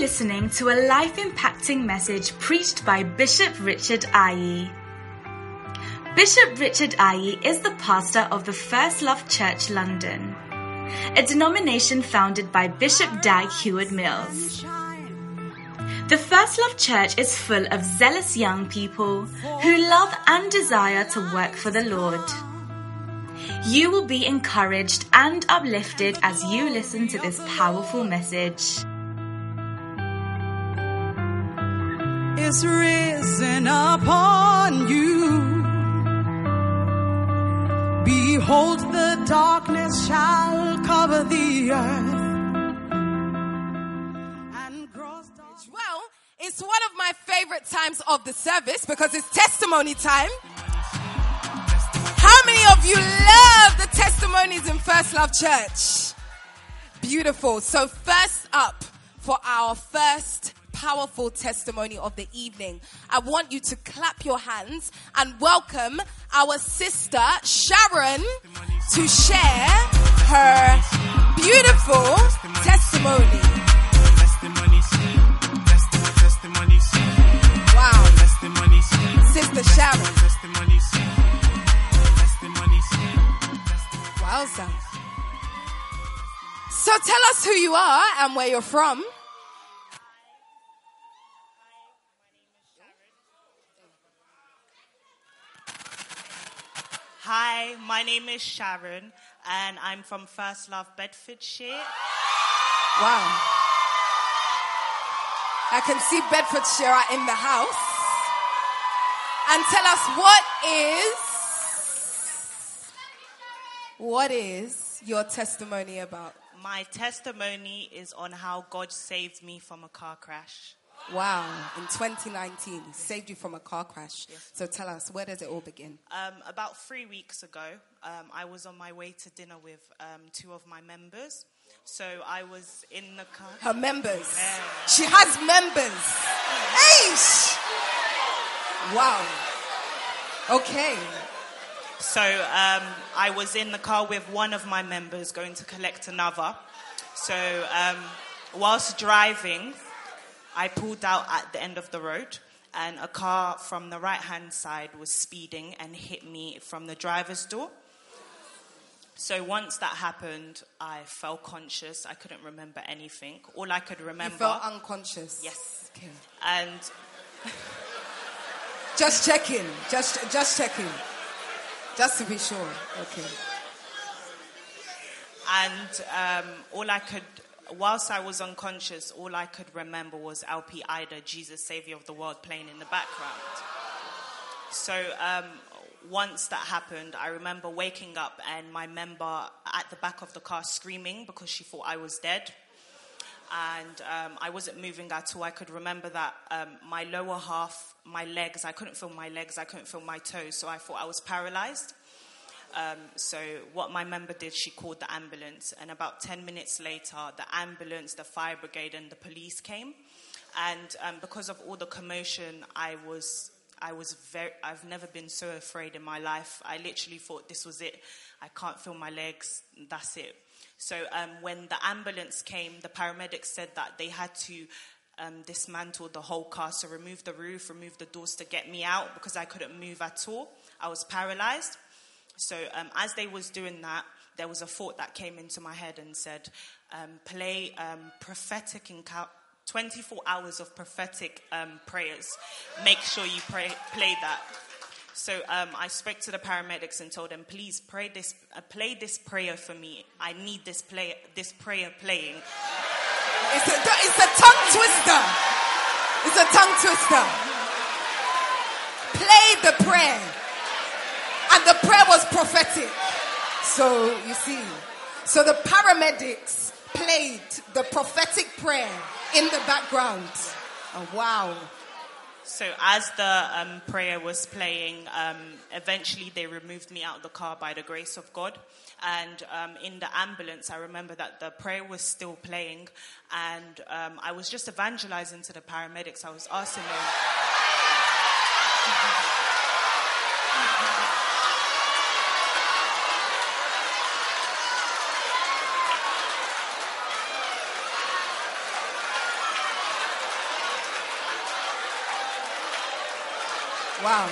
listening to a life impacting message preached by Bishop Richard Ayi. Bishop Richard Ayi is the pastor of the First Love Church London, a denomination founded by Bishop Dag Heward Mills. The First Love Church is full of zealous young people who love and desire to work for the Lord. You will be encouraged and uplifted as you listen to this powerful message. Is risen upon you. Behold, the darkness shall cover the earth. Well, it's one of my favorite times of the service because it's testimony time. How many of you love the testimonies in First Love Church? Beautiful. So first up for our first powerful testimony of the evening, I want you to clap your hands and welcome our sister Sharon to share her beautiful testimony. Wow. Sister Sharon. Wowza. So tell us who you are and where you're from. Hi, my name is Sharon, and I'm from First Love Bedfordshire. Wow. I can see Bedfordshire in the house. And tell us what is what is your testimony about? My testimony is on how God saved me from a car crash. Wow, in 2019, he saved you from a car crash. So tell us, where does it all begin? Um, about three weeks ago, um, I was on my way to dinner with um, two of my members. So I was in the car. Her members. Yeah. She has members. Aish! Wow. Okay. So um, I was in the car with one of my members going to collect another. So um, whilst driving, I pulled out at the end of the road, and a car from the right hand side was speeding and hit me from the driver's door. So once that happened, I fell conscious. I couldn't remember anything. All I could remember. You felt unconscious. Yes. Okay. and Just checking. Just just checking. Just to be sure. Okay. And um, all I could, whilst I was unconscious, all I could remember was LP Ida, Jesus, Savior of the World, playing in the background. So um, once that happened, I remember waking up and my member at the back of the car screaming because she thought I was dead. And um, I wasn't moving at all. I could remember that um, my lower half, my legs, I couldn't feel my legs, I couldn't feel my toes, so I thought I was paralyzed. Um, so what my member did, she called the ambulance, and about ten minutes later, the ambulance, the fire brigade, and the police came. And um, because of all the commotion, I was, I was very, I've never been so afraid in my life. I literally thought this was it. I can't feel my legs. That's it. So um, when the ambulance came, the paramedics said that they had to um, dismantle the whole car, so remove the roof, remove the doors to get me out because I couldn't move at all. I was paralyzed. So um, as they was doing that, there was a thought that came into my head and said, um, "Play um, prophetic encounter." 24 hours of prophetic um, prayers. Make sure you pray, play that. So um, I spoke to the paramedics and told them, please pray this, uh, play this prayer for me. I need this play, this prayer playing. It's a, it's a tongue twister. It's a tongue twister. Play the prayer. And the prayer was prophetic. So, you see. So the paramedics played the prophetic prayer in the background. Oh, wow. So as the um, prayer was playing, um, eventually they removed me out of the car by the grace of God. And um, in the ambulance, I remember that the prayer was still playing, and um, I was just evangelizing to the paramedics. I was asking them. Wow.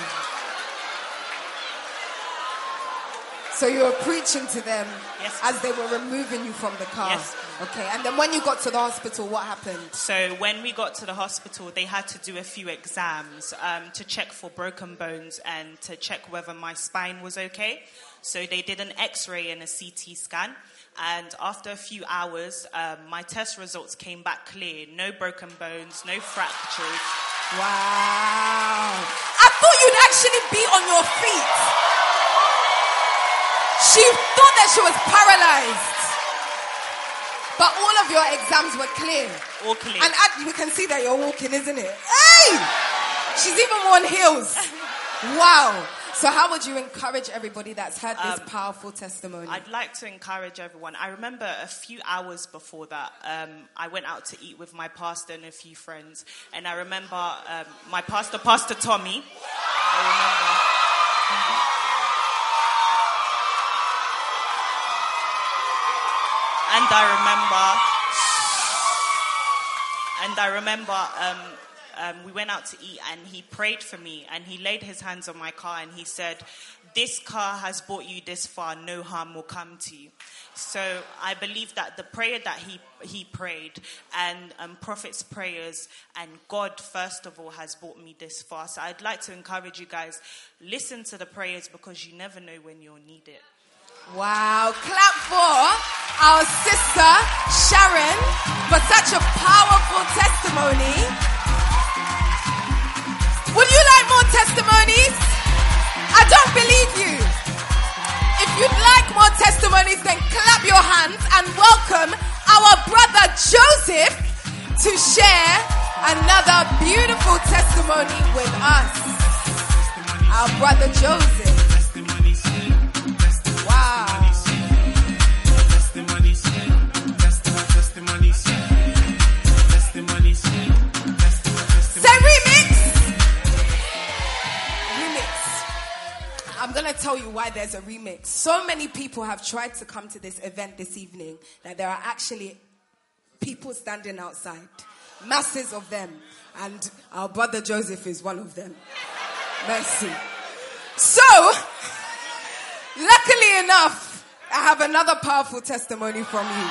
So you were preaching to them Yes. as they were removing you from the car. Yes. Okay. And then when you got to the hospital, what happened? So when we got to the hospital, they had to do a few exams um, to check for broken bones and to check whether my spine was okay. So they did an X-ray and a CT scan. And after a few hours, um, my test results came back clear. No broken bones, no fractures. Wow. Thought you'd actually be on your feet. She thought that she was paralyzed. But all of your exams were clear. All clear. And at, we can see that you're walking, isn't it? Hey! She's even worn heels. Wow. So, how would you encourage everybody that's heard this powerful testimony? I'd like to encourage everyone. I remember a few hours before that, um, I went out to eat with my pastor and a few friends. And I remember um, my pastor, Pastor Tommy. I remember. And I remember. And I remember um, um, we went out to eat and he prayed for me and he laid his hands on my car and he said, This car has brought you this far, no harm will come to you. So I believe that the prayer that he, he prayed and um, prophet's prayers and God, first of all, has brought me this far. So I'd like to encourage you guys listen to the prayers because you never know when you'll need it. Wow. Clap for our sister Sharon for such a powerful testimony. Testimonies? I don't believe you. If you'd like more testimonies, then clap your hands and welcome our brother Joseph to share another beautiful testimony with us. Our brother Joseph. Gonna tell you why there's a remix. So many people have tried to come to this event this evening that there are actually people standing outside, masses of them, and our brother Joseph is one of them. Mercy. So, luckily enough, I have another powerful testimony from you.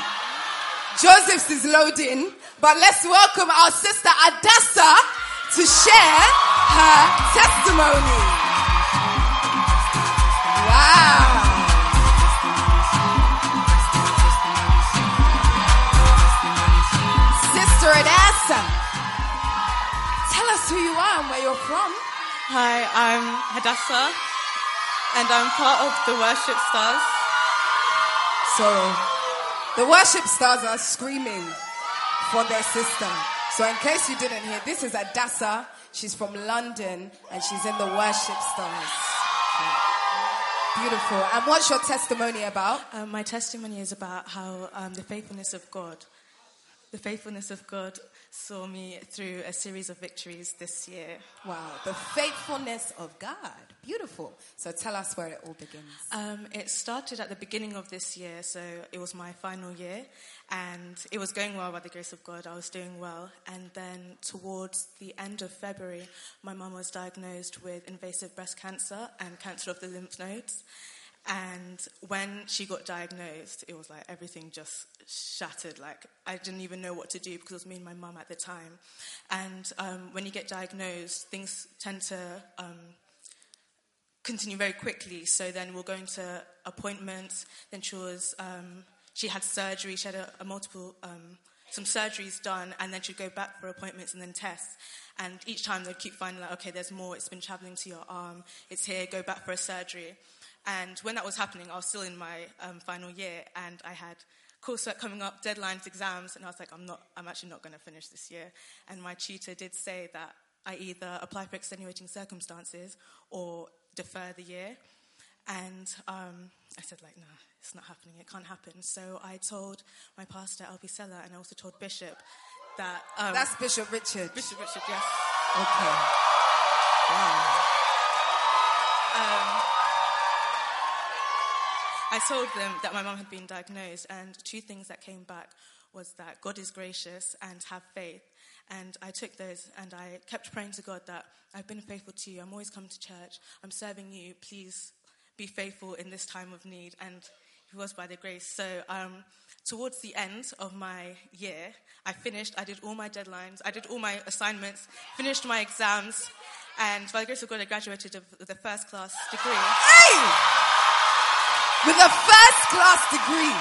Joseph's is loading, but let's welcome our sister Adassa to share her testimony. Wow. Sister Adassa, tell us who you are and where you're from. Hi, I'm Hadassah, and I'm part of the Worship Stars. So, the worship stars are screaming for their sister. So, in case you didn't hear, this is Adassa. She's from London and she's in the worship stars. Beautiful. And what's your testimony about? Um, my testimony is about how um, the faithfulness of God, the faithfulness of God saw me through a series of victories this year. Wow, the faithfulness of God. Beautiful. So, tell us where it all begins. Um, it started at the beginning of this year, so it was my final year, and it was going well by the grace of God. I was doing well, and then towards the end of February, my mum was diagnosed with invasive breast cancer and cancer of the lymph nodes. And when she got diagnosed, it was like everything just shattered. Like I didn't even know what to do because it was me and my mum at the time. And um, when you get diagnosed, things tend to um, continue very quickly. So then we're going to appointments. Then she was, um, she had surgery. She had a, a multiple, um, some surgeries done, and then she'd go back for appointments and then tests. And each time they'd keep finding like, okay, there's more. It's been traveling to your arm. It's here. Go back for a surgery. And when that was happening, I was still in my um, final year, and I had coursework coming up, deadlines, exams, and I was like, I'm not, I'm actually not going to finish this year. And my tutor did say that I either apply for extenuating circumstances or defer the year. And um, I said, like, no, it's not happening. It can't happen. So I told my pastor, Albie Seller, and I also told Bishop that. Um, That's Bishop Richard. Bishop Richard, yes. Okay. Wow. Um, I told them that my mum had been diagnosed, and two things that came back was that God is gracious and have faith, And I took those and I kept praying to God that I've been faithful to you. I'm always coming to church. I'm serving you. Please be faithful in this time of need. And it was by the grace. So, um, towards the end of my year, I finished. I did all my deadlines. I did all my assignments, finished my exams. And by the grace of God, I graduated with a first class degree. Hey! With a first class degree.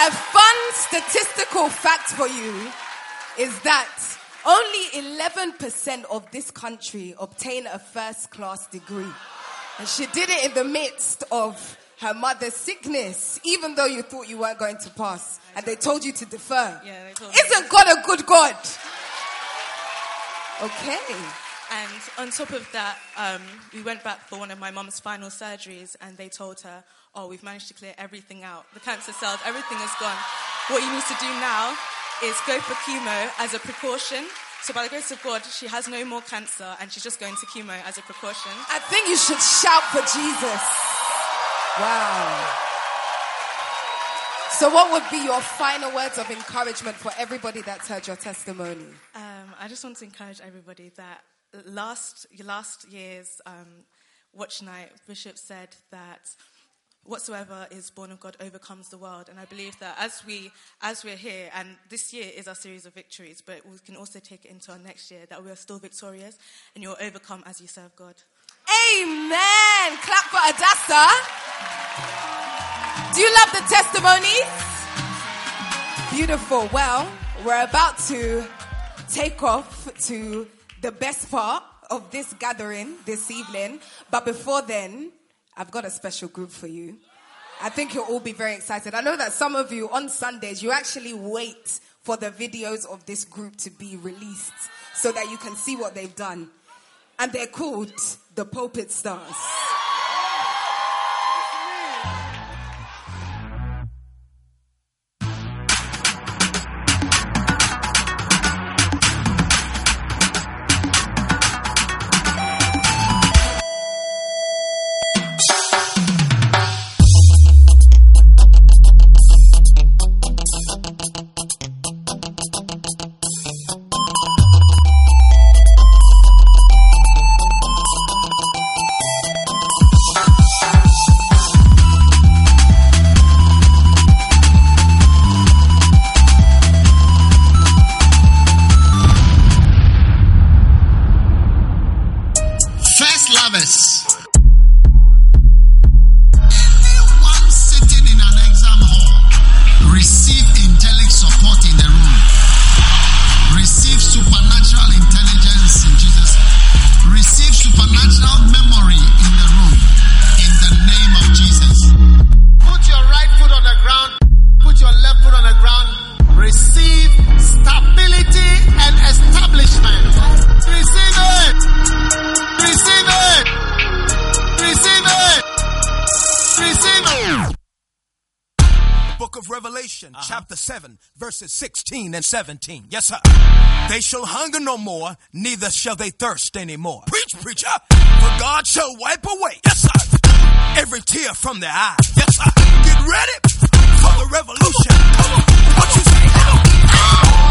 A fun statistical fact for you is that only 11% of this country obtain a first class degree. And she did it in the midst of her mother's sickness, even though you thought you weren't going to pass. And they told you to defer. Yeah, they told. Isn't God a good God? Okay. And on top of that, um, we went back for one of my mum's final surgeries, and they told her, "Oh, we've managed to clear everything out. The cancer cells, everything is gone. What you need to do now is go for chemo as a precaution." So, by the grace of God, she has no more cancer, and she's just going to chemo as a precaution. I think you should shout for Jesus. Wow. So, what would be your final words of encouragement for everybody that's heard your testimony? Um, I just want to encourage everybody that last last year's um, watch night, Bishop said that whatsoever is born of God overcomes the world, and I believe that as we as we're here, and this year is our series of victories, but we can also take it into our next year that we are still victorious, and you'll overcome as you serve God. Amen. Clap for Adassa. Do you love the testimonies? Beautiful. Well, we're about to take off to the best part of this gathering this evening. But before then, I've got a special group for you. I think you'll all be very excited. I know that some of you on Sundays, you actually wait for the videos of this group to be released so that you can see what they've done. And they're called the Pulpit Stars. Verses 16 and 17. Yes, sir. They shall hunger no more, neither shall they thirst anymore. Preach, preacher. For God shall wipe away, yes, sir, every tear from their eye. Yes, sir. Get ready for the revolution. Come on. What you say? Come on.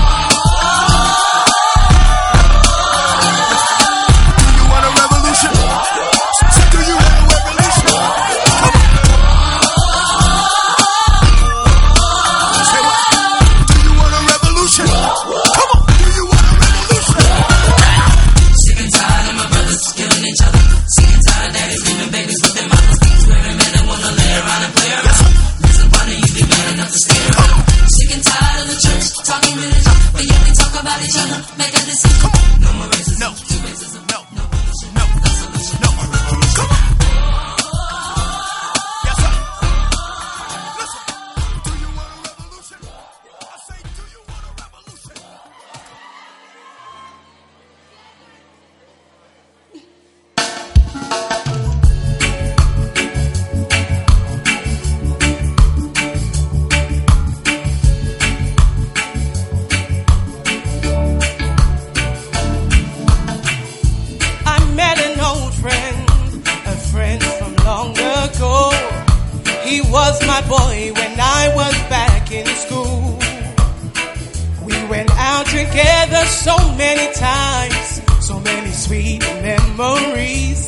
Memories.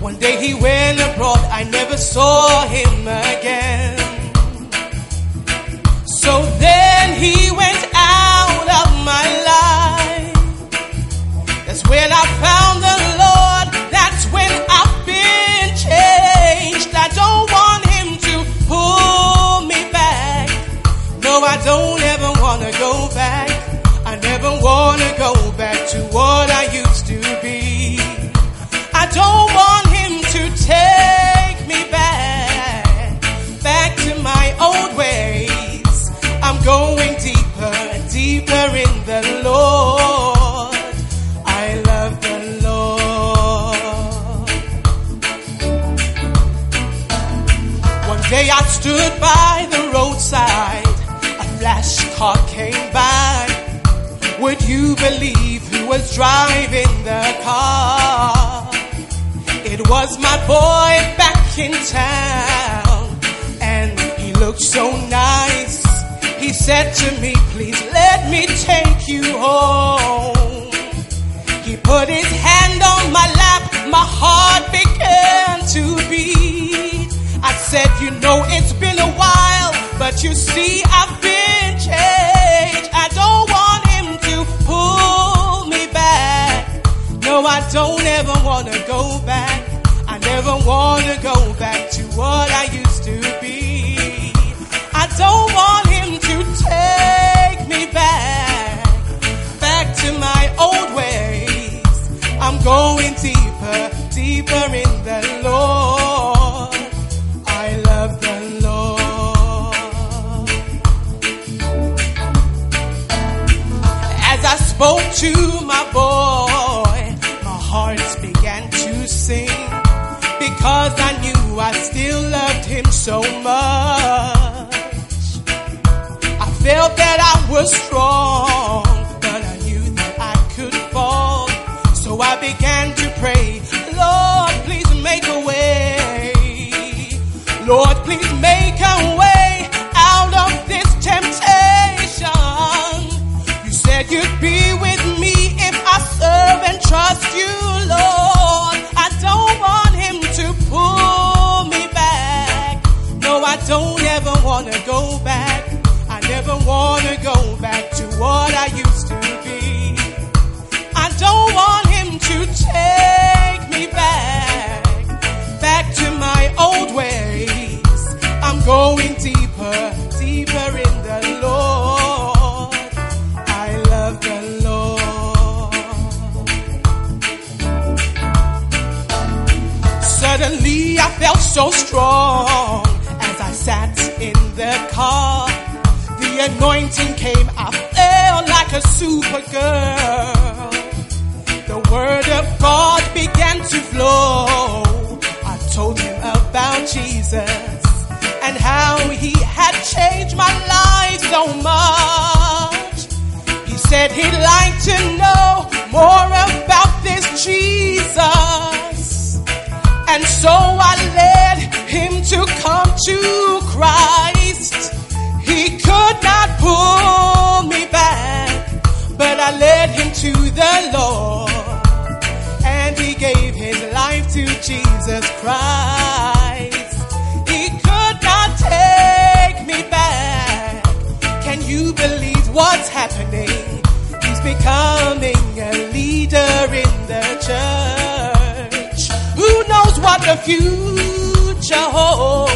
One day he went abroad, I never saw him again. So then he went out of my life. That's when I found the Lord. That's when I've been changed. I don't want him to pull me back. No, I don't ever want to go back. I never want to go back to what I used stood by the roadside, a flash car came by. Would you believe who was driving the car? It was my boy back in town, and he looked so nice. He said to me, Please let said, You know, it's been a while, but you see, I've been changed. I don't want him to pull me back. No, I don't ever want to go back. I never want to go back to what I used to be. I don't want him to take me back, back to my old ways. I'm going deeper, deeper in the Lord. To my boy, my heart began to sing because I knew I still loved him so much. I felt that I was strong, but I knew that I could fall. So I began to pray, Lord, please make a way. Lord, please make a way so strong as I sat in the car. The anointing came, I felt like a super girl. The word of God began to flow. I told him about Jesus and how he had changed my life so much. He said he'd like to know more about this Jesus. And so the Lord. And he gave his life to Jesus Christ. He could not take me back. Can you believe what's happening? He's becoming a leader in the church. Who knows what the future holds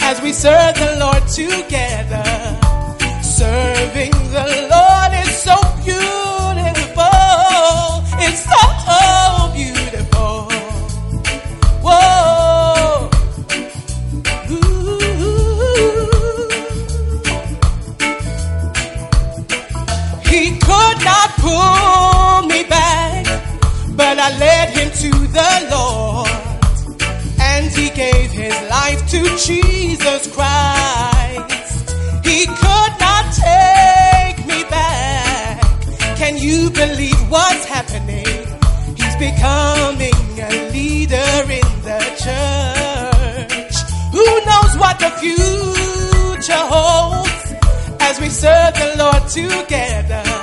as we serve the Lord together? Serving the Lord. And he gave his life to Jesus Christ. He could not take me back. Can you believe what's happening? He's becoming a leader in the church. Who knows what the future holds as we serve the Lord together?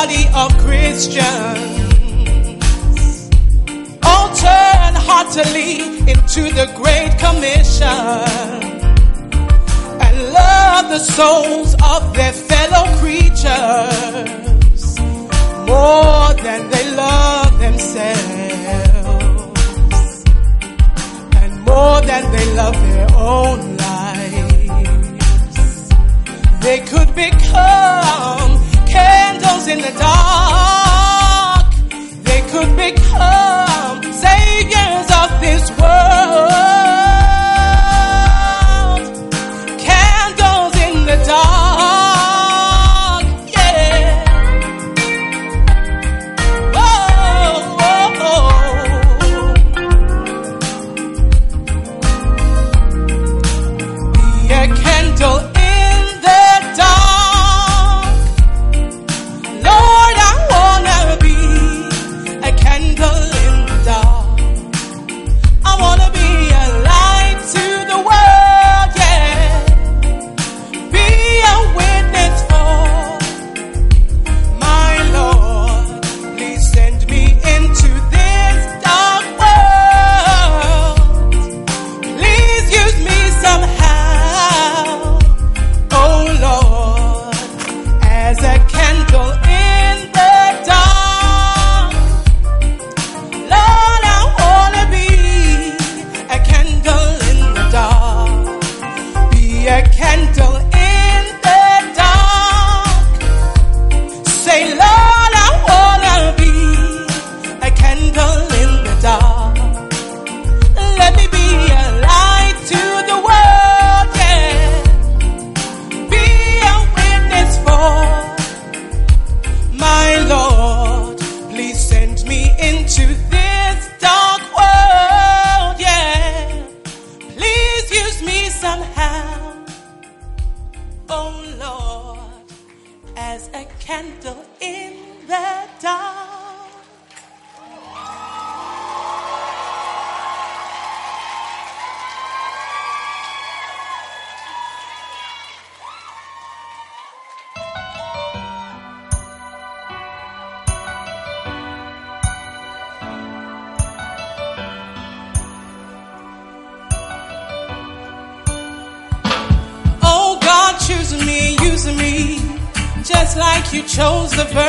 body of Christians. All turn heartily into the Great Commission and love the souls of their fellow creatures more than they love themselves and more than they love their own lives. They could become candles in the dark. They could become saviors of this world. the first.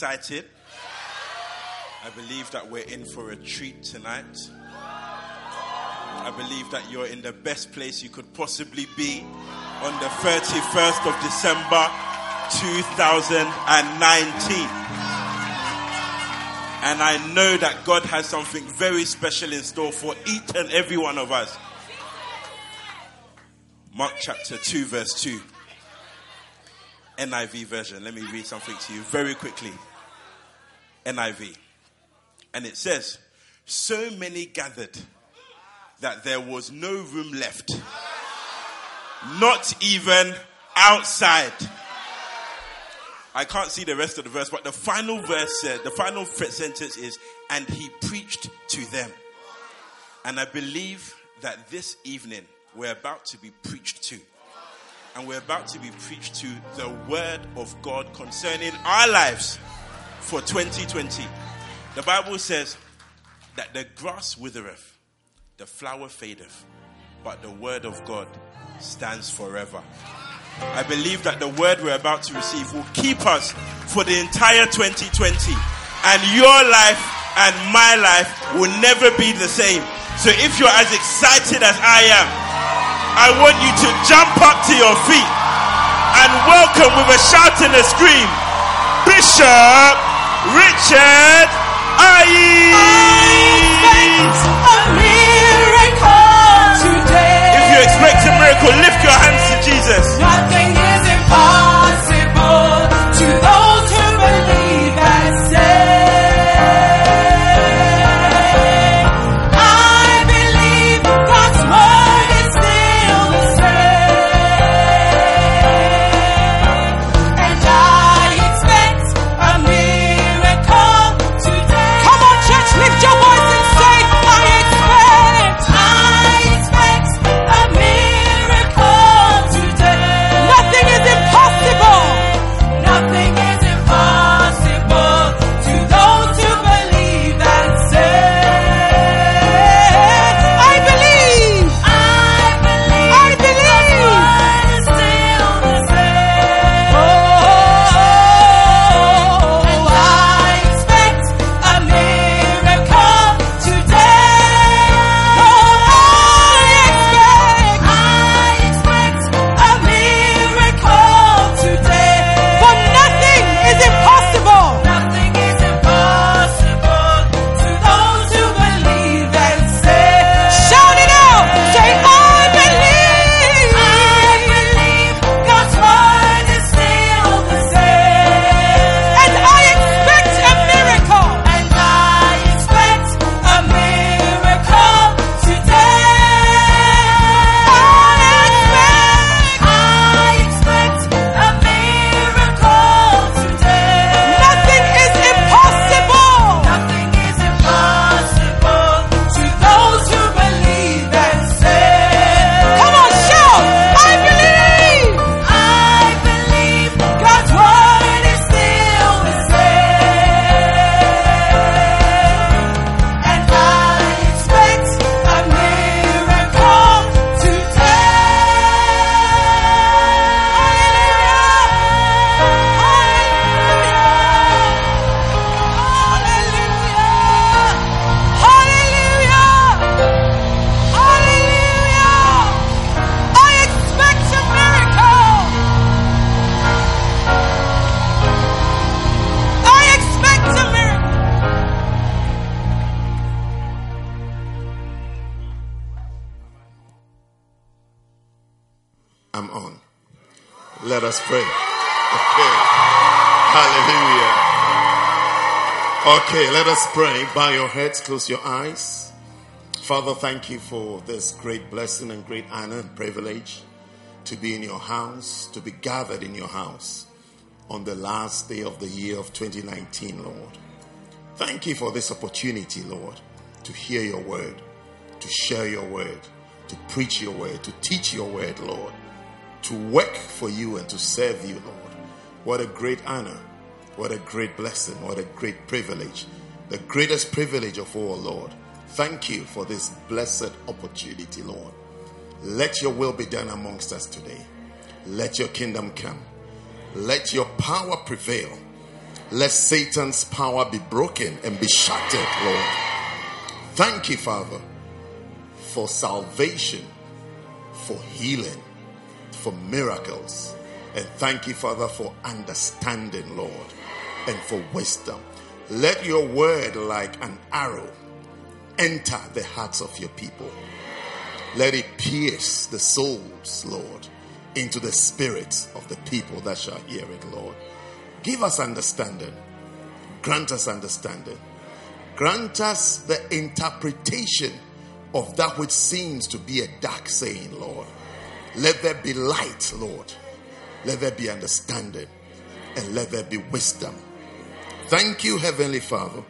Excited? I believe that we're in for a treat tonight. I believe that you're in the best place you could possibly be on the 31st of December 2019. And I know that God has something very special in store for each and every one of us. Mark chapter 2, verse 2. NIV version. Let me read something to you very quickly. NIV. And it says, So many gathered that there was no room left, not even outside. I can't see the rest of the verse, but the final verse said, the final sentence is, and he preached to them. And I believe that this evening we're about to be preached to. And we're about to be preached to the word of God concerning our lives for 2020. The Bible says that the grass withereth, the flower fadeth, but the word of God stands forever. I believe that the word we're about to receive will keep us for the entire 2020. And your life and my life will never be the same. So if you're as excited as I am, I want you to jump up to your feet and welcome with a shout and a scream, Bishop Richard Aye. If you expect a miracle, lift your hands to Jesus. Nothing is impossible to us pray. Bow your heads, close your eyes. Father, thank you for this great blessing and great honor and privilege to be in your house, to be gathered in your house on the last day of the year of 2019, Lord. Thank you for this opportunity, Lord, to hear your word, to share your word, to preach your word, to teach your word, Lord, to work for you and to serve you, Lord. What a great honor, what a great blessing, what a great privilege, the greatest privilege of all, Lord. Thank you for this blessed opportunity, Lord. Let your will be done amongst us today. Let your kingdom come. Let your power prevail. Let Satan's power be broken and be shattered, Lord. Thank you, Father, for salvation, for healing, for miracles. And thank you, Father, for understanding, Lord, and for wisdom. Let your word, like an arrow, enter the hearts of your people. Let it pierce the souls, Lord, into the spirits of the people that shall hear it, Lord. Give us understanding. Grant us understanding. Grant us the interpretation of that which seems to be a dark saying, Lord. Let there be light, Lord. Let there be understanding. And let there be wisdom. Thank you, Heavenly Father,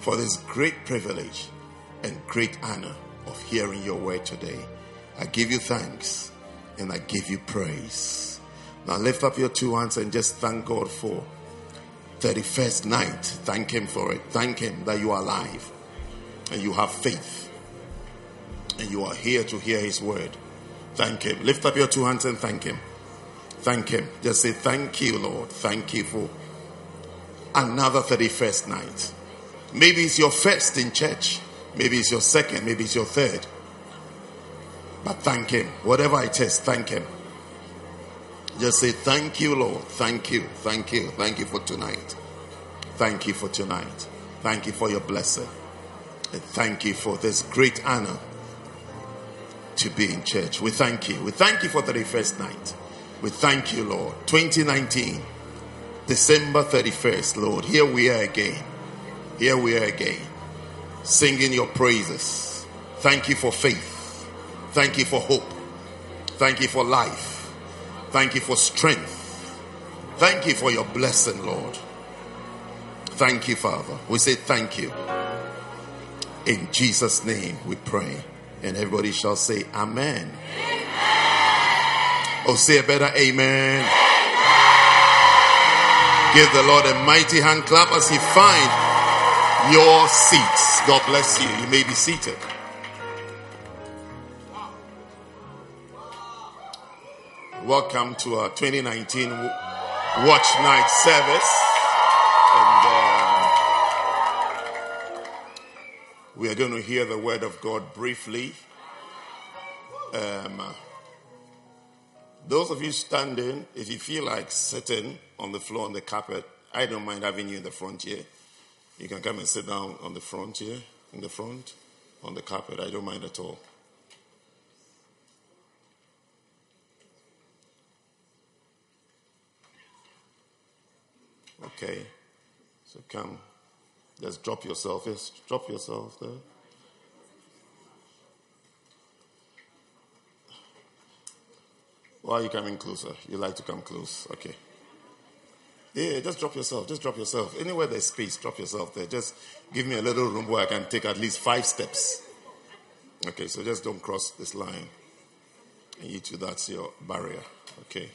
for this great privilege and great honor of hearing your word today. I give you thanks and I give you praise. Now lift up your two hands and just thank God for 31st night. Thank Him for it. Thank Him that you are alive and you have faith and you are here to hear His word. Thank Him. Lift up your two hands and thank Him. Thank Him. Just say, Thank you, Lord. Thank you for another 31st night. Maybe it's your first in church. Maybe it's your second. Maybe it's your third. But thank Him. Whatever it is, thank Him. Just say, Thank you, Lord. Thank you. Thank you. Thank you for tonight. Thank you for tonight. Thank you for your blessing. And thank you for this great honor to be in church. We thank you. We thank you for the first night. We thank you, Lord. 2019, December 31st, Lord. Here we are again. Here we are again. Singing your praises. Thank you for faith. Thank you for hope. Thank you for life. Thank you for strength. Thank you for your blessing, Lord. Thank you, Father. We say thank you. In Jesus' name we pray. And everybody shall say, Amen. Oh, say a better amen. Give the Lord a mighty hand clap as He find your seats. God bless you. You may be seated. Welcome to our 2019 Watch Night service. And uh, we are going to hear the word of God briefly. Um, those of you standing, if you feel like sitting on the floor on the carpet, I don't mind having you in the front here. You can come and sit down on the front here, in the front, on the carpet. I don't mind at all. Okay. So come. Just drop yourself. Yes, drop yourself there. Why are you coming closer? You like to come close. Okay. Yeah, just drop yourself. Just drop yourself. Anywhere there's space, drop yourself there. Just give me a little room where I can take at least five steps. Okay, so just don't cross this line. And you two, that's your barrier. Okay.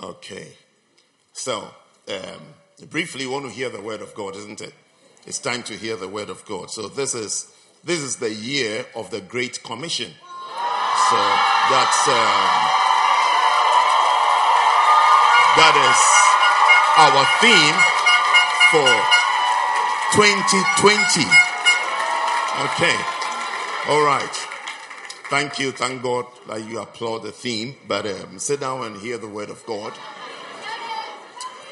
Okay. So, um, briefly, we want to hear the word of God, isn't it? It's time to hear the word of God. So this is this is the year of the Great Commission. So that's um, that is our theme for 2020. Okay. All right. Thank you. Thank God that you applaud the theme. But um, sit down and hear the word of God.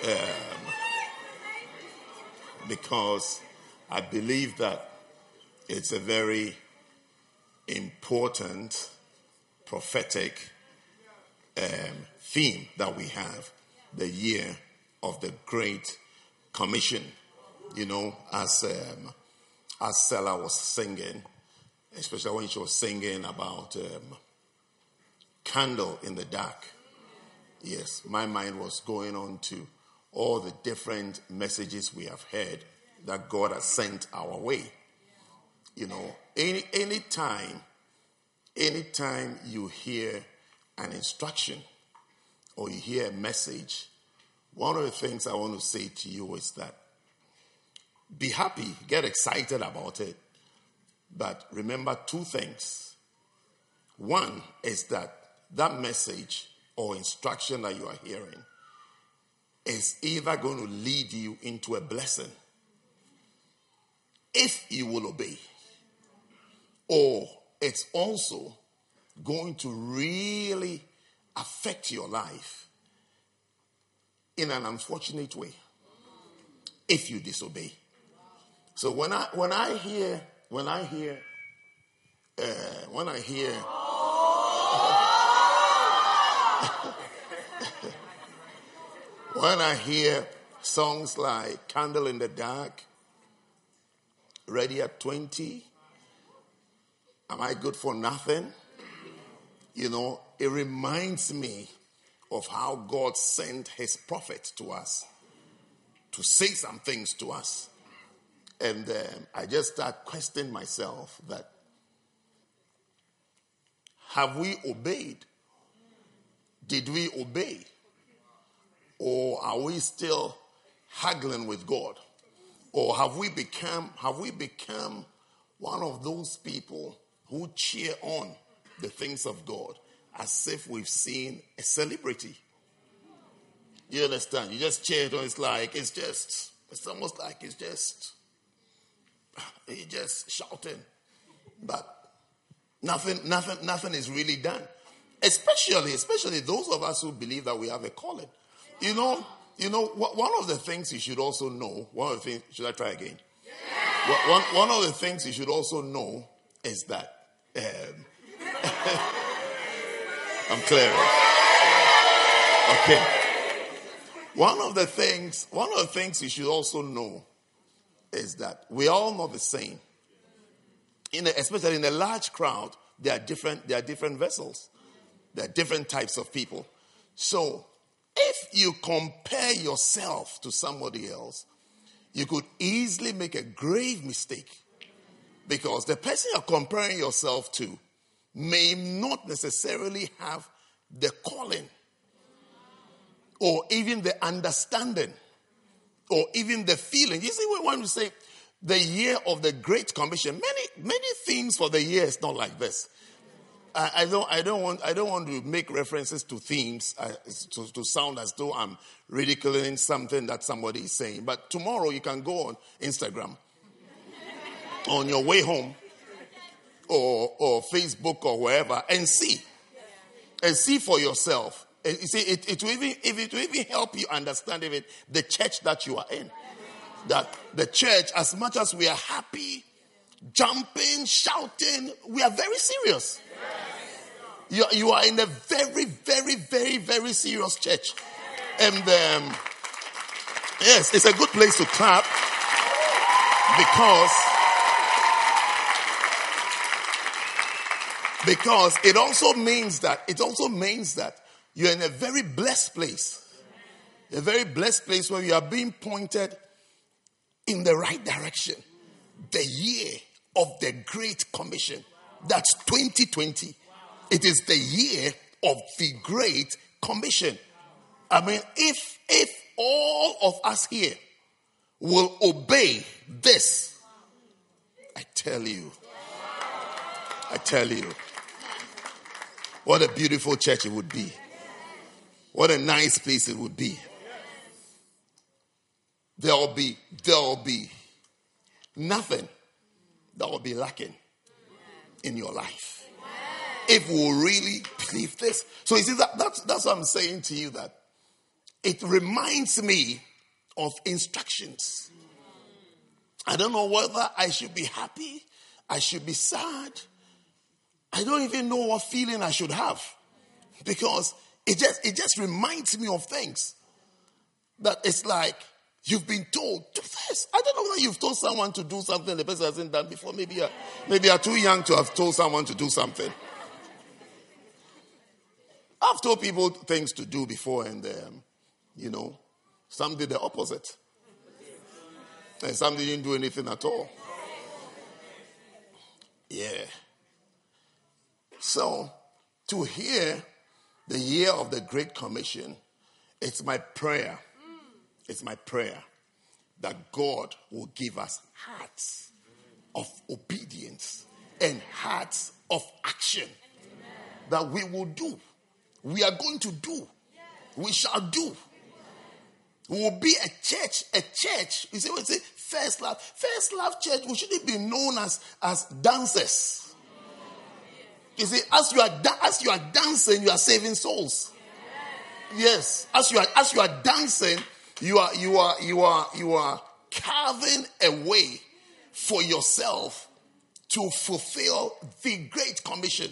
Um, because I believe that It's a very important prophetic um, theme that we have the year of the Great Commission. You know, as um, as was singing, especially when she was singing about um, candle in the dark. Yes, my mind was going on to all the different messages we have heard that God has sent our way. You know, any any time, anytime you hear an instruction or you hear a message, one of the things I want to say to you is that be happy, get excited about it, but remember two things. One is that that message or instruction that you are hearing is either going to lead you into a blessing if you will obey, or it's also going to really affect your life in an unfortunate way if you disobey. So when I when I hear when I hear uh, when I hear when I hear songs like "Candle in the Dark," "Ready at 20," "Am I Good for Nothing?" You know, it reminds me of how God sent his prophet to us to say some things to us. And um, I just start questioning myself that have we obeyed? Did we obey? Or are we still haggling with God? Or have we become have we become one of those people who cheer on the things of God as if we've seen a celebrity. You understand? You just cheer on. It's like, it's just, it's almost like it's just, he's just shouting. But nothing, nothing, nothing is really done. Especially, especially those of us who believe that we have a calling. You know, you know, one of the things you should also know, one of the things, should I try again? Yeah. One, one of the things you should also know is that um, I'm clear. Okay. One of the things, one of the things you should also know is that we all not the same. In especially in a large crowd, there are different, there are different vessels. There are different types of people. So if you compare yourself to somebody else, you could easily make a grave mistake because the person you're comparing yourself to may not necessarily have the calling or even the understanding or even the feeling. You see, we want to say the year of the Great Commission. Many, many things for the year is not like this. I, I don't, I don't want, I don't want to make references to themes uh, to, to sound as though I'm ridiculing something that somebody is saying. But tomorrow you can go on Instagram on your way home or, or Facebook or wherever and see. And see for yourself. And you see, it, it will even if it will even help you understand even the church that you are in. That the church, as much as we are happy, jumping, shouting, we are very serious. You, you are in a very, very, very, very serious church. And um, yes, it's a good place to clap because Because it also means that, it also means that you're in a very blessed place. A very blessed place where you are being pointed in the right direction. The year of the Great Commission. That's 2020. It is the year of the Great Commission. I mean, if if all of us here will obey this, I tell you, I tell you, what a beautiful church it would be. What a nice place it would be. There'll be, there'll be nothing that will be lacking in your life. If we really believe this. So you see that that's that's what I'm saying to you that it reminds me of instructions. I don't know whether I should be happy I should be sad. I don't even know what feeling I should have because it just it just reminds me of things that it's like you've been told do this. I don't know whether you've told someone to do something the person hasn't done before. Maybe you're, maybe you're too young to have told someone to do something. I've told people things to do before, and um, you know, some did the opposite, and some didn't do anything at all. Yeah. So, to hear the year of the Great Commission, it's my prayer. It's my prayer that God will give us hearts of obedience and hearts of action that we will do. We are going to do. We shall do. We will be a church, a church. You see what say? First love. First love church, we shouldn't be known as, as dancers. You see, as you are as you are dancing, you are saving souls. Yes. As you are as you are dancing, you are you are you are you are carving a way for yourself to fulfill the great commission.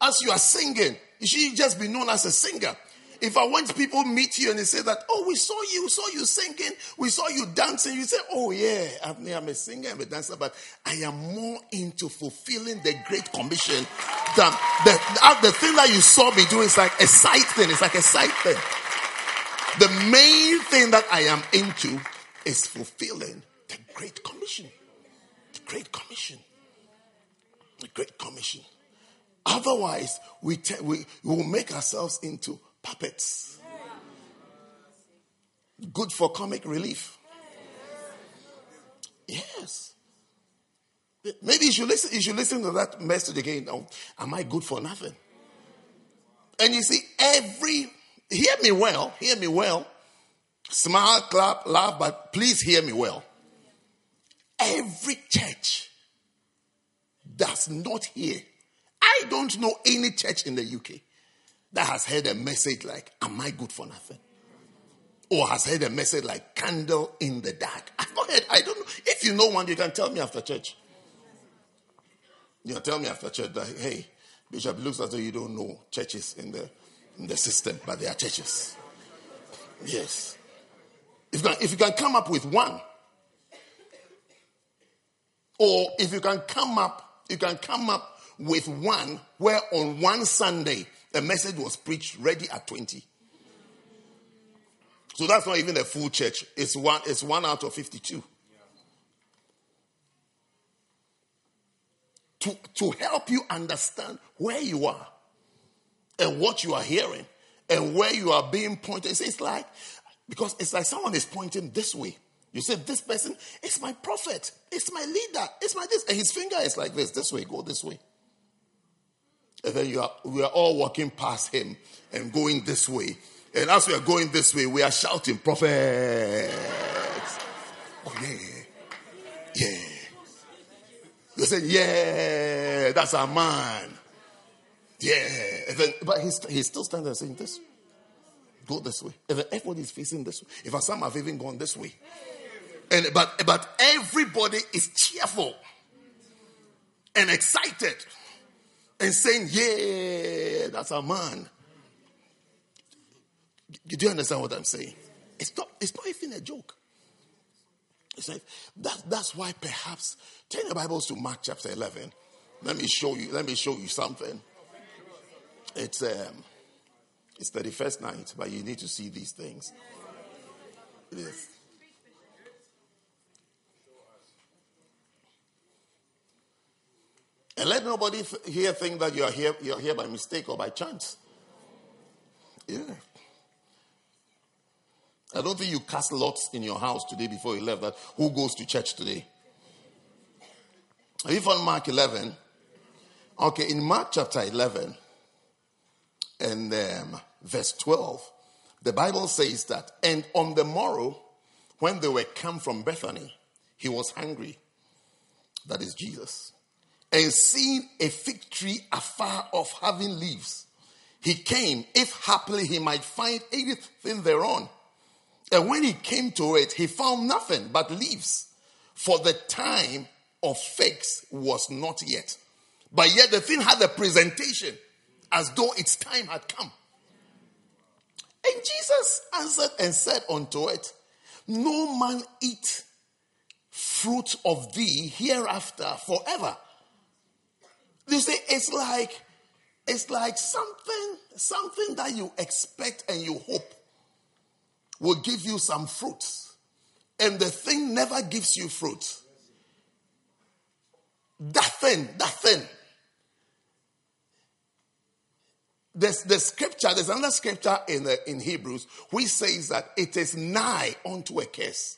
As you are singing, should just be known as a singer. If I want people meet you and they say that, oh, we saw you, saw you singing, we saw you dancing, you say, oh yeah, I'm a singer, I'm a dancer, but I am more into fulfilling the great commission than the, the, the thing that you saw me do is like a side thing. It's like a side thing. The main thing that I am into is fulfilling the great commission. The great commission. The great commission. Otherwise, we, te- we, we will make ourselves into puppets. Good for comic relief. Yes. Maybe you should listen, you should listen to that message again. Oh, am I good for nothing? And you see, every hear me well, hear me well. Smile, clap, laugh, but please hear me well. Every church does not hear. I don't know any church in the UK that has heard a message like, Am I good for nothing? Or has heard a message like candle in the dark. I've not heard, I don't know. If you know one, you can tell me after church. You can tell me after church that, hey, Bishop, looks as though you don't know churches in the in the system, but they are churches. Yes. If you, can, if you can come up with one, or if you can come up, you can come up with one where on one Sunday a message was preached ready at 20. So that's not even a full church. It's one, it's one out of 52. To, to help you understand where you are and what you are hearing and where you are being pointed. It's like, because it's like someone is pointing this way. You say, This person is my prophet, it's my leader, it's my this. And his finger is like this, this way, go this way. And then you are, we are all walking past him and going this way. And as we are going this way, we are shouting, Prophet. Oh, yeah. Yeah. You say, Yeah, that's our man. Yeah. Then, but he's, he's still standing there saying this. Go this way. And then everybody is facing this way. In fact, some have even gone this way. And but but everybody is cheerful and excited and saying, Yeah, that's a man. Do you understand what I'm saying? It's not, it's not even a joke. It's like, that, that's why perhaps turn your Bibles to Mark chapter 11. Let me show you, let me show you something. It's um it's 31st night, but you need to see these things. It And let nobody here think that you are here, you're here by mistake or by chance. Yeah. I don't think you cast lots in your house today before you left that who goes to church today. Have you found Mark 11? Okay, in Mark chapter 11 and um, verse 12, the Bible says that, and on the morrow, when they were come from Bethany, he was hungry. That is Jesus and seeing a fig tree afar off having leaves, he came, if happily he might find anything thereon. And when he came to it, he found nothing but leaves, for the time of figs was not yet. But yet the thing had a presentation as though its time had come. And Jesus answered and said unto it, No man eat fruit of thee hereafter forever. You see, it's like it's like something, something that you expect and you hope will give you some fruits. And the thing never gives you fruit. That thing, that thing. There's the scripture, there's another scripture in, the, in Hebrews which says that it is nigh unto a curse.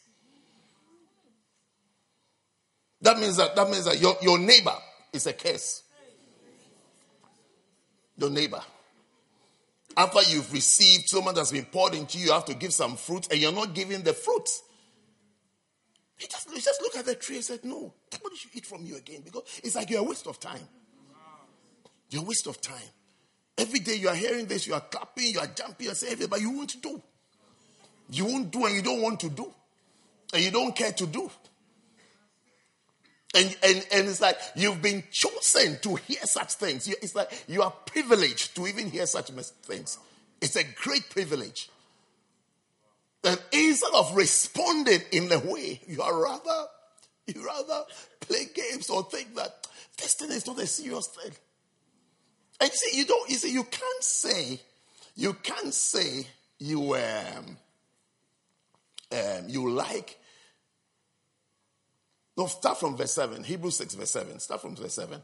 That means that that means that your, your neighbor is a curse. Your neighbor. After you've received so much that's been poured into you, you have to give some fruit, and you're not giving the fruit. He just, he just looked at the tree and said, No, nobody should eat from you again because it's like you're a waste of time. You're a waste of time. Every day you are hearing this, you are clapping, you are jumping, you are saying, but you won't do. You won't do and you don't want to do. And you don't care to do. And, and, and it's like you've been chosen to hear such things. It's like you are privileged to even hear such things. It's a great privilege. And instead of responding in the way, you are rather, you rather play games or think that this thing is not a serious thing. And you see, you don't, you see, you can't say, you can't say you um, um you like no, start from verse 7. Hebrews 6, verse 7. Start from verse 7.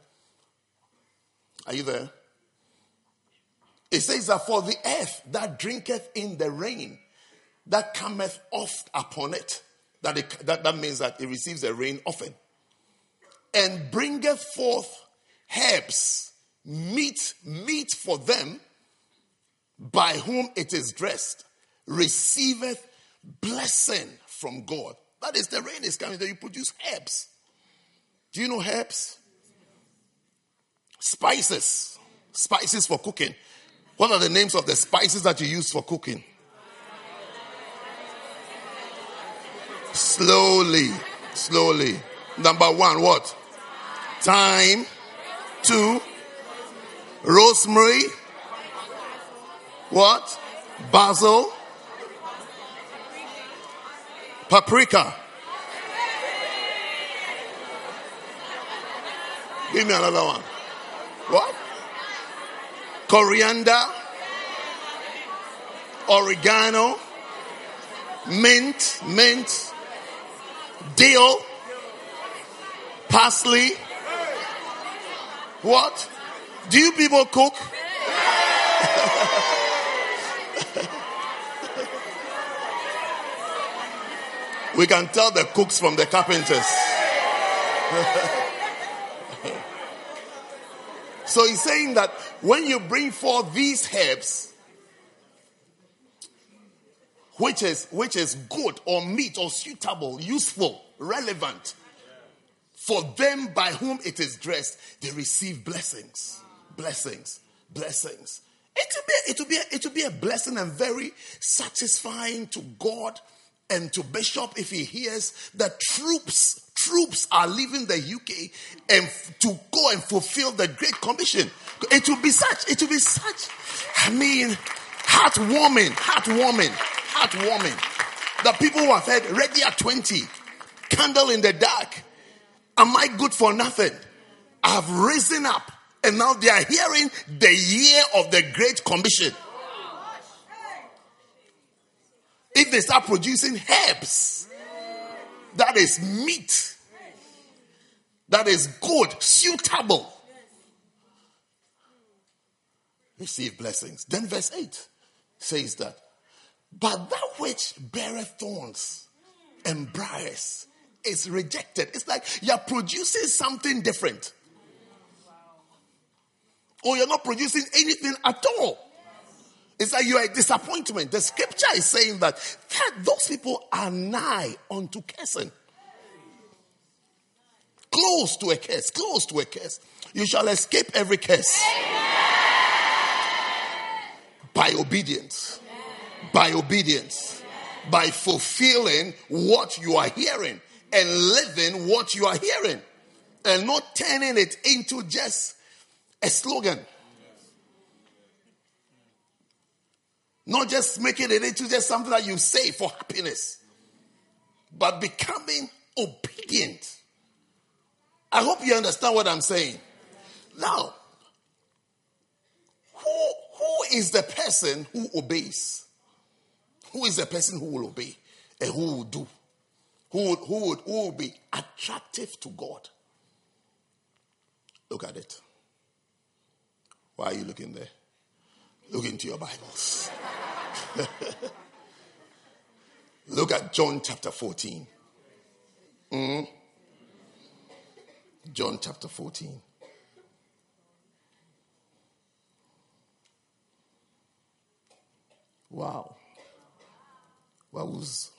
Are you there? It says that for the earth that drinketh in the rain that cometh oft upon it, that, it, that, that means that it receives the rain often, and bringeth forth herbs, meat, meat for them by whom it is dressed, receiveth blessing from God. That is, the rain is coming, that you produce herbs. Do you know herbs? Spices. Spices for cooking. What are the names of the spices that you use for cooking? Slowly. Slowly. Number one, what? Thyme. Two. Rosemary. What? Basil. Paprika. Give me another one. What? Coriander, oregano, mint, mint, dill, parsley. What? Do you people cook? We can tell the cooks from the carpenters. so he's saying that when you bring forth these herbs, which is which is good or meet or suitable, useful, relevant, for them by whom it is dressed, they receive blessings, blessings, blessings. It will be it will be it will be a blessing and very satisfying to God and to Bishop if he hears that troops troops are leaving the UK and to go and fulfill the Great Commission. It will be such. It will be such. I mean, heartwarming, heartwarming, heartwarming. The people who have heard ready at twenty, candle in the dark. Am I good for nothing? I've risen up, and now they are hearing the year of the Great Commission. If they start producing herbs, that is meat, that is good, suitable, receive blessings. Then verse 8 says that, but that which beareth thorns and briars is rejected. It's like you're producing something different. Or you're not producing anything at all. It's like you are a disappointment. The scripture is saying that, that those people are nigh unto cursing. Close to a curse, close to a curse. You shall escape every curse. By obedience. By obedience. By fulfilling what you are hearing and living what you are hearing. and not turning it into just a slogan. Not just making it into just something that you say for happiness, but becoming obedient. I hope you understand what I'm saying. Now, who, who is the person who obeys? Who is the person who will obey and who will do? Who would, who would, who will be attractive to God? Look at it. Why are you looking there? Look into your Bibles. Look at John chapter 14. Mm. John chapter 14. Wow. Wowz.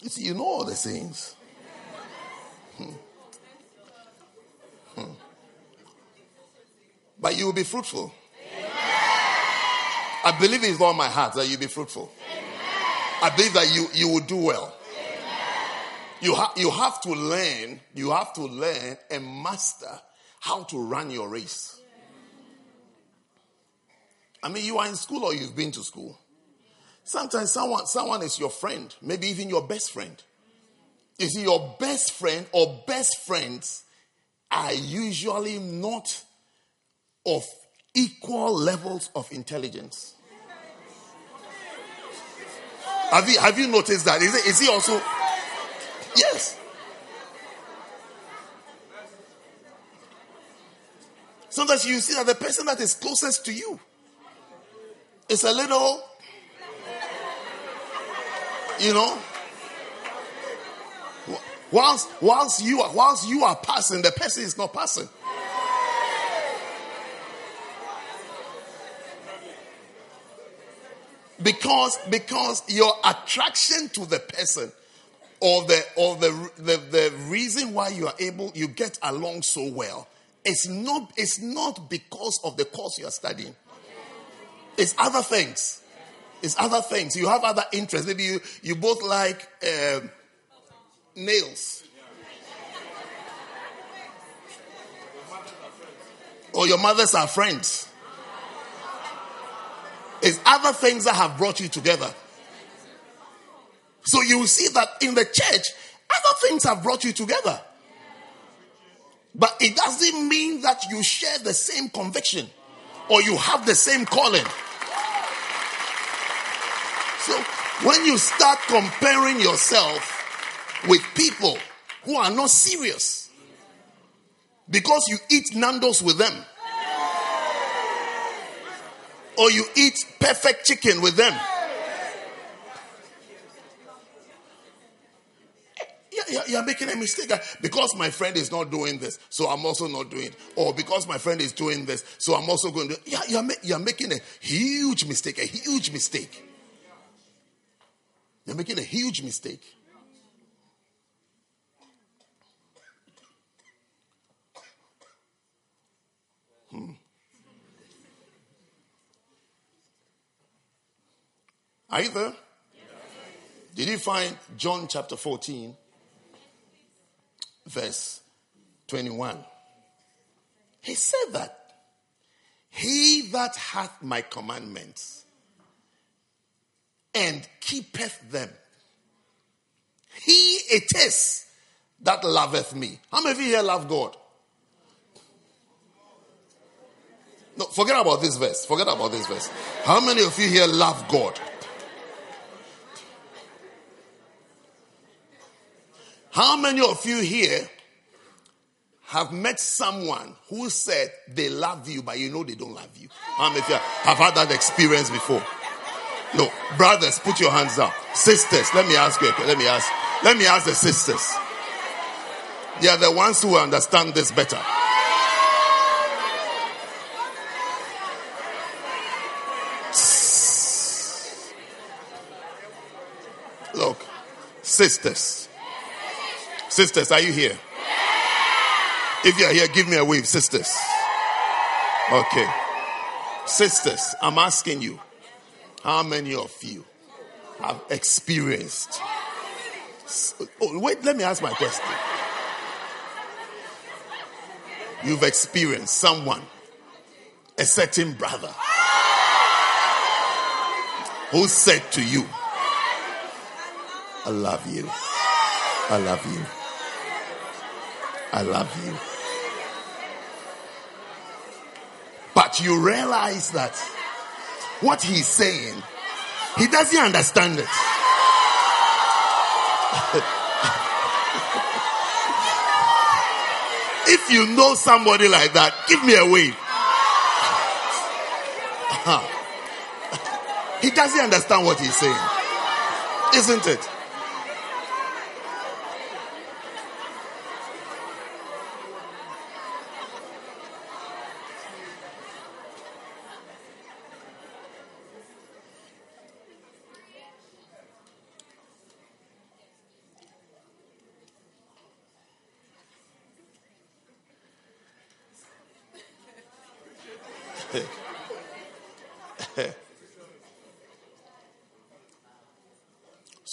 You see, you know all the things. Hmm. Hmm. But you will be fruitful. I believe it's all my heart that you'll be fruitful. I believe that you, you will do well. You, ha- you have to learn, you have to learn and master how to run your race. I mean, you are in school or you've been to school. Sometimes someone, someone is your friend, maybe even your best friend. You see, your best friend or best friends are usually not of equal levels of intelligence. Have you, have you noticed that? Is, he also? Yes. Sometimes you see that the person that is closest to you is a little, you know, whilst whilst you are whilst you are passing, the person is not passing. Because because your attraction to the person or the or the, the the reason why you are able you get along so well it's not it's not because of the course you are studying. It's other things. It's other things. You have other interests. Maybe you you both like um, nails. Or your mothers are friends it's other things that have brought you together. So you see that in the church, other things have brought you together. But it doesn't mean that you share the same conviction or you have the same calling. So when you start comparing yourself with people who are not serious because you eat Nando's with them, or you eat perfect chicken with them. You're making a mistake because my friend is not doing this, so I'm also not doing it. Or because my friend is doing this, so I'm also going to. Yeah, you're, you're making a huge mistake, a huge mistake. You're making a huge mistake. Hmm. Are you there? Did you find John chapter 14, verse 21? He said that he that hath my commandments and keepeth them, he it is that loveth me. How many of you here love God? No, forget about this verse. Forget about this verse. How many of you here love God? How many of you here have met someone who said they love you, but you know they don't love you? How many of you have had that experience before? No, brothers, put your hands up. Sisters, let me ask you. Let me ask. Let me ask the sisters. They are the ones who understand this better. Look, sisters. Sisters, are you here? If you're here, give me a wave, sisters. Okay. Sisters, I'm asking you, how many of you have experienced? Oh, wait, let me ask my question. you've experienced someone, a certain brother, who said to you, I love you. I love you. I love you. But you realize that what he's saying, he doesn't understand it. if you know somebody like that, give me a wave. he doesn't understand what he's saying, isn't it?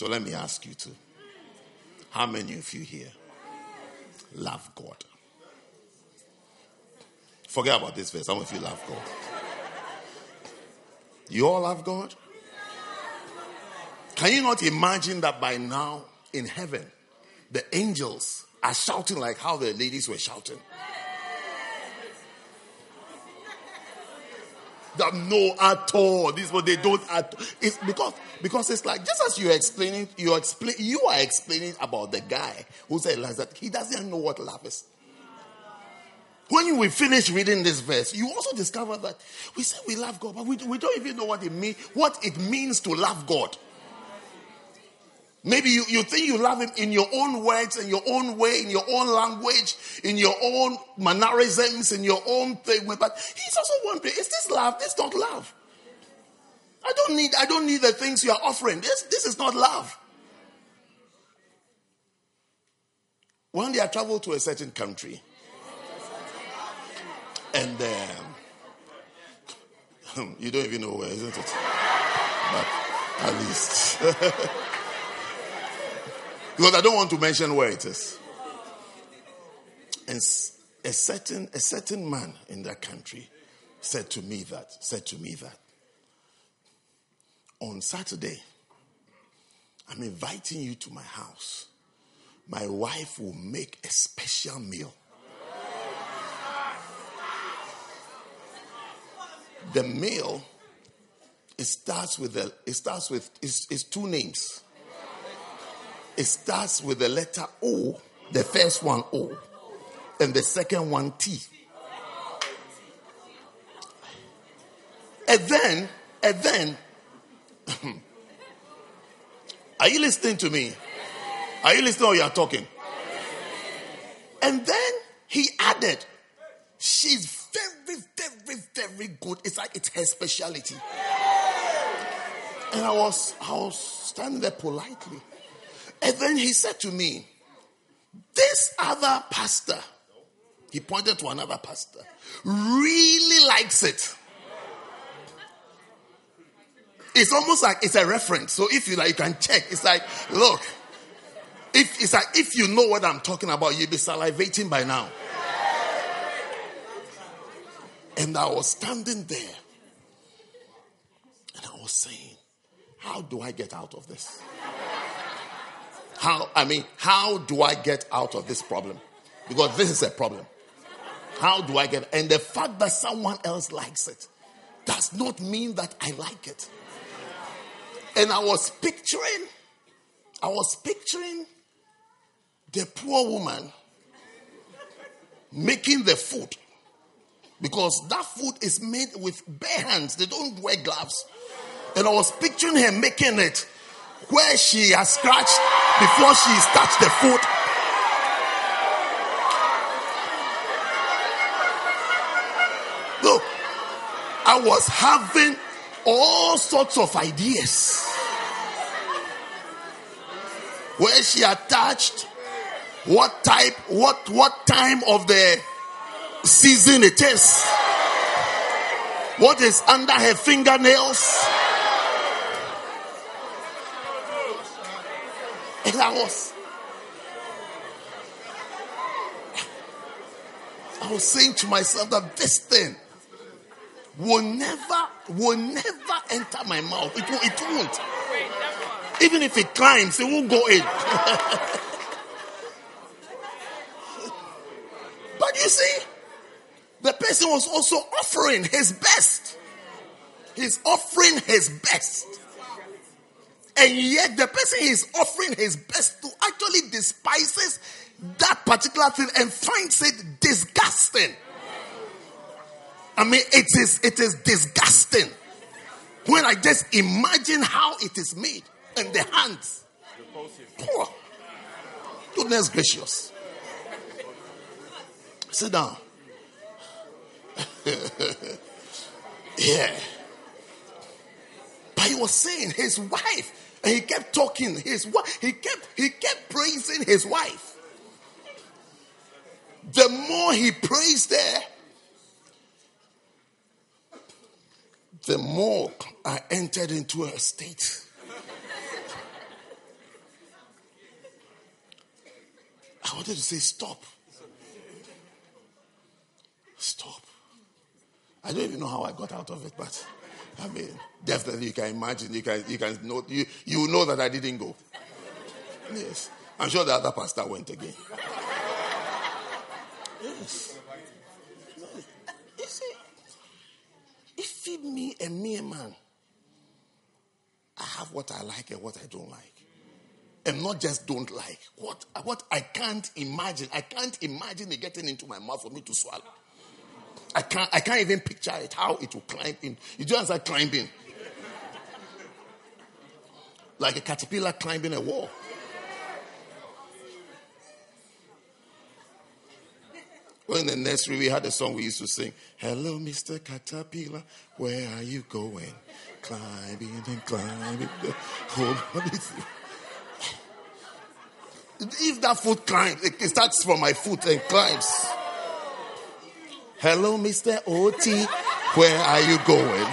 Let me ask you too. How many of you here love God? Forget about this verse. Many of you love God? You all love God? Can you not imagine that by now in heaven, the angels are shouting like how the ladies were shouting? That no at all. This what they don't at it's because because it's like just as you're explaining, you explain you are explaining about the guy who said that he doesn't know what love is. When we finish reading this verse, you also discover that we say we love God, but we, we don't even know what it means, what it means to love God. Maybe you, you think you love him in your own words, in your own way, in your own language, in your own mannerisms, in your own thing. But he's also wondering, is this love? This is not love. I don't need, I don't need the things you are offering. This, this is not love. One day I traveled to a certain country. And um, you don't even know where, isn't it? But at least. Because I don't want to mention where it is. And a certain, a certain man in that country said to me that, said to me that on Saturday, I'm inviting you to my house. My wife will make a special meal. The meal it starts with the, it starts with it's, it's two names it starts with the letter O, the first one O, and the second one T. And then, and then, are you listening to me? Are you listening or you are talking? And then he added, she's very, very, very good. It's like it's her specialty. And I was, I was standing there politely. And then he said to me, This other pastor, he pointed to another pastor, really likes it. It's almost like it's a reference. So if you like, you can check. It's like, look, if it's like if you know what I'm talking about, you'll be salivating by now. And I was standing there and I was saying, How do I get out of this? How, I mean, how do I get out of this problem? Because this is a problem. How do I get, and the fact that someone else likes it does not mean that I like it. And I was picturing, I was picturing the poor woman making the food because that food is made with bare hands. They don't wear gloves. And I was picturing her making it where she has scratched before she's touched the food. Look, I was having all sorts of ideas where she attached what type what what time of the season it is what is under her fingernails I was. I was saying to myself that this thing will never, will never enter my mouth. It, will, it won't. Even if it climbs, it won't go in. but you see, the person was also offering his best. He's offering his best. And yet the person is offering his best to actually despises that particular thing and finds it disgusting. I mean, it is, it is disgusting when I just imagine how it is made and the hands. Oh, goodness gracious. Sit down. yeah. But he was saying his wife, and he kept talking. His he kept he kept praising his wife. The more he praised her, the more I entered into a state. I wanted to say, stop. Stop. I don't even know how I got out of it, but I mean, definitely you can imagine, you can, you can know, you, you know that I didn't go. Yes. I'm sure the other pastor went again. Yes. You see, if it me a mere man, I have what I like and what I don't like. And not just don't like, what, what I can't imagine. I can't imagine it getting into my mouth for me to swallow. I can't, I can't even picture it, how it will climb in. You do understand climbing? Like a caterpillar climbing a wall. Well, in the nursery, we had a song we used to sing. Hello, Mr. Caterpillar, where are you going? Climbing and climbing. Oh, Hold. If that foot climbs, it starts from my foot and climbs. Hello, Mr. OT, where are you going?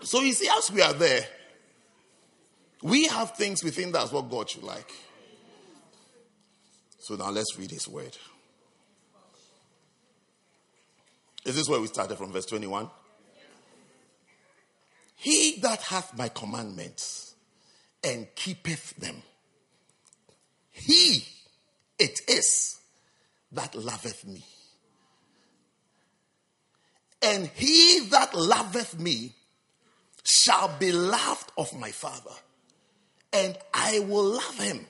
so you see, as we are there, we have things within that's what God should like. So now let's read his word. Is this where we started from verse 21? He that hath my commandments and keepeth them, he it is that loveth me. And he that loveth me shall be loved of my Father and I will love him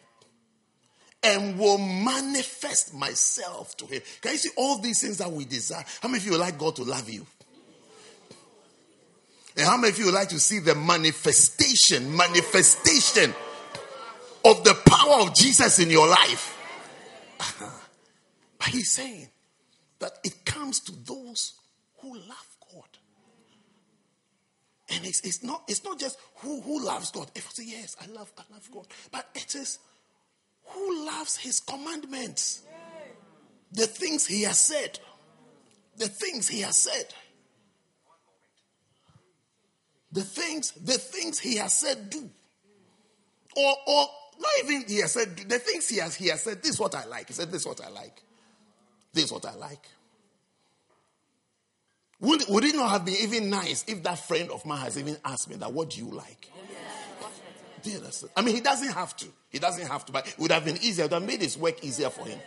and will manifest myself to him. Can you see all these things that we desire? How many of you would like God to love you? And how many of you would like to see the manifestation, manifestation of the power of Jesus in your life? But he's saying that it comes to those who love God. and it's, it's, not, it's not just who, who loves God. If say, yes, I love, I love God. But it is who loves his commandments. The things he has said. The things he has said. The things, the things he has said do. Or, or not even he has said, the things he has, he has said, this is what I like. He said, this is what I like. This is what I like. Would, would it not have been even nice if that friend of mine has even asked me that, what do you like? I mean, he doesn't have to. He doesn't have to, but it would have been easier. It would have made his work easier for him.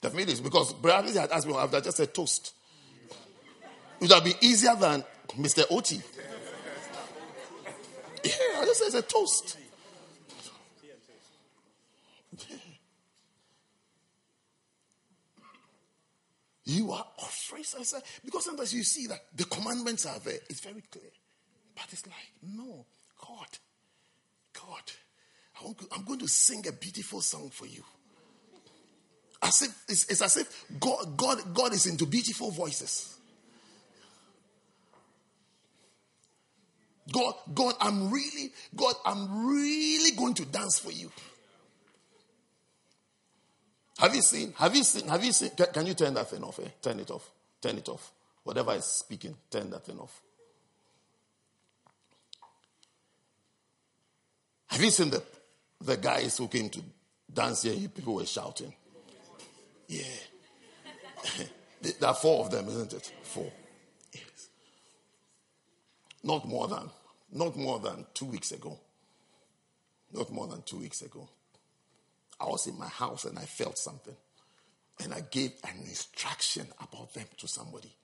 That made this because Bradley had asked me after just a toast. It would have been easier than Mr. Oti. Yeah, I just said it's a toast. You are offering. Because sometimes you see that the commandments are there. It's very clear. But it's like, no, God, God, I'm going to sing a beautiful song for you. As if it's, it's as if God, God, God is into beautiful voices. God, God, I'm really, God, I'm really going to dance for you. Have you seen? Have you seen? Have you seen? Can, can you turn that thing off? Eh? Turn it off. Turn it off. Whatever is speaking, turn that thing off. Have you seen the, the guys who came to dance here? People were shouting. Yeah. there are four of them, isn't it? Four. Yes. Not more than, not more than two weeks ago. Not more than two weeks ago. I was in my house and I felt something. And I gave an instruction about them to somebody.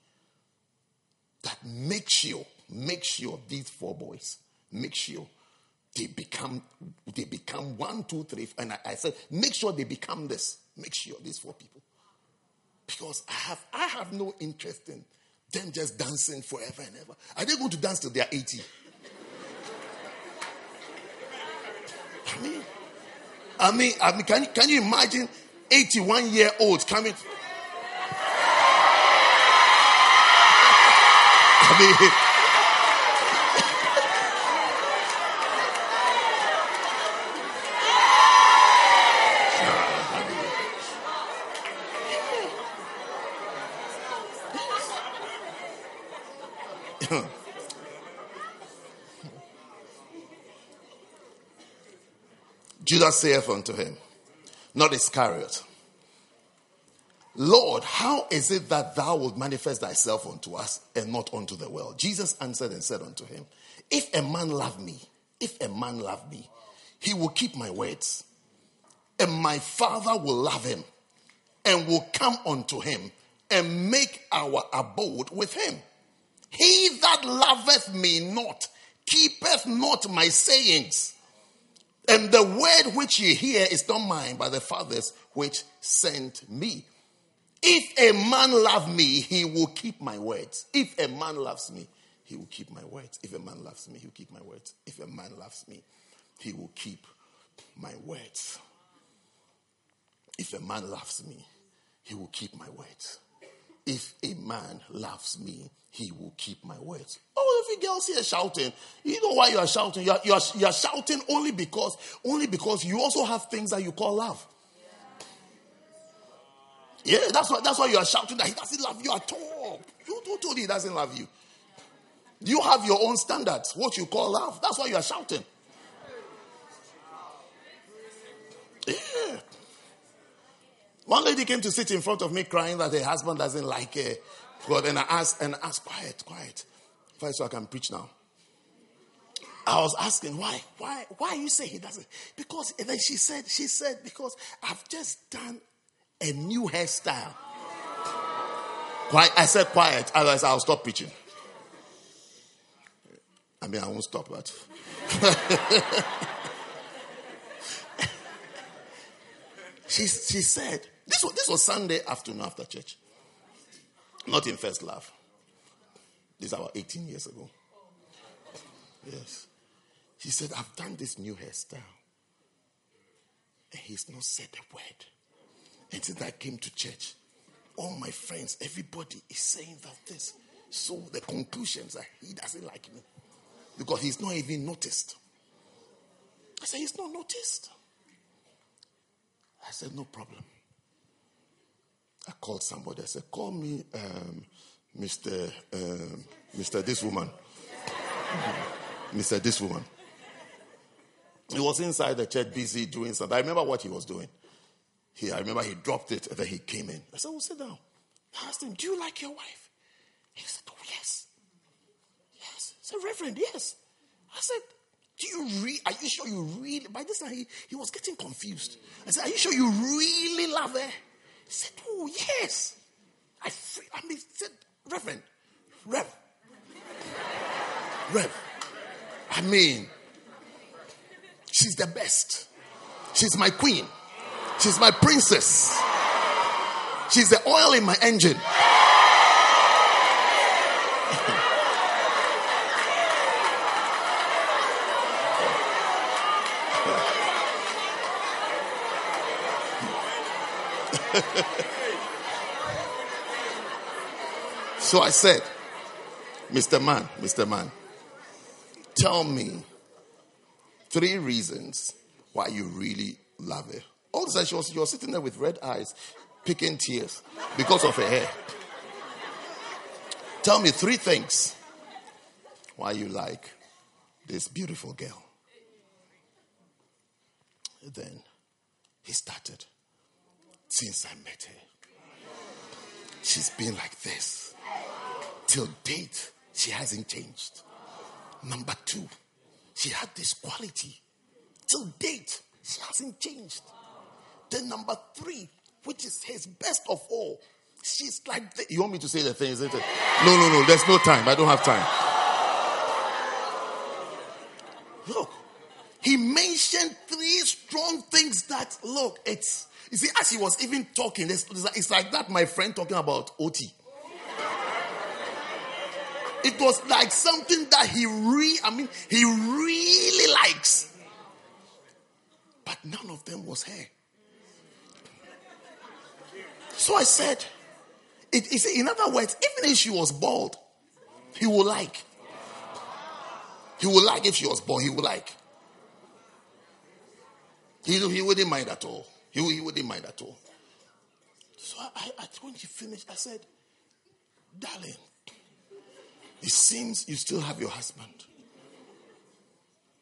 That make sure, make sure these four boys, make sure they become they become one, two, three. And I, I said, make sure they become this. Make sure these four people. Because I have I have no interest in them just dancing forever and ever. Are they going to dance till they are 80? I mean, I mean, I mean, can, can you imagine 81 year olds coming? I mean, Saith unto him, not Iscariot, Lord, how is it that thou wilt manifest thyself unto us and not unto the world? Jesus answered and said unto him, If a man love me, if a man love me, he will keep my words, and my Father will love him, and will come unto him, and make our abode with him. He that loveth me not keepeth not my sayings. And the word which you hear is not mine, but the Father's which sent me. If a man love me, he will keep my words. If a man loves me, he will keep my words. If a man loves me, he will keep my words. If a man loves me, he will keep my words. If a man loves me, he will keep my words. If a man loves me, he will keep my words. Oh, if you girls here shouting, you know why you are shouting? You are, you, are, you are shouting only because, only because you also have things that you call love. Yeah, that's why that's why you are shouting that he doesn't love you at all. You told you he doesn't love you? You have your own standards, what you call love. That's why you are shouting. Yeah. One lady came to sit in front of me crying that her husband doesn't like her. God, and I asked, and I asked, quiet, quiet. First, so I can preach now. I was asking why, why, why you say he doesn't? Because and then she said, she said, because I've just done a new hairstyle. Quiet. I said quiet, otherwise I'll stop preaching. I mean, I won't stop that. she, she said, this was, this was Sunday afternoon after church. Not in First Love. This is about 18 years ago. Yes. He said, I've done this new hairstyle. And he's not said a word. And since I came to church, all my friends, everybody is saying that this. So the conclusions are he doesn't like me. Because he's not even noticed. I said, he's not noticed. I said, no problem. I called somebody. I said, call me um, Mr. Um, Mr. This woman. Mr. This woman. He was inside the church busy doing something. I remember what he was doing. He, I remember he dropped it and then he came in. I said, well, sit down. I asked him, do you like your wife? He said, oh, yes. Yes. I said, Reverend, yes. I said, do you really, are you sure you really, by this time he, he was getting confused. I said, are you sure you really love her? He said, Oh, yes. I, I mean, said, Reverend, Rev, Rev. I mean, she's the best. She's my queen. She's my princess. She's the oil in my engine. so I said, Mr. Man, Mr. Man, tell me three reasons why you really love her. All of a sudden, she was, she was sitting there with red eyes, picking tears because of her hair. Tell me three things why you like this beautiful girl. then he started. Since I met her, she's been like this. Till date, she hasn't changed. Number two, she had this quality. Till date, she hasn't changed. Then number three, which is his best of all, she's like you want me to say the thing, isn't it? No, no, no. There's no time. I don't have time. Look, he mentioned three strong things that look. It's you see as he was even talking. It's, like that. My friend talking about OT. It was like something that he really, I mean, he really likes. But none of them was her. So I said, it, it, in other words, even if she was bald, he would like. He would like if she was bald, he would like. He, he wouldn't mind at all. He, he wouldn't mind at all. So I, I, when she finished, I said, Darling, it seems you still have your husband.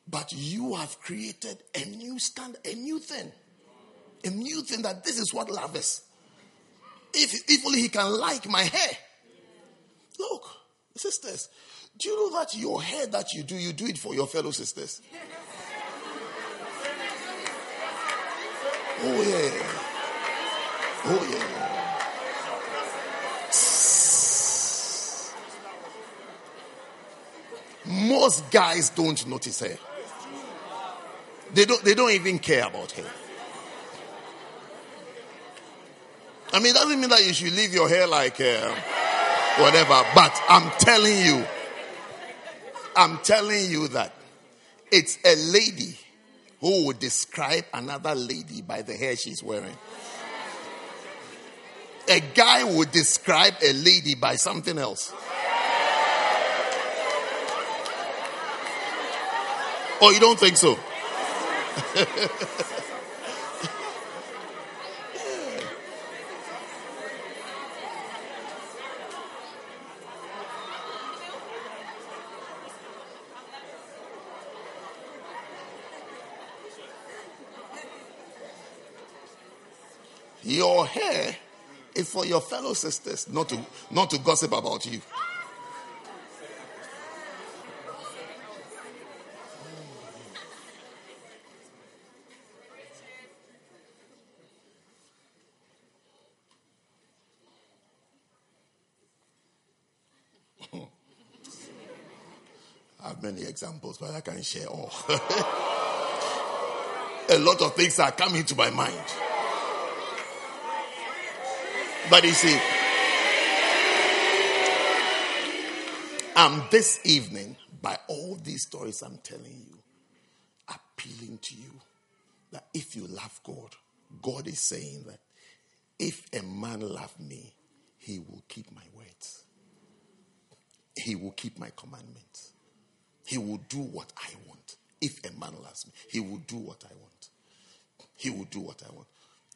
But you have created a new stand, a new thing. A new thing that this is what love is. If, if only he can like my hair. Look, sisters, do you know that your hair that you do, you do it for your fellow sisters? Oh, yeah. Oh, yeah. Most guys don't notice her. They don't, they don't even care about her. I mean, it doesn't mean that you should leave your hair like uh, whatever, but I'm telling you, I'm telling you that it's a lady who would describe another lady by the hair she's wearing. A guy would describe a lady by something else. Oh, you don't think so? Your hair is for your fellow sisters, not to not to gossip about you. I have many examples, but I can share all. A lot of things are coming to my mind. But you see, and this evening, by all these stories I'm telling you, appealing to you that if you love God, God is saying that if a man love me, he will keep my words. He will keep my commandments. He will do what I want. If a man loves me, he will do what I want. He will do what I want.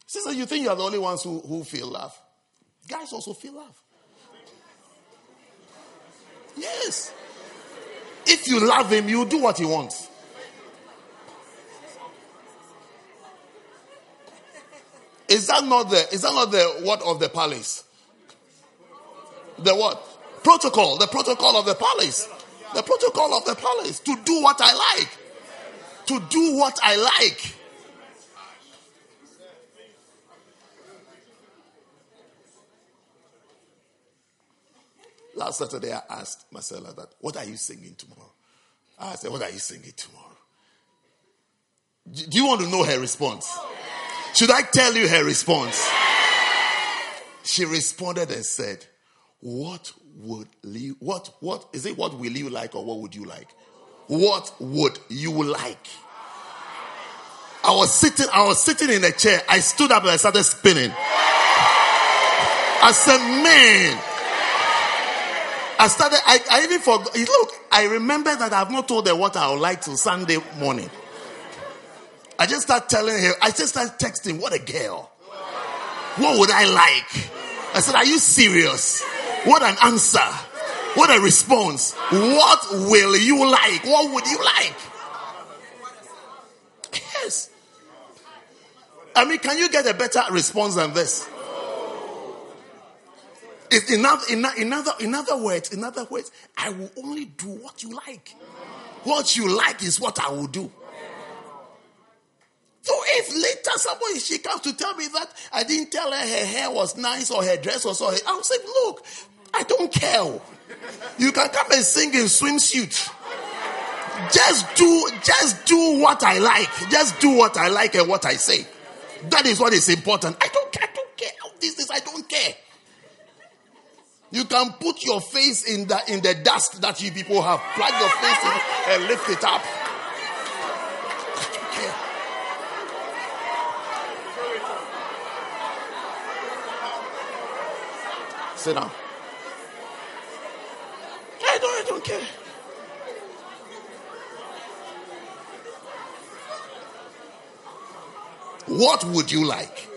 Sister, you think you are the only ones who, who feel love? Guys also feel love. Yes. If you love him, you do what he wants. Is that not the is that not the word of the palace? The what? Protocol. The protocol of the palace. The protocol of the palace. To do what I like. To do what I like. Last Saturday, I asked Marcella that, what are you singing tomorrow? I said, what are you singing tomorrow? Do you want to know her response? Should I tell you her response? She responded and said, what would you, what, what, is it what will you like or what would you like? What would you like? I was sitting, I was sitting in a chair. I stood up and I started spinning. I said, man, I started, I, I even forgot. Look, I remember that I've not told her what I would like till Sunday morning. I just started telling her, I just started texting, what a girl. What would I like? I said, are you serious? What an answer. What a response. What will you like? What would you like? Yes. I mean, can you get a better response than this? In, other, in, in, other, in other words, in other words, I will only do what you like. What you like is what I will do. So if later somebody she comes to tell me that I didn't tell her her hair was nice or her dress was, or I'll say, look, I don't care. You can come and sing in swimsuit. Just do, just do what I like. Just do what I like and what I say. That is what is important. I don't. I don't care. This is, I don't care. You can put your face in the in the dust that you people have. Plug your face in and lift it up. Sit down. I don't, I don't care. What would you like?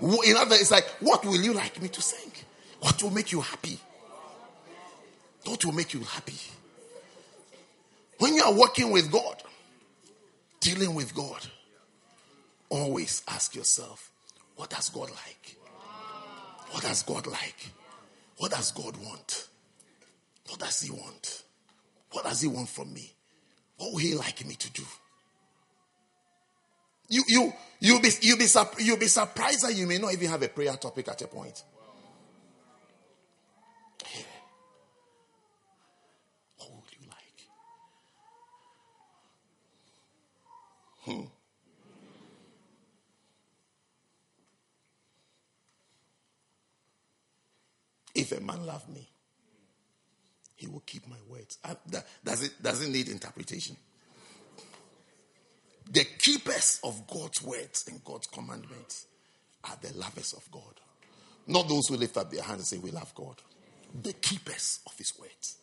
In other words, it's like, what will you like me to sing? What will make you happy? What will make you happy? When you are working with God, dealing with God, always ask yourself, what does God like? What does God like? What does God want? What does He want? What does He want from me? What will He like me to do? You you you'll be you'll be you'll be surprised that you may not even have a prayer topic at a point. What would you like? Hmm. If a man love me, he will keep my words. I, that, does it doesn't need interpretation. The keepers of God's words and God's commandments are the lovers of God. Not those who lift up their hands and say, We love God. The keepers of His words.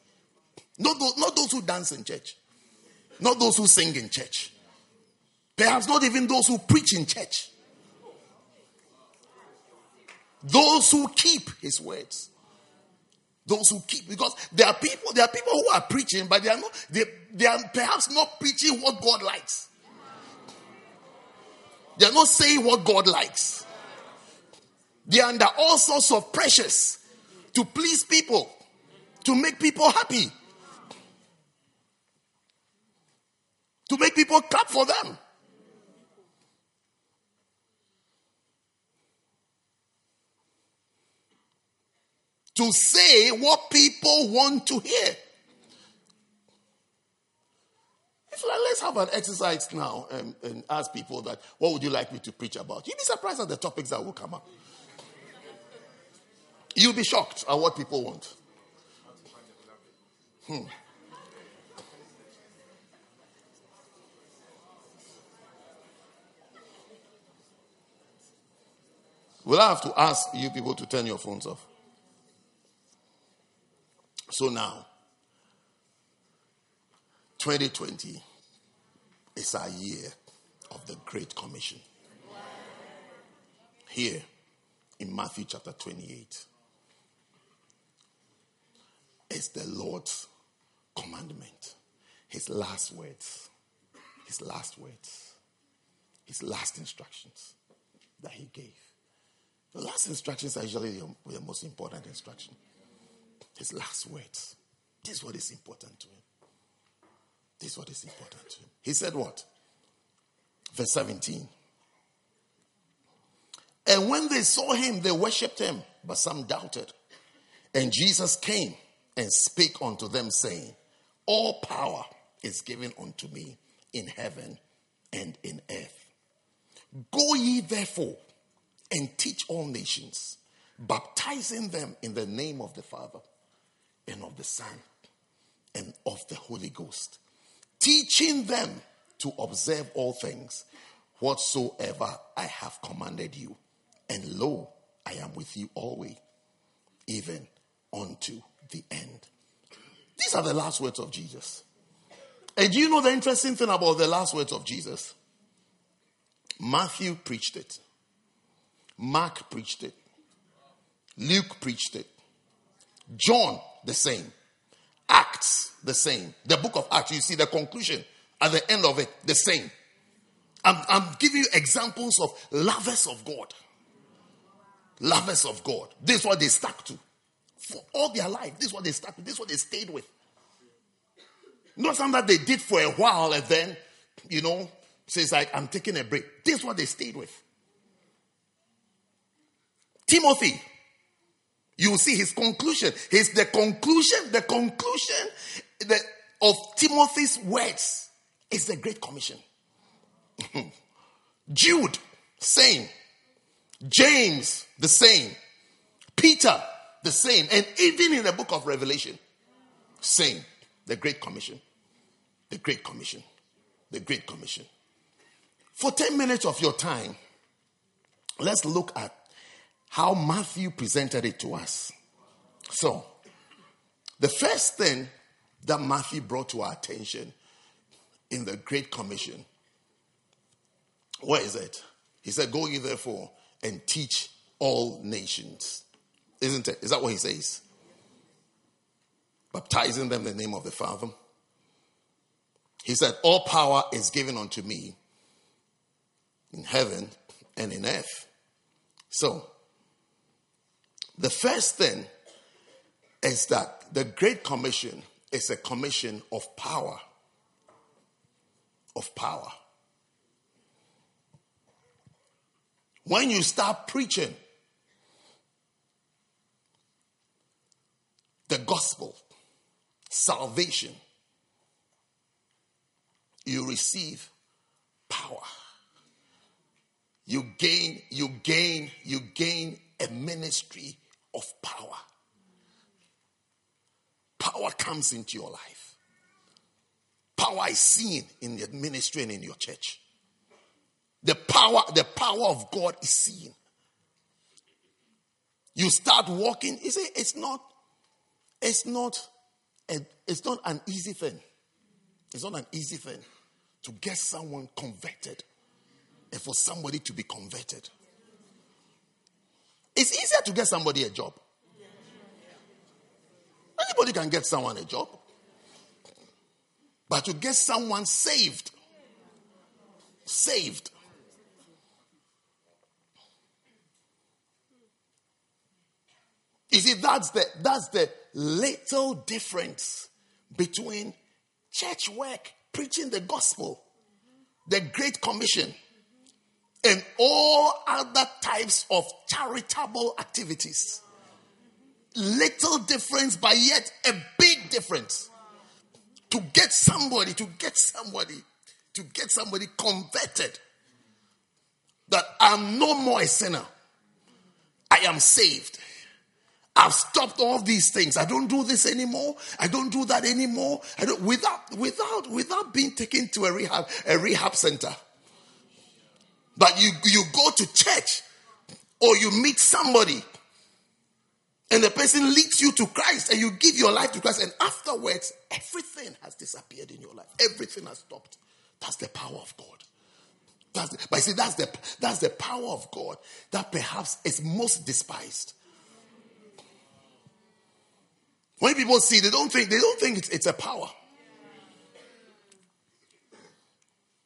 Not those, not those who dance in church. Not those who sing in church. Perhaps not even those who preach in church. Those who keep His words. Those who keep, because there are people, there are people who are preaching, but they are not, they, they are perhaps not preaching what God likes. They are not saying what God likes. They are under all sorts of pressures to please people, to make people happy, to make people clap for them. To say what people want to hear. If, let's have an exercise now and, and ask people that, what would you like me to preach about? You'd be surprised at the topics that will come up. You'll be shocked at what people want. Hmm. Will I have to ask you people to turn your phones off? So now, 2020 is our year of the Great Commission. Here in Matthew chapter 28 is the Lord's commandment, his last words, his last words, his last instructions that he gave. The last instructions are usually the, the most important instruction his last words. This is what is important to him. This is what is important to him. He said what? Verse 17. And when they saw him, they worshipped him, but some doubted. And Jesus came and spake unto them, saying, All power is given unto me in heaven and in earth. Go ye therefore and teach all nations, baptizing them in the name of the Father and of the Son and of the Holy Ghost, teaching them to observe all things whatsoever I have commanded you. And lo, I am with you always, even unto the end. These are the last words of Jesus. And do you know the interesting thing about the last words of Jesus? Matthew preached it, Mark preached it, Luke preached it, John the same. Acts, the same. The book of Acts, you see the conclusion at the end of it, the same. I'm, I'm giving you examples of lovers of God. Lovers of God. This is what they stuck to. For all their life, this is what they stuck to. This is what they stayed with. Not something that they did for a while and then, you know, says like, I'm taking a break. This is what they stayed with. Timothy, you will see his conclusion. His the conclusion, the conclusion the, of Timothy's words is the Great Commission. Jude, same. James, the same. Peter, the same. And even in the book of Revelation, same. The Great Commission. The Great Commission. The Great Commission. For 10 minutes of your time, let's look at how Matthew presented it to us. So, the first thing that Matthew brought to our attention in the Great Commission, what is it? He said, Go ye therefore and teach all nations. Isn't it? Is that what he says? Baptizing them in the name of the Father. He said, All power is given unto me in heaven and in earth. So, the first thing is that the Great Commission is a commission of power. Of power. When you start preaching the gospel, salvation, you receive power. You gain, you gain, you gain a ministry of power. Power comes into your life. Power is seen in the ministry and in your church. The power, the power of God is seen. You start walking. You see, it's not, it's not, it's not an easy thing. It's not an easy thing to get someone converted and for somebody to be converted. It's easier to get somebody a job. Anybody can get someone a job. But to get someone saved, saved, You see, that's the that's the little difference between church work, preaching the gospel, the Great Commission, and all other types of charitable activities. Little difference, but yet a big difference. To get somebody, to get somebody, to get somebody converted that I'm no more a sinner. I am saved. I've stopped all these things. I don't do this anymore. I don't do that anymore. I don't without without without being taken to a rehab a rehab center. But you you go to church or you meet somebody and the person leads you to Christ and you give your life to Christ and afterwards everything has disappeared in your life. Everything has stopped. That's the power of God. That's the, but see, that's the that's the power of God that perhaps is most despised. When people see, they don't think they don't think it's, it's a power.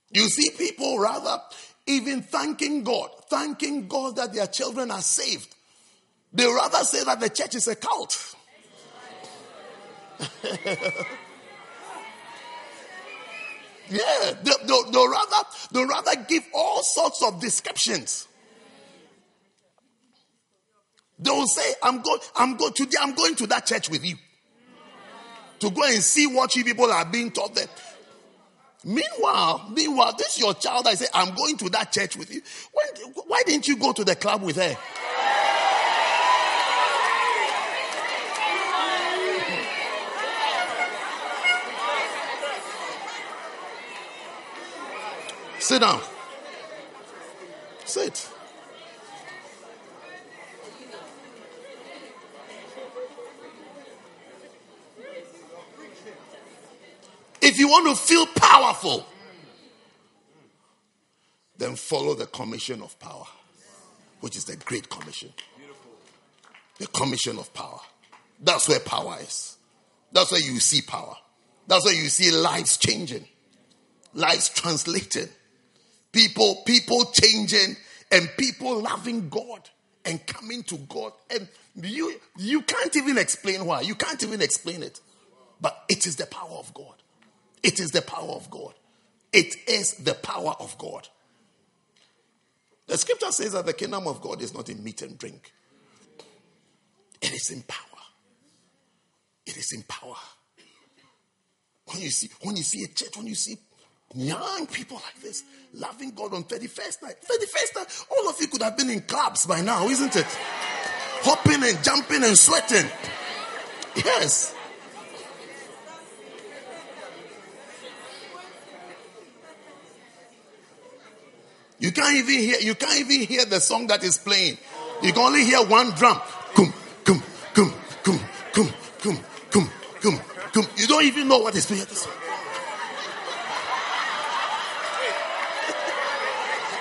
You see people rather even thanking God, thanking God that their children are saved. They rather say that the church is a cult. yeah, they, they, they'll, rather, they'll rather give all sorts of descriptions. They will say, I'm going, I'm going today, I'm going to that church with you. To go and see what you people are being taught there. Meanwhile, meanwhile, this is your child. I say, I'm going to that church with you. When, why didn't you go to the club with her? Sit down. Sit. If you want to feel powerful, then follow the commission of power, which is the Great Commission. The commission of power. That's where power is. That's where you see power. That's where you see lives changing, lives translated. People, people changing and people loving God and coming to God. And you you can't even explain why. You can't even explain it. But it is the power of God. It is the power of God. It is the power of God. The scripture says that the kingdom of God is not in meat and drink. It is in power. It is in power. When you see, when you see a church, when you see young people like this loving God on 31st night, 31st night, all of you could have been in clubs by now, isn't it? Hopping and jumping and sweating. Yes. You can't even hear you can't even hear the song that is playing. You can only hear one drum. Come, come, come, come, come, come, come, come, come. You don't even know what is playing.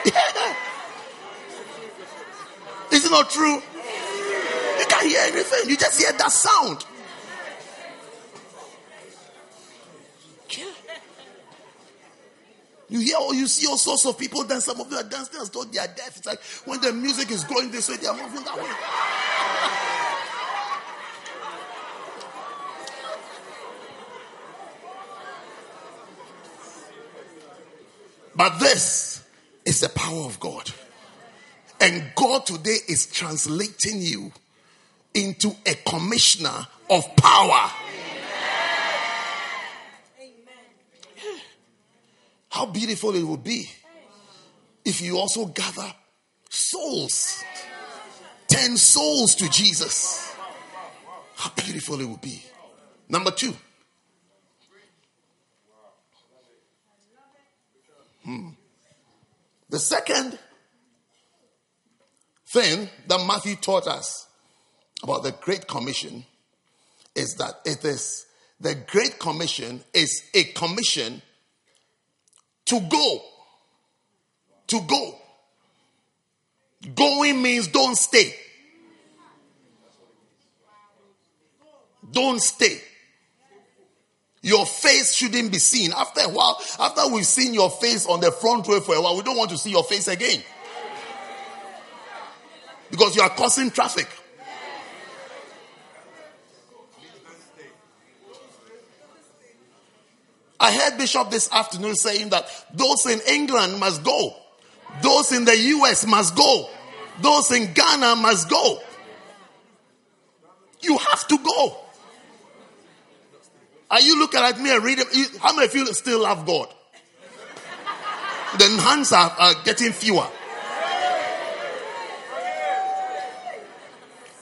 Yeah. Is it not true? You can't hear anything. You just hear that sound. You hear or you see all sorts of people dance. Some of them are dancing as though they are deaf. It's like when the music is going this way, they are moving that way. But this is the power of God. And God today is translating you into a commissioner of power. How beautiful it would be if you also gather souls, 10 souls to Jesus. How beautiful it would be. Number two. Hmm. The second thing that Matthew taught us about the Great Commission is that it is the Great Commission is a commission to go. To go. Going means don't stay. Don't stay. Your face shouldn't be seen. After a while, after we've seen your face on the front row for a while, we don't want to see your face again. Because you are causing traffic. I heard Bishop this afternoon saying that those in England must go. Those in the US must go. Those in Ghana must go. You have to go. Are you looking at me and reading? How many of you still love God? The hands are, are getting fewer.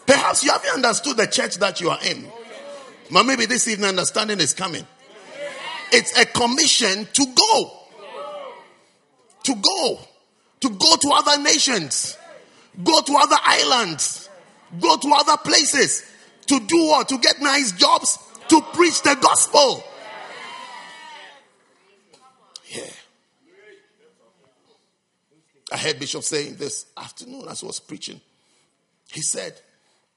Perhaps you haven't understood the church that you are in. But maybe this evening understanding is coming. It's a commission to go. To go. To go to other nations. Go to other islands. Go to other places. To do what? To get nice jobs. To preach the gospel. Yeah. I heard Bishop saying this afternoon as I was preaching. He said,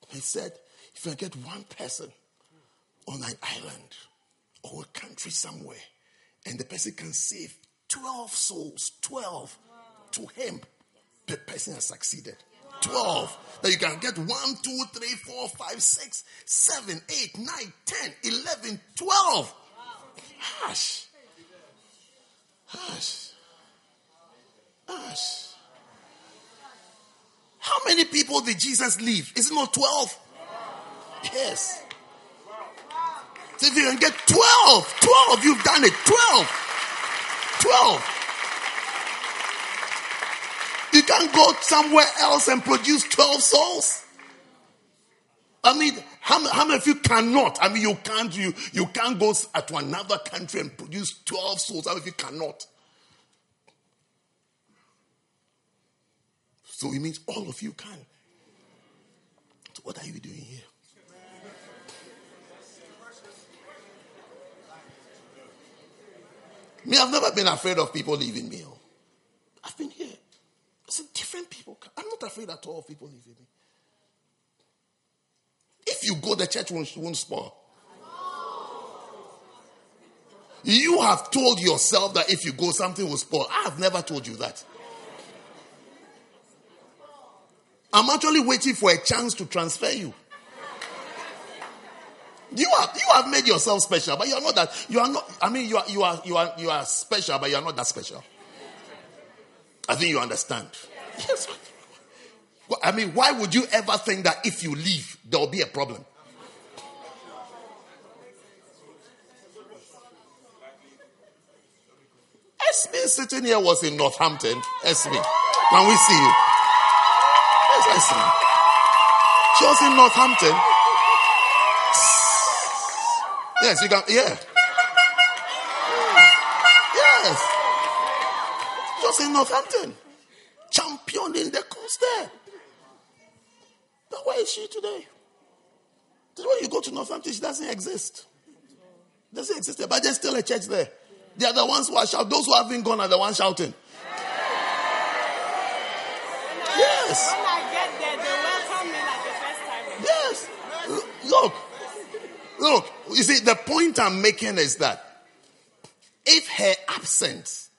he said, if I get one person on an island or a country somewhere, and the person can save 12 souls, 12 to him, the person has succeeded. 12. That you can get 1, 2, 3, 4, 5, 6, 7, 8, 9, 10, 11, 12. Hush. Hush. Hush. How many people did Jesus leave? Is it not 12? Yes. So if you can get 12, 12, you've done it. 12. 12. You can't go somewhere else and produce 12 souls. I mean, how, how many of you cannot? I mean, you can't, you, you can't go to another country and produce 12 souls. How many of you cannot? So it means all of you can. So what are you doing here? Me, I've never been afraid of people leaving me. Oh. I've been here. It's a different people. I'm not afraid at all of people leaving me. If you go, the church won't, won't spoil. You have told yourself that if you go, something will spoil. I have never told you that. I'm actually waiting for a chance to transfer you. You have you have made yourself special, but you are not that. You are not. I mean, you are you are you are you are special, but you are not that special. I think you understand. Yes. I mean, why would you ever think that if you leave, there will be a problem? Esme sitting here was in Northampton. Esme, can we see you? Yes, Esme. She was in Northampton. Yes, you can. Yeah. Yes. Just in Northampton. Championing the cause there. But where is she today? When you go to Northampton, she doesn't exist. Doesn't exist there, but there's still a church there. They are the ones who are shouting. Those who haven't gone are the ones shouting. Yes. When I get there, they welcome me like the first time. Yes. Look. Look. You see, the point I'm making is that if her absence,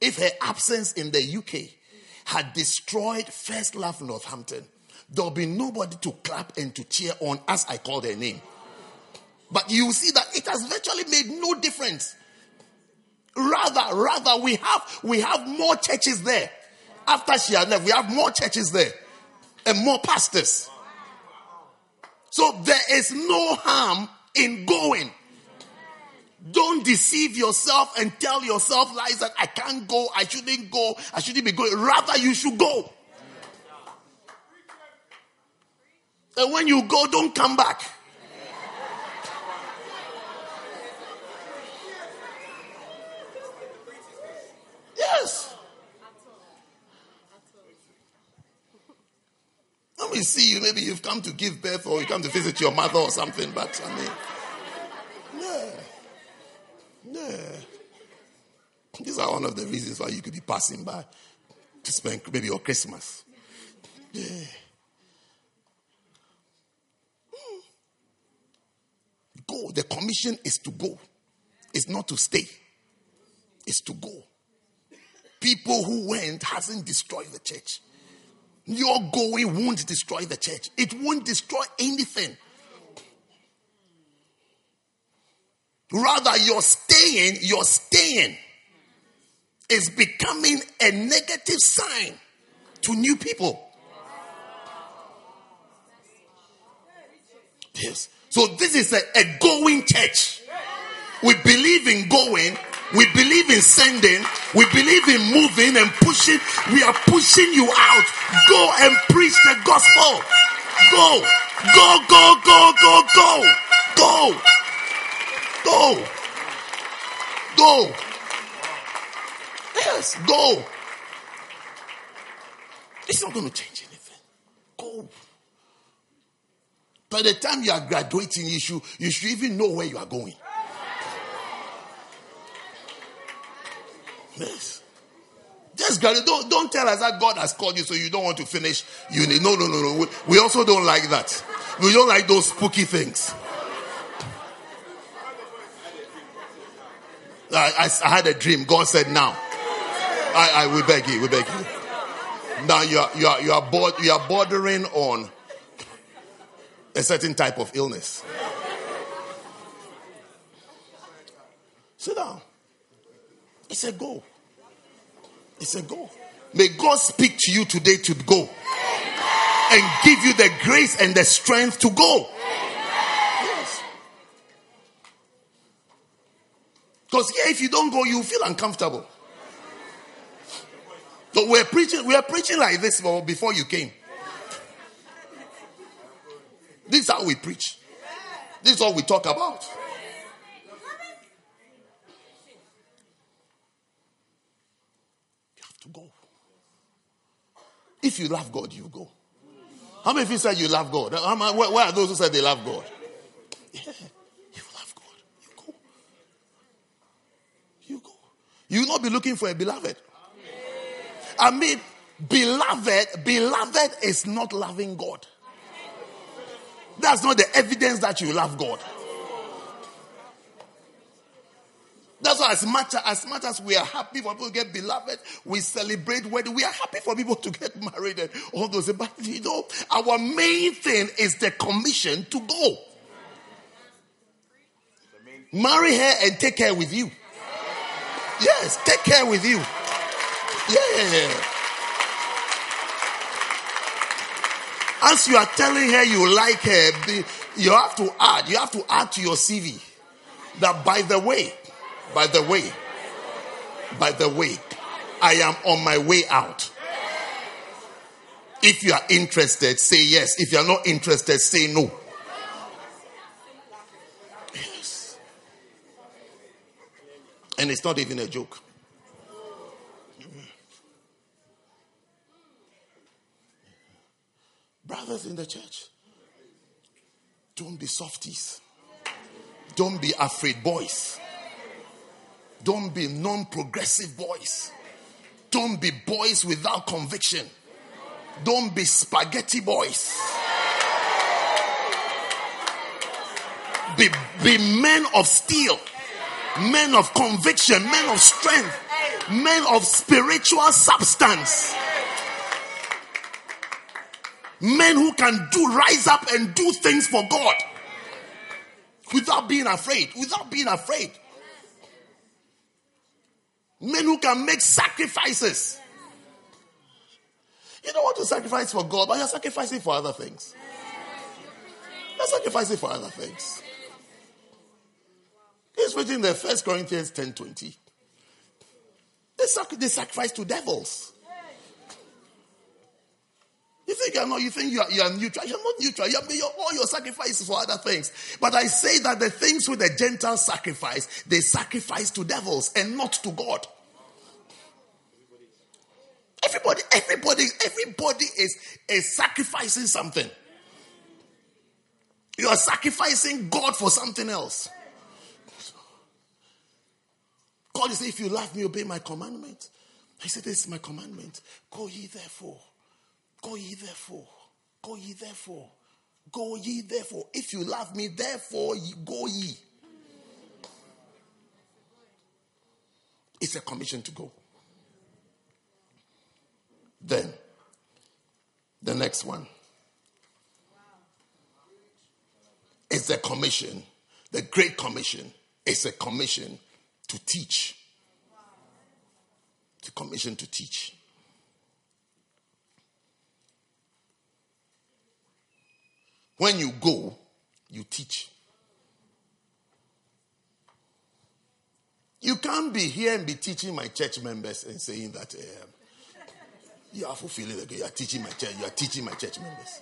if her absence in the UK had destroyed First Love Northampton, there'll be nobody to clap and to cheer on as I call their name. But you see that it has virtually made no difference. Rather, rather, we have we have more churches there. After she had left, we have more churches there and more pastors. So there is no harm in going. Don't deceive yourself and tell yourself lies that I can't go, I shouldn't go, I shouldn't be going. Rather, you should go. And when you go, don't come back. Yes. Let me see you. Maybe you've come to give birth or you come to visit your mother or something, but I mean, yeah. Yeah. These are one of the reasons why you could be passing by to spend maybe your Christmas. Yeah. Hmm. Go. The commission is to go. It's not to stay. It's to go. People who went hasn't destroyed the church. Your going won't destroy the church. It won't destroy anything. Rather, your staying, your staying is becoming a negative sign to new people. Yes. So this is a, a going church. We believe in going. We believe in sending. We believe in moving and pushing. We are pushing you out. Go and preach the gospel. Go. Go, go, go, go, go. Go. Go. Go. Yes, go. It's not going to change anything. Go. By the time you are graduating, you should, you should even know where you are going. Yes. Just. Don't, don't tell us that God has called you so you don't want to finish uni. No, no, no, no. We, we also don't like that. We don't like those spooky things. I, I, I had a dream. God said, now. I, I we beg you, we beg you. Now you are, you are, you are, you are bordering on a certain type of illness. Sit down. It's a go. It's a go. May God speak to you today to go and give you the grace and the strength to go. Yes. Because here, if you don't go, you feel uncomfortable. So we're preaching, we are preaching like this before you came. This is how we preach. This is all we talk about. Go. If you love God, you go. How many of you said you love God? Where are those who said they love God? Yeah, you love God. You go. You go. You will not be looking for a beloved. I mean, beloved, beloved is not loving God. That's not the evidence that you love God. That's as much as much as we are happy for people to get beloved, we celebrate wedding. We are happy for people to get married and all those. But you know, our main thing is the commission to go. Marry her and take her with you. Yes, take care with you. Yeah. As you are telling her you like her, you have to add, you have to add to your CV that by the way, by the way, by the way, I am on my way out. If you are interested, say yes. If you are not interested, say no. Yes. And it's not even a joke. Brothers in the church, don't be softies. Don't be afraid boys. Don't be non progressive boys. Don't be boys without conviction. Don't be spaghetti boys. Be, be men of steel, men of conviction, men of strength, men of spiritual substance. Men who can do rise up and do things for God without being afraid, without being afraid. Men who can make sacrifices. You don't want to sacrifice for God, but you're sacrificing for other things. You're sacrificing for other things. He's reading the First Corinthians 10 20. They, sac- they sacrifice to devils. You think you're not, you think you are, you are neutral. You're not neutral. You're, you're, all your sacrifices for other things. But I say that the things with the Gentiles sacrifice, they sacrifice to devils and not to God. Everybody, everybody, everybody is, is sacrificing something. You are sacrificing God for something else. God is saying, if you love me, obey my commandment. I said, this is my commandment. Go ye therefore Go ye therefore. Go ye therefore. Go ye therefore. If you love me, therefore go ye. It's a commission to go. Then, the next one is a commission. The Great Commission is a commission to teach. The commission to teach. When you go, you teach. You can't be here and be teaching my church members and saying that um, you are fulfilling again. You are teaching my church. You are teaching my church members.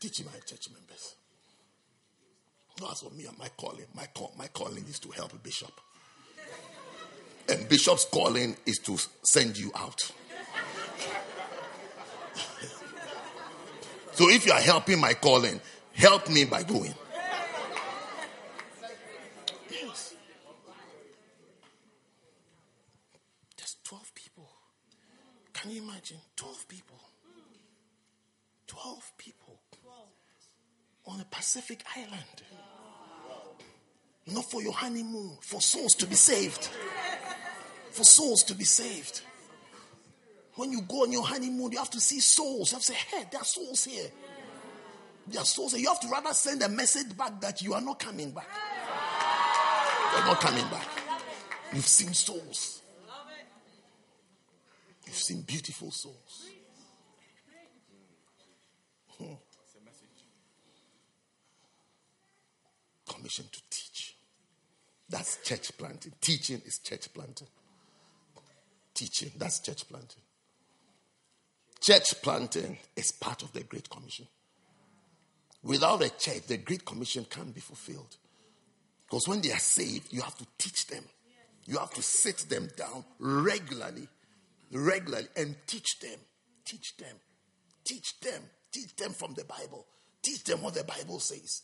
teaching my church members. That's what me and my calling. My call, my calling is to help a bishop. And Bishop's calling is to send you out. so if you are helping my calling, help me by going. Yes. Just 12 people. Can you imagine? 12 people. 12 people on a Pacific island. Not for your honeymoon, for souls to be saved for souls to be saved. When you go on your honeymoon, you have to see souls. You have to say, hey, there are souls here. There are souls here. You have to rather send a message back that you are not coming back. You're not coming back. You've seen souls. You've seen beautiful souls. Hmm. Commission to teach. That's church planting. Teaching is church planting teaching. That's church planting. Church planting is part of the Great Commission. Without a church, the Great Commission can't be fulfilled. Because when they are saved, you have to teach them. You have to sit them down regularly, regularly, and teach them. Teach them. Teach them. Teach them from the Bible. Teach them what the Bible says.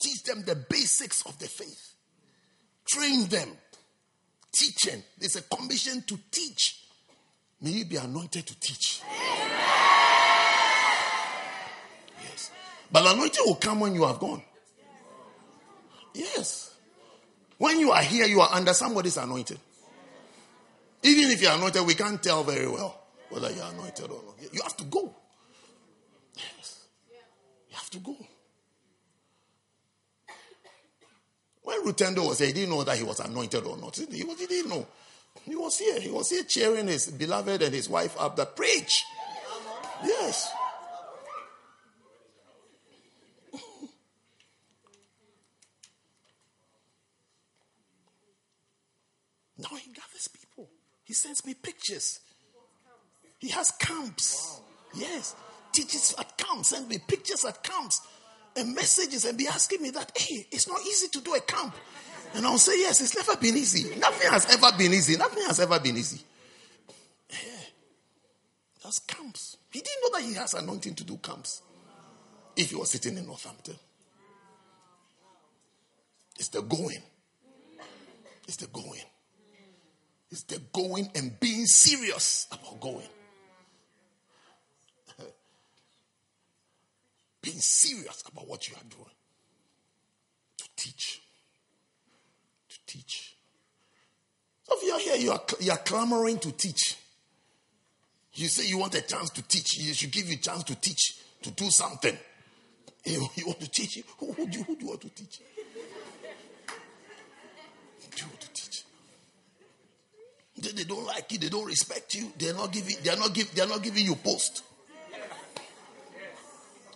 Teach them the basics of the faith. Train them Teaching. It's a commission to teach. May you be anointed to teach. Yes. But anointing will come when you have gone. Yes. When you are here, you are under somebody's anointing. Even if you're anointed, we can't tell very well whether you're anointed or not. You have to go. Yes. You have to go. When Rutendo was here, he didn't know that he was anointed or not. He, was, he didn't know. He was here. He was here cheering his beloved and his wife up the preach. Yes. now he gathers people. He sends me pictures. He has camps. Yes. Teaches at camps, sends me pictures at camps and messages and be asking me that, hey, it's not easy to do a camp. And I'll say, yes, it's never been easy. Nothing has ever been easy. Nothing has ever been easy. Yeah. That's camps. He didn't know that he has anointing to do camps if he was sitting in Northampton. It's the going. It's the going. It's the going and being serious about going. Being serious about what you are doing. To teach. To teach. So if you're here, you are, you are clamoring to teach. You say you want a chance to teach. You should give you a chance to teach, to do something. You, you want to teach? Who, who, do, who do you want to teach? Do you want to teach? They, they don't like you. They don't respect you. They're not giving. They're not give, They're not giving you post.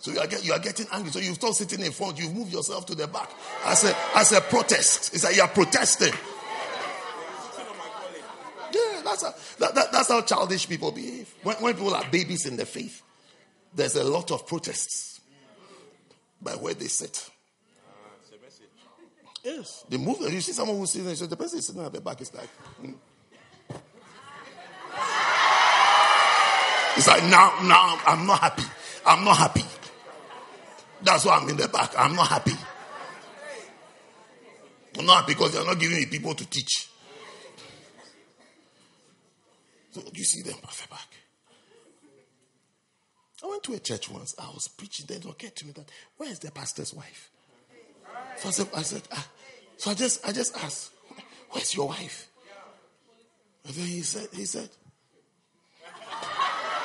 So you are, get, you are getting angry. So you stop sitting in front. You move yourself to the back as a, as a protest. It's like you are protesting. Yeah, that's, that, that, that's how childish people behave. When, when people are babies in the faith, there's a lot of protests by where they sit. Yes, they move. You see someone who's sitting there, the person is sitting at the back is like, hmm. it's like now, now I'm not happy. I'm not happy. That's why I'm in the back. I'm not happy. I'm not because they're not giving me people to teach. So you see them at back. I went to a church once. I was preaching. It occurred to me that where is the pastor's wife? So I said, I said ah. so I just I just asked, where's your wife? And then he said, he said,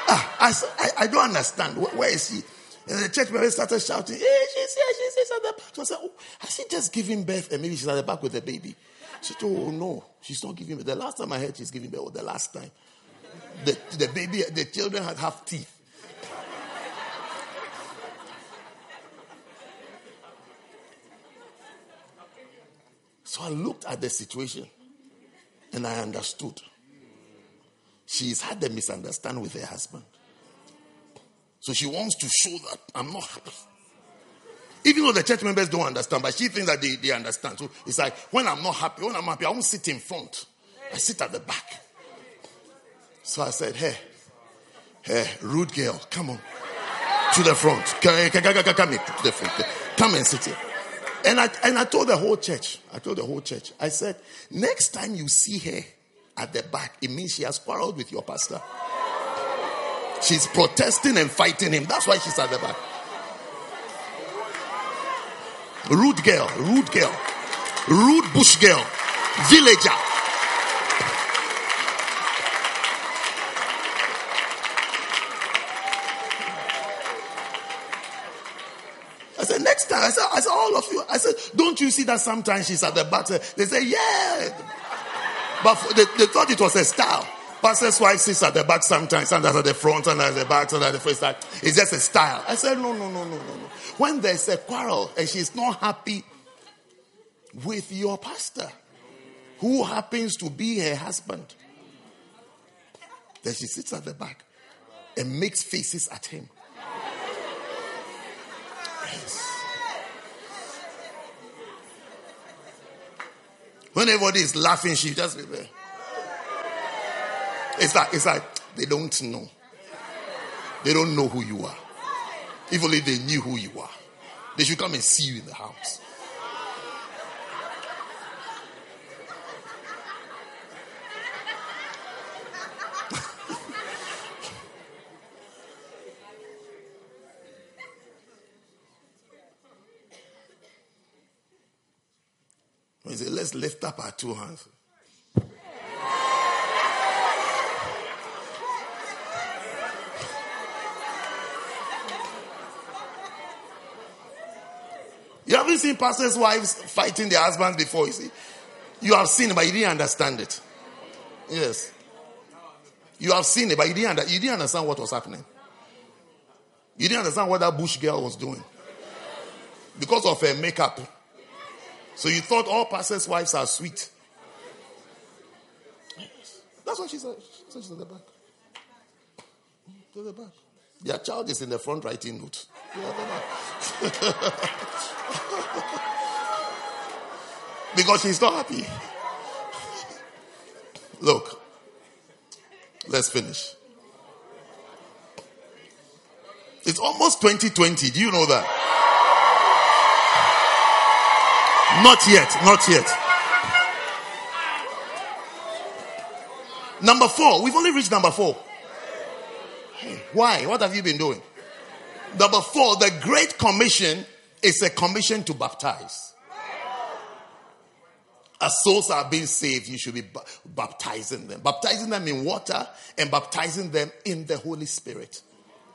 ah, I, I, I don't understand. where, where is he? And the church member started shouting, hey, she's here, she's here, she's at the back. So I said, oh, has she just given birth and maybe she's at the back with the baby? She said, oh, no, she's not giving birth. The last time I heard she's giving birth, or the last time, the, the baby, the children had half teeth. So I looked at the situation and I understood. She's had a misunderstanding with her husband. So she wants to show that I'm not happy. Even though the church members don't understand, but she thinks that they, they understand. So it's like when I'm not happy, when I'm happy, I won't sit in front. I sit at the back. So I said, Hey, hey, rude girl, come on. To the front. Come, come, to the front. Come and sit here. And I, and I told the whole church, I told the whole church, I said, next time you see her at the back, it means she has quarreled with your pastor. She's protesting and fighting him. That's why she's at the back. Rude girl, rude girl, rude bush girl, villager. I said, next time, I said, I said, all of you, I said, don't you see that sometimes she's at the back? They say, yeah. But they, they thought it was a style. Pastor's wife sits at the back sometimes, and at the front, and at the back, and at the first. It's just a style. I said, no, no, no, no, no, no. When there's a quarrel and she's not happy with your pastor, who happens to be her husband, then she sits at the back and makes faces at him. Yes. When everybody is laughing, she just be there. It's like, it's like, they don't know. They don't know who you are. If only they knew who you are, they should come and see you in the house. He said, let's lift up our two hands. Seen pastors' wives fighting their husbands before, you see. You have seen it, but you didn't understand it. Yes. You have seen it, but you didn't, under, you didn't understand what was happening. You didn't understand what that bush girl was doing. Because of her makeup. So you thought all pastors' wives are sweet. That's what she said. She said she's at the back. To the back. Their child is in the front writing notes. because she's not happy. Look, let's finish. It's almost 2020. Do you know that? Not yet, not yet. Number four, we've only reached number four. Why? What have you been doing? Number four, the Great Commission is a commission to baptize. As souls are being saved, you should be baptizing them. Baptizing them in water and baptizing them in the Holy Spirit.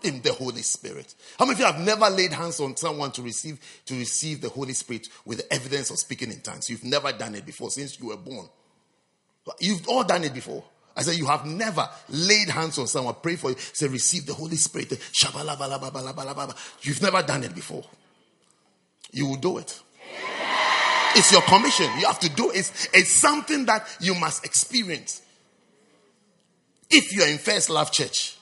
In the Holy Spirit. How many of you have never laid hands on someone to receive to receive the Holy Spirit with the evidence of speaking in tongues? You've never done it before since you were born. You've all done it before. I said, You have never laid hands on someone, pray for you, say, Receive the Holy Spirit. You've never done it before. You will do it. It's your commission. You have to do it. It's, something that you must experience. If you're in First Love Church,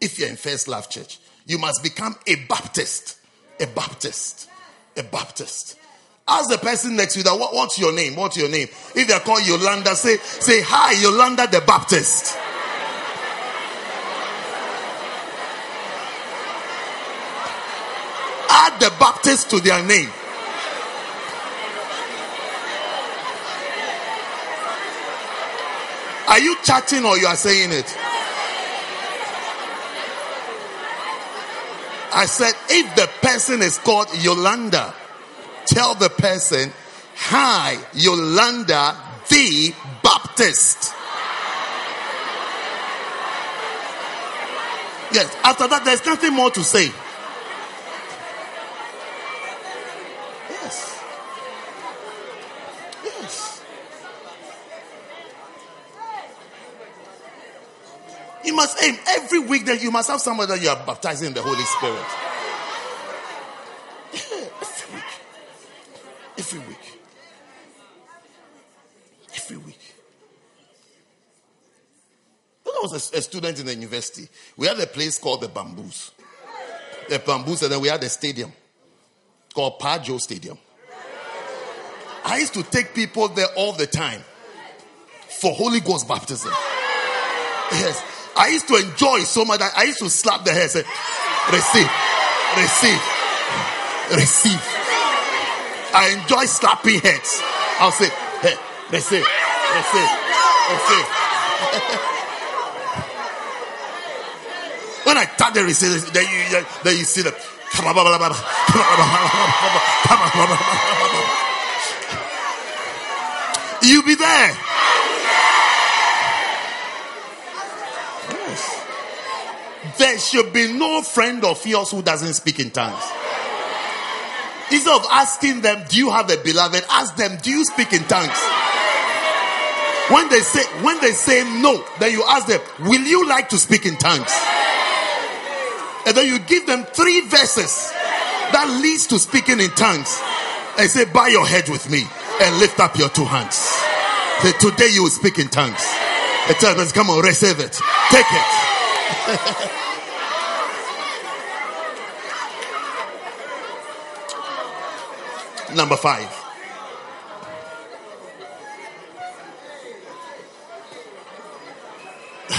if you're in First Love Church, you must become a Baptist. A Baptist. A Baptist. Ask the person next to you that what, what's your name? What's your name? If they're called Yolanda, say, say hi, Yolanda the Baptist. Add the Baptist to their name. Are you chatting or you are saying it? I said, if the person is called Yolanda, tell the person, Hi, Yolanda the Baptist. Yes, after that, there's nothing more to say. You must aim every week that you must have somebody that you are baptizing in the Holy Spirit. Every week. Every week. When I was a, a, student in the university, we had a place called the Bamboos. The Bamboos, and then we had a stadium called Pajo Stadium. I used to take people there all the time for Holy Ghost baptism. Yes. I used to enjoy so much that I used to slap the and say, receive, receive, receive. I enjoy slapping heads. I'll say, hey, say, let's say. when I tap the receiver, then you, then you see the. You be there. There should be no friend of yours who doesn't speak in tongues. Instead of asking them, Do you have a beloved? Ask them, Do you speak in tongues? When they say when they say no, then you ask them, Will you like to speak in tongues? And then you give them three verses that leads to speaking in tongues. And say, Bow your head with me and lift up your two hands. Say, Today you will speak in tongues. And tell them, Come on, receive it. Take it. Number five.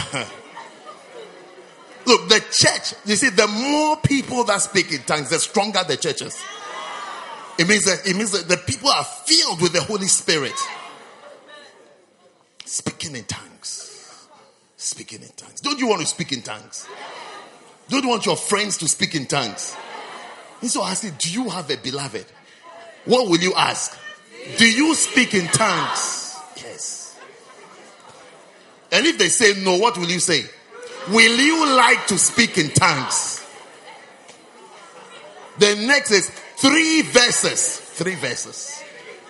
Look, the church, you see, the more people that speak in tongues, the stronger the churches. It means that it means that the people are filled with the Holy Spirit. Speaking in tongues. Speaking in tongues. Don't you want to speak in tongues? Don't you want your friends to speak in tongues? And so I said, Do you have a beloved? What will you ask? Do you speak in tongues? Yes. And if they say no, what will you say? Will you like to speak in tongues? The next is three verses. Three verses.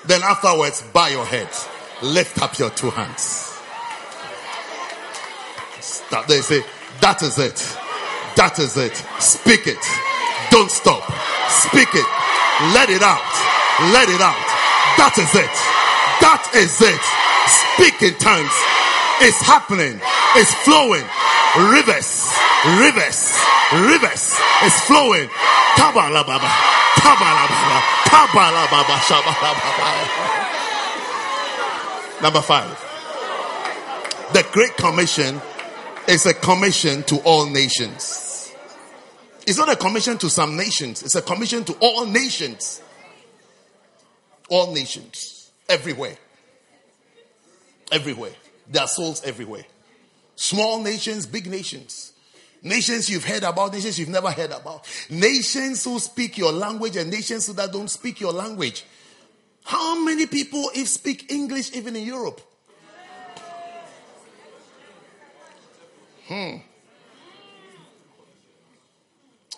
Then afterwards, bow your head. Lift up your two hands. Stop. They say, that is it. That is it. Speak it. Don't stop. Speak it. Let it out. Let it out. That is it. That is it. Speak in tongues. It's happening. It's flowing. Rivers. Rivers. Rivers. It's flowing. Kabbalah Baba. Kabbalah Baba. Kabbalah Baba. Shabbalah Baba. Number five. The Great Commission is a commission to all nations. It's not a commission to some nations, it's a commission to all nations. All nations. Everywhere. Everywhere. There are souls everywhere. Small nations, big nations. Nations you've heard about, nations you've never heard about. Nations who speak your language and nations who that don't speak your language. How many people if speak English even in Europe? Hmm.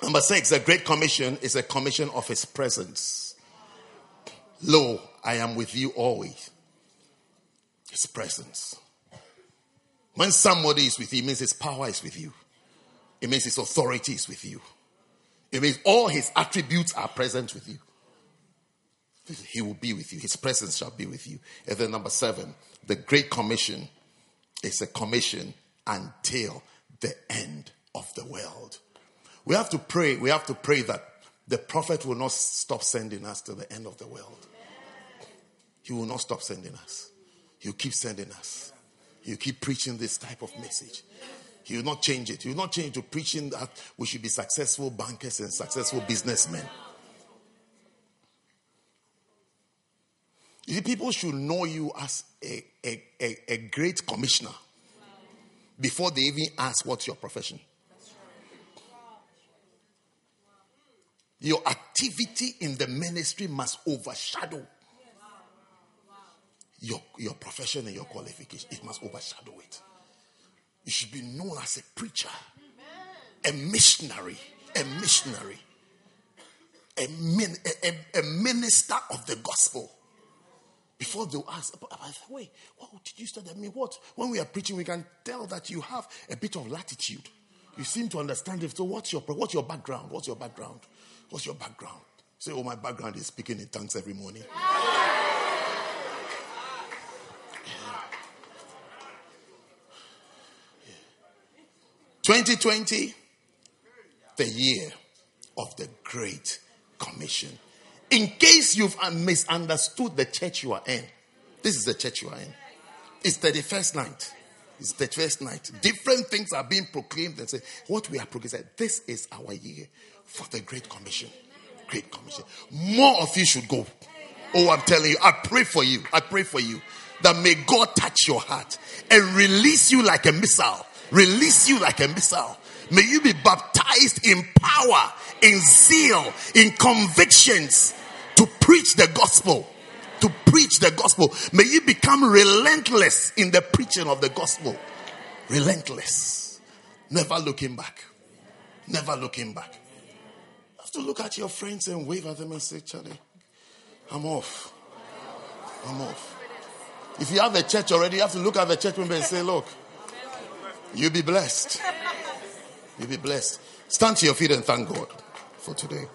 Number six, the Great Commission is a commission of His presence. Lo, I am with you always. His presence. When somebody is with you, it means His power is with you. It means His authority is with you. It means all His attributes are present with you. He will be with you. His presence shall be with you. And then number seven, the Great Commission is a commission until the end of the world. We have to pray. We have to pray that the prophet will not stop sending us till the end of the world. He will not stop sending us. He'll keep sending us. He'll keep preaching this type of message. He will not change it. He will not change to preaching that we should be successful bankers and successful businessmen. You see, people should know you as a, a, a, a great commissioner before they even ask what's your profession. Your activity in the ministry must overshadow your, your profession and your qualification. It must overshadow it. You should be known as a preacher, a missionary, a missionary, a, min, a, a, a minister of the gospel. Before they'll ask, wait, what did you study? I mean, what? When we are preaching, we can tell that you have a bit of latitude. You seem to understand it. So, what's your what's your background? What's your background? What's your background? Say, oh, my background is speaking in tongues every morning. 2020, the year of the Great Commission. In case you've misunderstood the church you are in, this is the church you are in. It's the first night. It's the first night. Different things are being proclaimed and say, what we are proclaiming, this is our year for the Great Commission. Great Commission. More of you should go. Oh, I'm telling you, I pray for you. I pray for you that may God touch your heart and release you like a missile. Release you like a missile. May you be baptized in power, in zeal, in convictions to preach the gospel. To preach the gospel. May you become relentless in the preaching of the gospel. Relentless. Never looking back. Never looking back. You have to look at your friends and wave at them and say, Charlie, I'm off. I'm off. If you have a church already, you have to look at the church member and say, Look, you'll be blessed. You'll be blessed. Stand to your feet and thank God for today.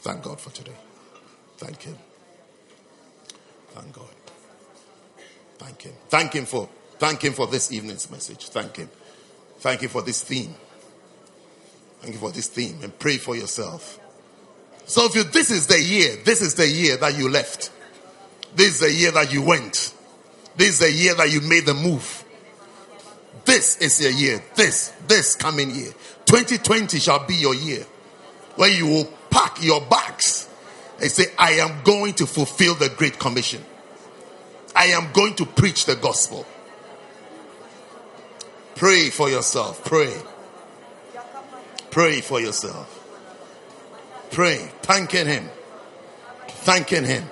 Thank God for today. Thank Him. Thank God. Thank Him. Thank Him for thank Him for this evening's message. Thank Him. Thank you for this theme. Thank you for this theme and pray for yourself. So if you this is the year, this is the year that you left. This is the year that you went. This is the year that you made the move. This is your year. This, this coming year. 2020 shall be your year. Where you will pack your bags and say, I am going to fulfill the Great Commission. I am going to preach the gospel. Pray for yourself. Pray. Pray for yourself. Pray. Thanking Him. Thanking Him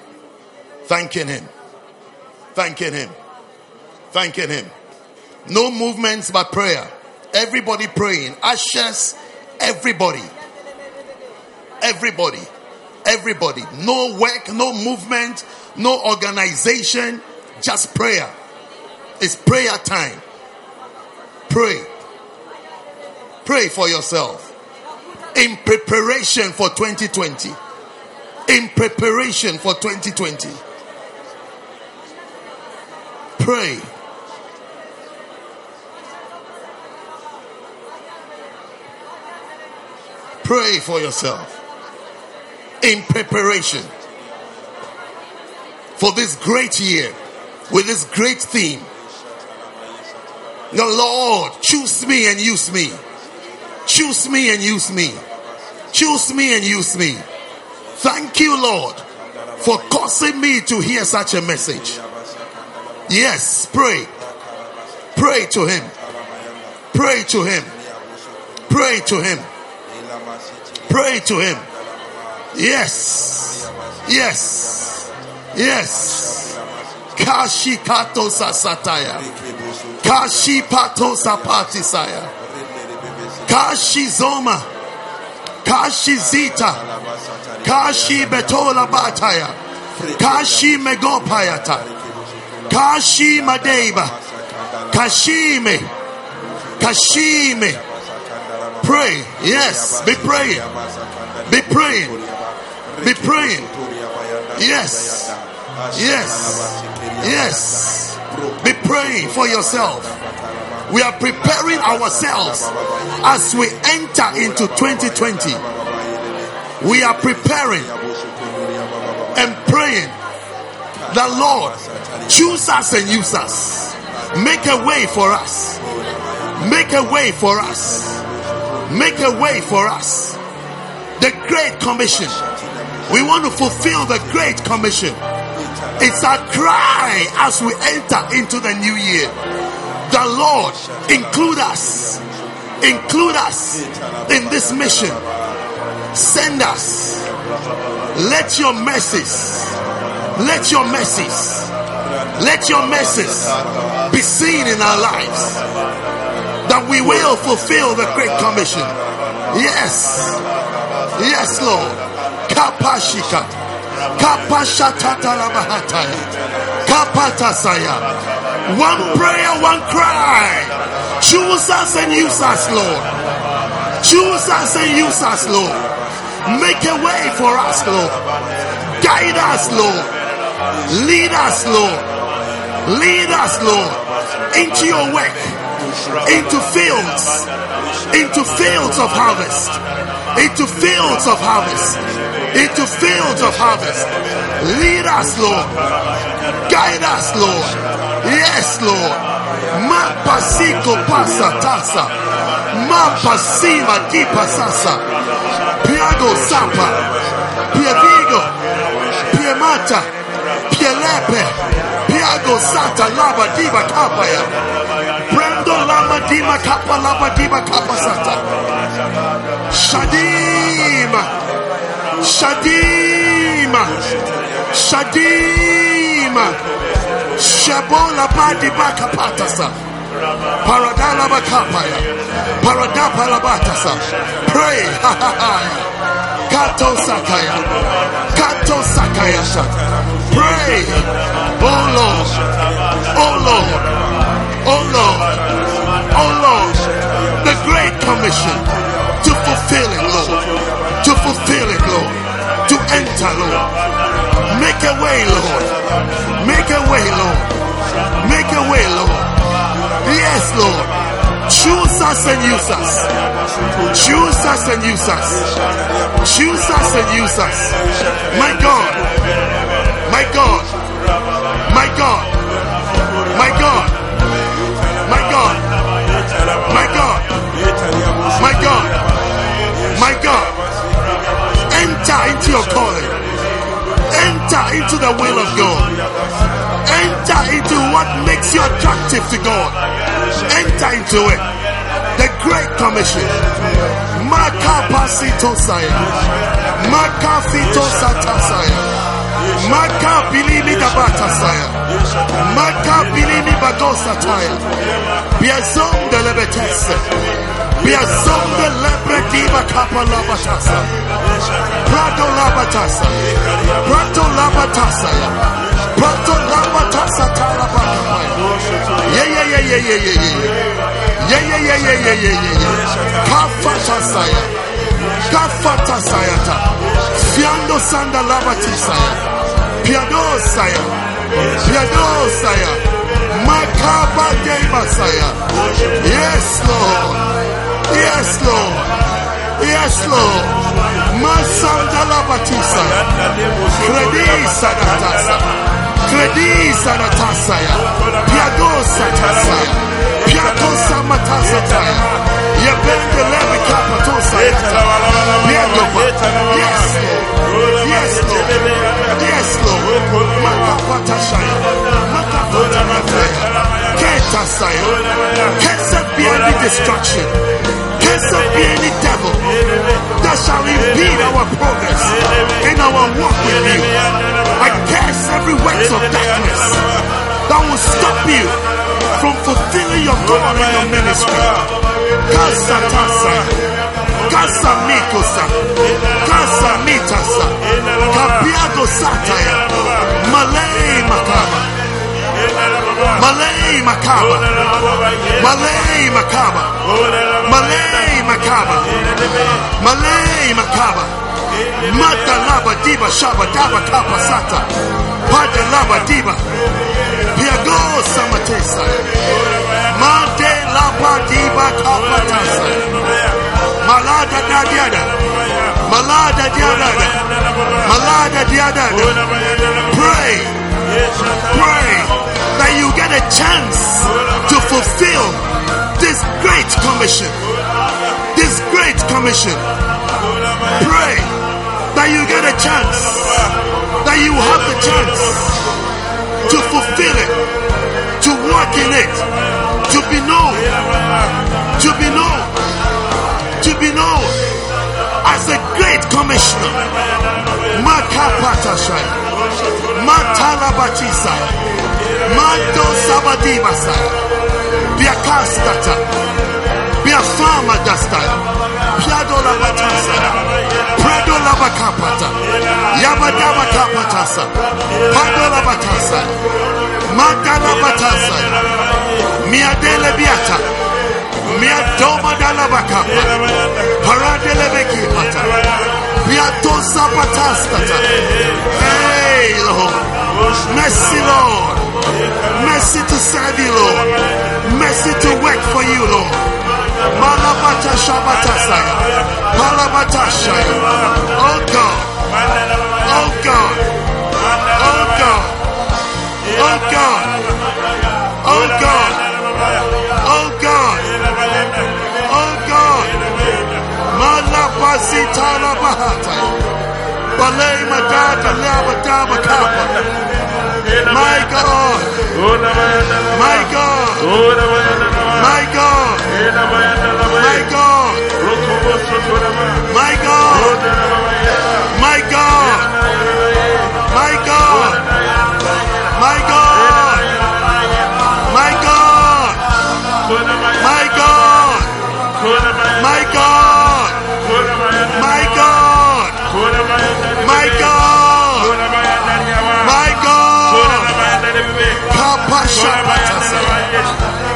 Thanking Him. Thanking Him. Thanking Him. No movements but prayer. Everybody praying. Ushers, everybody. Everybody. Everybody. No work, no movement, no organization, just prayer. It's prayer time. Pray. Pray for yourself. In preparation for 2020. In preparation for 2020. Pray. Pray for yourself. In preparation for this great year with this great theme. The Lord, choose me and use me. Choose me and use me. Choose me and use me. Thank you, Lord, for causing me to hear such a message. Yes, pray. Pray to Him. Pray to Him. Pray to Him. Pray to Him. Yes. Yes. Yes. Kashi kato sasataya. Kashi pato sapatisaya. Kashi zoma. Kashi zita. Kashi betola bataya. Kashi megopayata. Kashi madeba. Kashime. Kashime. Pray. Yes. Be praying. Be praying. Be praying. Yes. Yes. Yes. Be praying for yourself. We are preparing ourselves as we enter into 2020. We are preparing and praying the Lord choose us and use us. Make a way for us. Make a way for us. Make a way for us. The Great Commission. We want to fulfill the Great Commission. It's a cry as we enter into the new year. The Lord include us. Include us in this mission. Send us. Let your message, let your message, let your message be seen in our lives. That we will fulfill the Great Commission. Yes. Yes, Lord. Kapashika. Kapashatata Kapatasaya. One prayer, one cry. Choose us and use us, Lord. Choose us and use us, Lord. Make a way for us, Lord. Guide us, Lord. Lead us, Lord. Lead us, Lord, into your work, into fields, into fields of harvest, into fields of harvest, into fields of harvest. Lead us, Lord. Guide us, Lord. Yes, Lord. Mapasiko pasa tasa. Mapasima di pasasa. Piago sapa. Piavigo. Piemata. Pielepe. Piago sata lava diva kapaya. Brando lama dima kapa lava diva kapa sata. Shadima. Shadima. Shadima. Shabola badi baka patasa. Paradala bakapaya. Paradapa labatasa. Pray. Kato sakaya. Kato sakaya. Pray. Oh Lord. Oh Lord. Oh Lord. Oh Lord. The Great Commission to fulfill it, Lord. To fulfill it, Lord. Make a way, Lord. Make a way, Lord. Make a way, Lord. Yes, Lord. Choose us and use us. Choose us and use us. Choose us and use us. My God. My God. My God. Your calling. Enter into the will of God. Enter into what makes you attractive to God. Enter into it. The Great Commission. Makapasito saya. Maka bilimi dabata saya. Maka bilimi bagosa taya. Biazom de lebetese. Biazom de lebrediba kapa labatasa. Prato labatasa. Prato labatasa. Prato labatasa talabata. Yeah, yeah, yeah, yeah, yeah, yeah, yeah. Yeah, yeah, yeah, yeah, yeah, yeah, yeah, yeah. Kafata saya. Kafata sayata. Fiando sanda labati saya. Piado saya. Piado saya. Makaba deba saya. Yes, Lord. Yes, Lord. Yes, Lord. Masanda saya. Kredisa natasa. Kredisa natasaya. Piadosa tasaya. Piatosa matasataya. Yebende levi kapatosa yata. Piadoba. Yes, Lord. Yes, Lord. Yes, Lord. Makapata shaya. Makapata mataya. Keta saya. Any destruction. Be any devil that shall impede our progress in our walk with you. I curse every works of darkness that will stop you from fulfilling your call in your ministry. Kasa tasa, kasa mikosa, kasa mitasa, kapiago sataya, malay makaba, malay makaba, malay makaba, malay makaba, malay makaba. Mata laba diba shaba daba kapa sata. Pada laba diba. Piago samatesa. Mante laba diba kapa tasa. Malada dadiada. Malada diada. Malada diada. Pray. Pray that you get a chance to fulfill this great commission. This great commission. Pray that you get a chance, that you have the chance to fulfill it, to work in it, to be known, to be known, to be known as a great commissioner. Makapatashai, Matalabatisa, Mando Sabadibasa, Biakastata, Biafama Dastaya, Piadola Batasa, Pradola Bakapata, Yabadaba Kapatasa, Padola Batasa, Magala Batasa, Miadele Biata, Miadoma Dala Bakapa, Paradele Bekipata, Biato Zapatastata. Hey, Lord. Mercy, Lord. Mercy to serve you, Lord. Mercy to work for you, Lord. Malabata Shabatasaya. Malabatashaya. Oh God. Oh God. Oh God. Oh God. Oh God. Oh God. Oh God. Malabasita Labahata. Balay Madata Labadaba Kappa. My God. My God. My God. My God. My God. My God.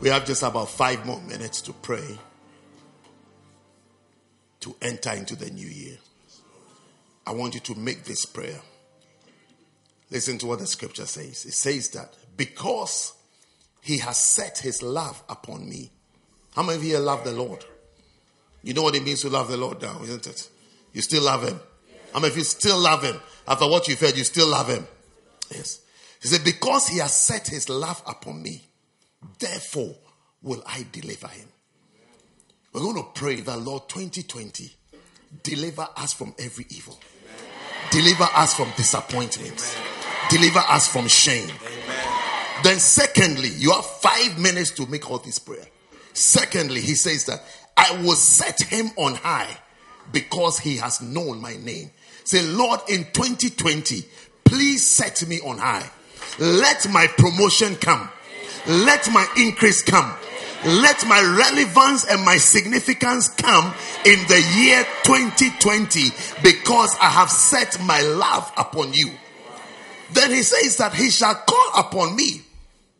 we have just about five more minutes to pray to enter into the new year. I want you to make this prayer. Listen to what the scripture says. It says that because he has set his love upon me. How many of you love the Lord? You know what it means to love the Lord now, isn't it? You still love him. How many of you still love him? After what you've heard, you still love him. Yes. He said, Because he has set his love upon me, therefore will I deliver him. We're going to pray that Lord 2020 deliver us from every evil. Deliver us from disappointments. Deliver us from shame. Then, secondly, you have five minutes to make all this prayer. Secondly, he says that I will set him on high because he has known my name. Say, Lord, in 2020, please set me on high. Let my promotion come. Let my increase come. Let my relevance and my significance come in the year 2020 because I have set my love upon you. Then he says that he shall call upon me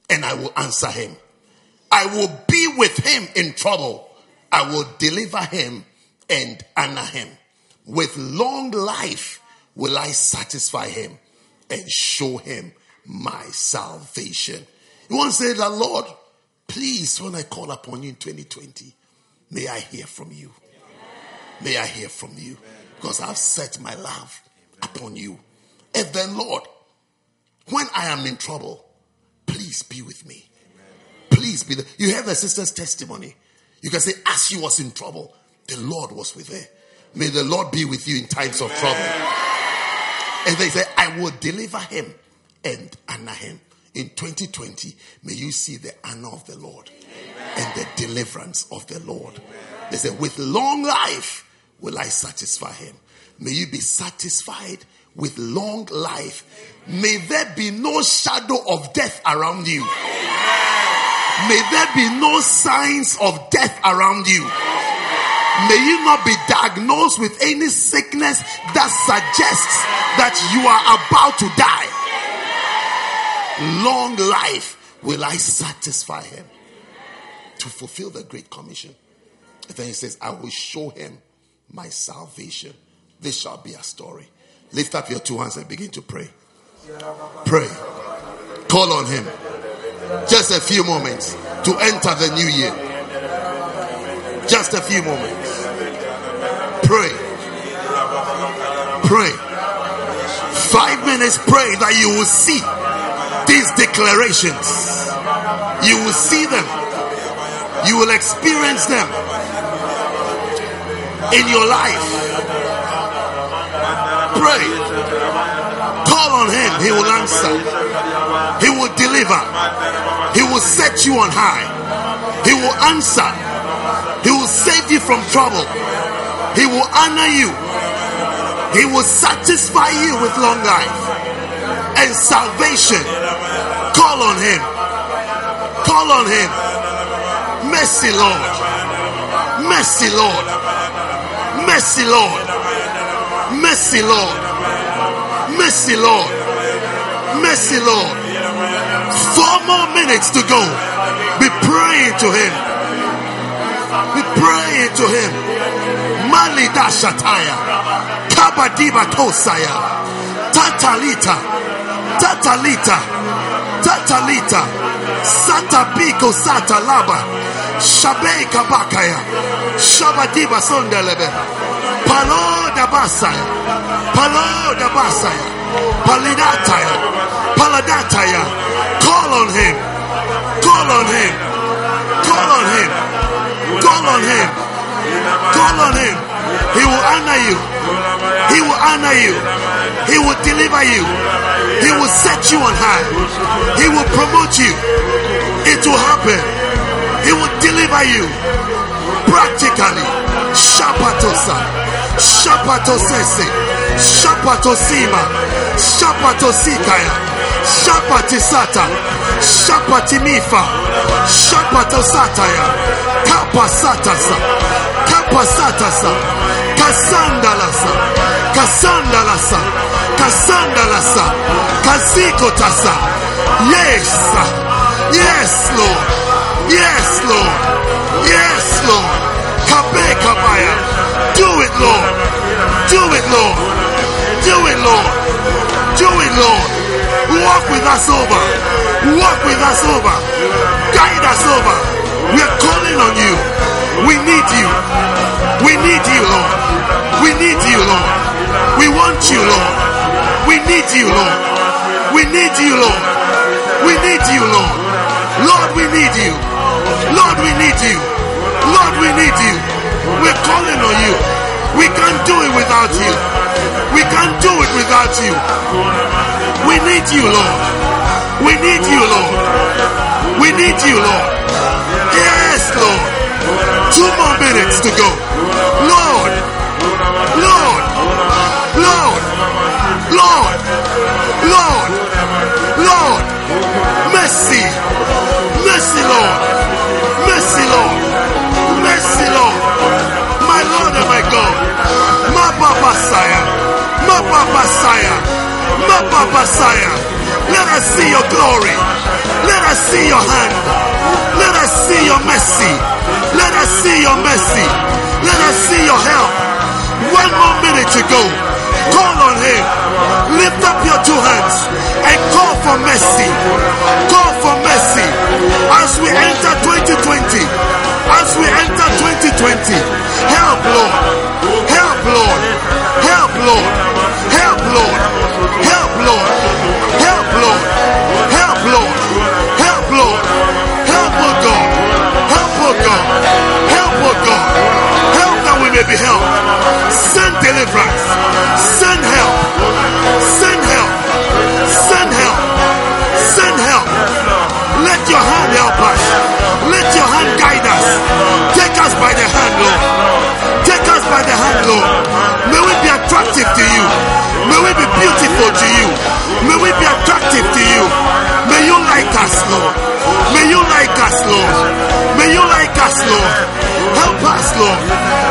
and I will answer him. I will be with him in trouble. I will deliver him and honor him. With long life will I satisfy him and show him my salvation. You want to say that, Lord, please, when I call upon you in 2020, may I hear from you. May I hear from you. Because I've set my love upon you. And then, Lord, when I am in trouble, please be with me. Please be there. You have a sister's testimony. You can say, as she was in trouble, the Lord was with her. May the Lord be with you in times of trouble. And they say, I will deliver him and honor him. In 2020, may you see the honor of the Lord and the deliverance of the Lord. They say, with long life will I satisfy him. May you be satisfied with long life. May there be no shadow of death around you. May there be no signs of death around you. May you not be diagnosed with any sickness that suggests that you are about to die. Long life will I satisfy him to fulfill the Great Commission. And then he says, I will show him my salvation. This shall be a story. Lift up your two hands and begin to pray. Pray. Call on him. Just a few moments to enter the new year. Just a few moments. Pray. Pray. Five minutes pray that you will see these declarations. You will see them. You will experience them in your life. Pray. Call on Him. He will answer. He will deliver. He will set you on high. He will answer. He will save you from trouble. He will honor you. He will satisfy you with long life and salvation. Call on Him. Call on Him. Mercy, Lord. Mercy, Lord. Mercy, Lord. Mercy, Lord. Mercy, Lord. Mercy, Lord. Four more minutes to go. Be praying to Him. Be praying to Him. Mali Dashataya. Kabadiba Tosaya. Tatalita. Tatalita. Tatalita. Satapiko Satalaba. Shabei Kabakaya. Shabadiba Sondelebe. Paloda Basaya. Paloda Basaya. Palidataya. Paladataya. Call on him. Call on him. Call on him. Call on him. Call on him. He will honor you. He will honor you. He will deliver you. He will set you on high. He will promote you. It will happen. He will deliver you practically. Shapatosa. Shapatosese. Shapatosima. Shapatosikaya. Shapatisata. Shapatimifa. Shapatosataya. Kapasatasa. Kapasatasa. Kasandalasa. Kasandalasa. Kasandalasa. Kasikotasa. Yes. Yes, Lord. Yes, Lord. Yes, Lord. Kabe kabaya. Do it, Lord. Do it, Lord. Do it, Lord. Do it, Lord. Walk with us over. Walk with us over. Guide us over. We are calling on you. We need you. We need you, Lord. We need you, Lord. We want you, Lord. We need you, Lord. We need you, Lord. We need you, Lord. Lord, we need you. Lord, we need you. Lord, we need you. We're calling on you. We can't do it without you. We can't do it without you. We need you, Lord. We need you, Lord. We need you, Lord. Yes, Lord. Two more minutes to go. Lord. Mercy. Mercy, Lord. Mercy, Lord. Mercy, Lord. My Lord and my God. My Papa Sire. My Papa Sire. My Papa Sire. Let us see your glory. Let us see your hand. Let us see your mercy. Let us see your mercy. Let us see your help. One more minute to go. Call on him. Lift up your two hands and call for mercy. Call for mercy as we enter 2020. As we enter 2020. Help, Lord. Help, Lord. Help, Lord. Help, Lord. Help, Lord. Help, Lord. Help, Lord. Help, Lord. Help, oh God. Help, oh God. Help, oh God. Help that we may be helped. Send deliverance. Guide us. Take us by the hand, Lord. Take us by the hand, Lord. May we be attractive to you. May we be beautiful to you. May we be attractive to you. May you like us, Lord. May you like us, Lord. May you like us, Lord. Help us, Lord,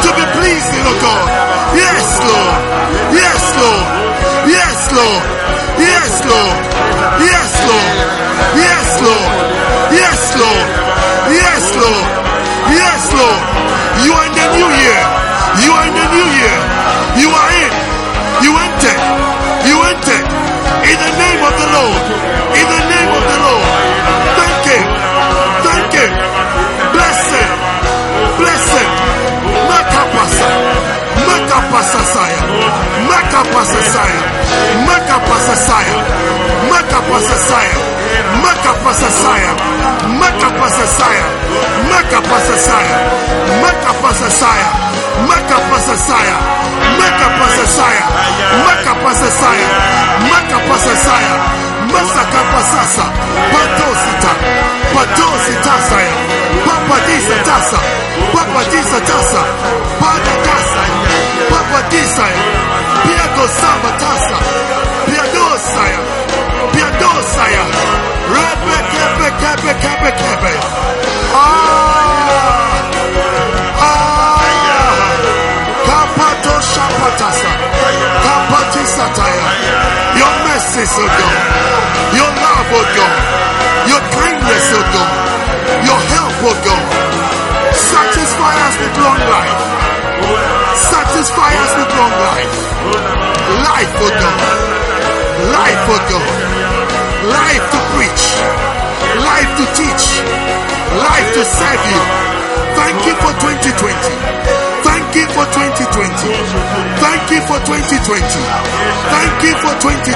to be pleasing, oh God. Yes, Lord. Yes, Lord. Yes, Lord. Yes, Lord. Yes, Lord. Yes, Lord. Yes, Lord. Yes, Lord. Yes, Lord. You are in the new year. You are in the new year. You are in. You entered. You entered. In the name of the Lord. In the name of the Lord. Thank Him. Thank Him. Bless Him. Bless Him. Makapasa. Makapasasaya. Makapasasaya. Makapasasaya. Makapasasaya. Makapasasaya. Makapasasaya. Makapasasaya. Makapasasaya. Makapasasaya. Makapasasaya. Makapasasaya. Makapasasaya. Masakapasasa. Patosita. Patosita saya. Papadisa tasa. Papadisa tasa. Padakasa. Papadisa. Piagosama tasa. Piadosaya. Piadosaya. Rebe kebe kebe kebe kebe. Ah. Ah. Kapato shapatasa. Kapatisataya. Your mercies, O God. Your love, O God. Your kindness, O God. Your help, O God. Satisfy us with long life. Satisfy us with long life. Life, O God. Life, O God. Life to preach. Life to teach. Life to serve you. Thank you for 2020. Thank you for 2020. Thank you for 2020. Thank you for 2020.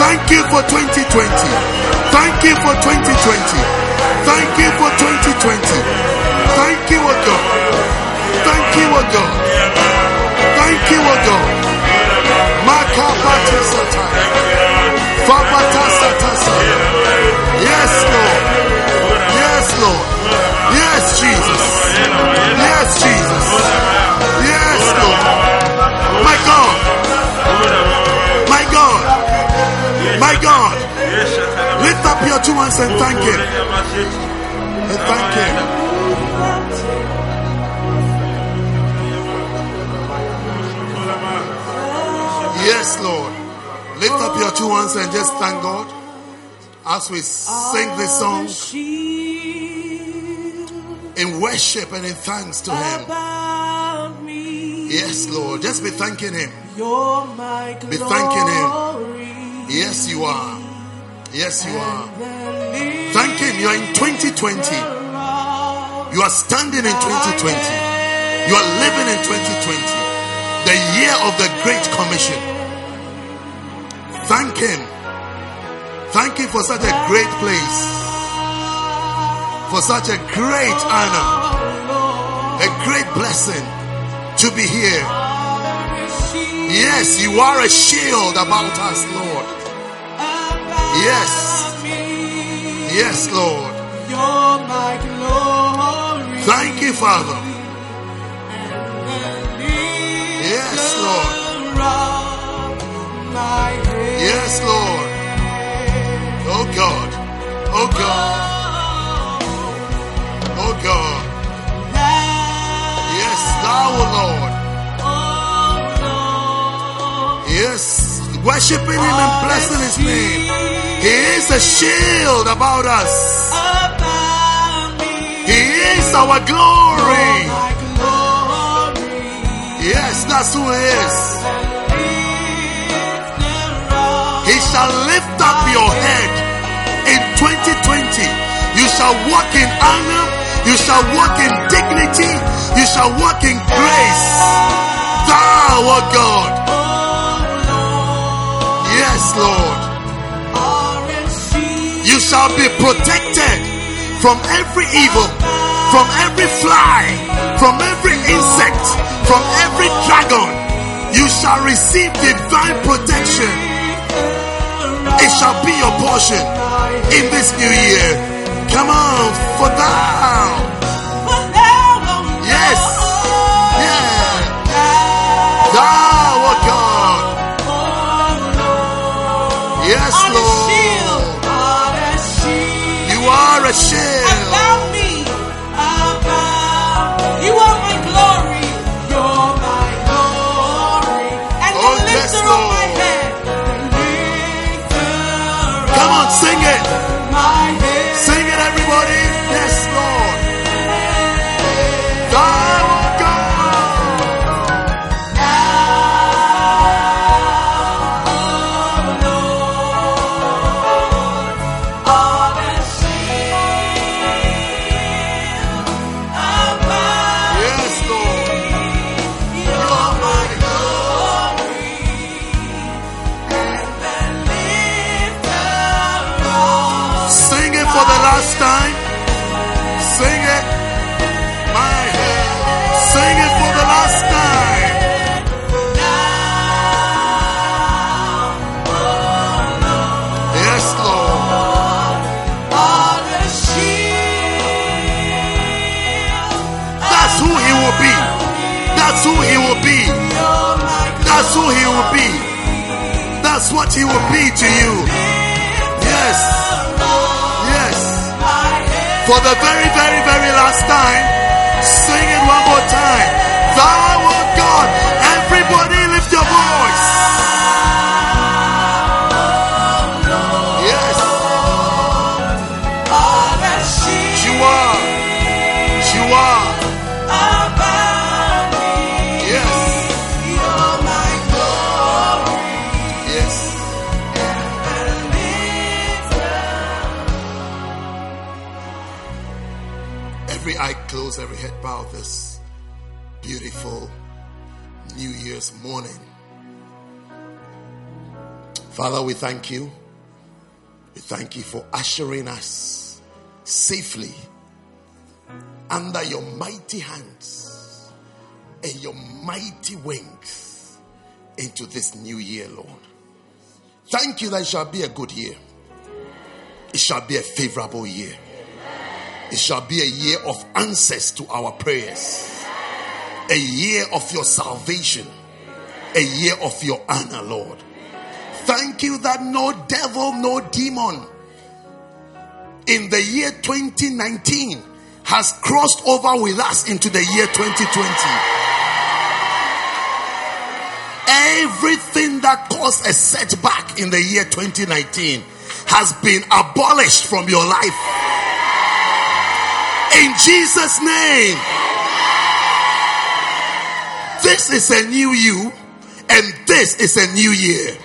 Thank you for 2020. Thank you for 2020. Thank you for 2020. Thank you, O God. Thank you, O God. Thank you, O God. Makapati. Yes, Lord. Yes, Lord. Yes, Jesus. Yes, Jesus. Yes, Lord. My God. My God. My God. Lift up your two hands and thank Him. And thank Him. Yes, Lord. Lift up your two hands and just thank God as we sing this song in worship and in thanks to Him. Yes, Lord. Just be thanking Him. Be thanking Him. Yes, you are. Yes, you are. Thank Him. You are in 2020. You are standing in 2020. You are living in 2020. The year of the Great Commission. Thank Him. Thank Him for such a great place, for such a great honor, a great blessing to be here. Yes, you are a shield about us, Lord. Yes. Yes, Lord. Thank you, Father. Yes, Lord. Yes, Lord. Oh God. Oh God. Oh God. Yes, thou, Lord. Yes, worshiping Him and blessing His name. He is a shield about us. He is our glory. Yes, that's who He is. Shall lift up your head in 2020. You shall walk in honor. You shall walk in dignity. You shall walk in grace. Thou, O God. Yes, Lord. You shall be protected from every evil, from every fly, from every insect, from every dragon. You shall receive divine protection. It shall be your portion in this new year. Come on, for thou. Yes. Yeah. Thou, oh God. Yes, What he will be to you. Yes. Yes. For the very, very, very last time, sing Father, we thank you. We thank you for ushering us safely under your mighty hands and your mighty wings into this new year, Lord. Thank you that it shall be a good year. It shall be a favorable year. It shall be a year of answers to our prayers, a year of your salvation, a year of your honor, Lord. Thank you that no devil, no demon in the year 2019 has crossed over with us into the year 2020. Everything that caused a setback in the year 2019 has been abolished from your life. In Jesus' name. This is a new you, and this is a new year.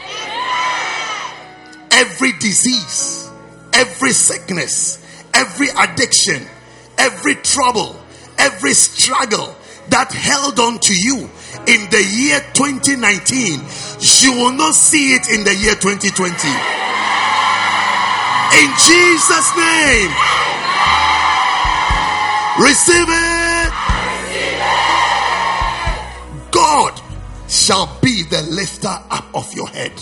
Every disease, every sickness, every addiction, every trouble, every struggle that held on to you in the year 2019, you will not see it in the year 2020. In Jesus' name. Receive it. God shall be the lifter up of your head.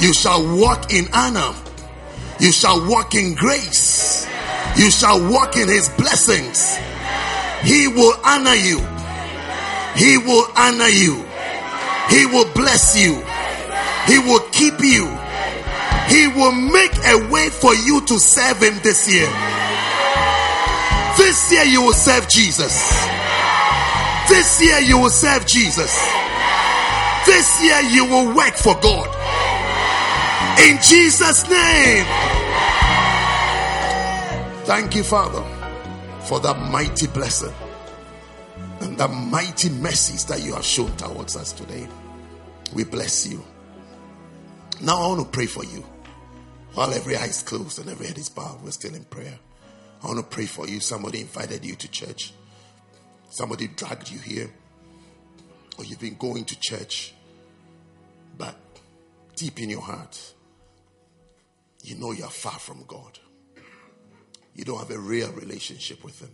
You shall walk in honor. You shall walk in grace. You shall walk in his blessings. He will honor you. He will honor you. He will bless you. He will keep you. He will make a way for you to serve him this year. This year you will serve Jesus. This year you will serve Jesus. This year you will work for God. In Jesus' name. Thank you, Father, for that mighty blessing and the mighty mercies that you have shown towards us today. We bless you. Now I want to pray for you. While every eye is closed and every head is bowed, we're still in prayer. I want to pray for you. Somebody invited you to church. Somebody dragged you here. Or you've been going to church. But deep in your heart, you know you're far from God. You don't have a real relationship with Him.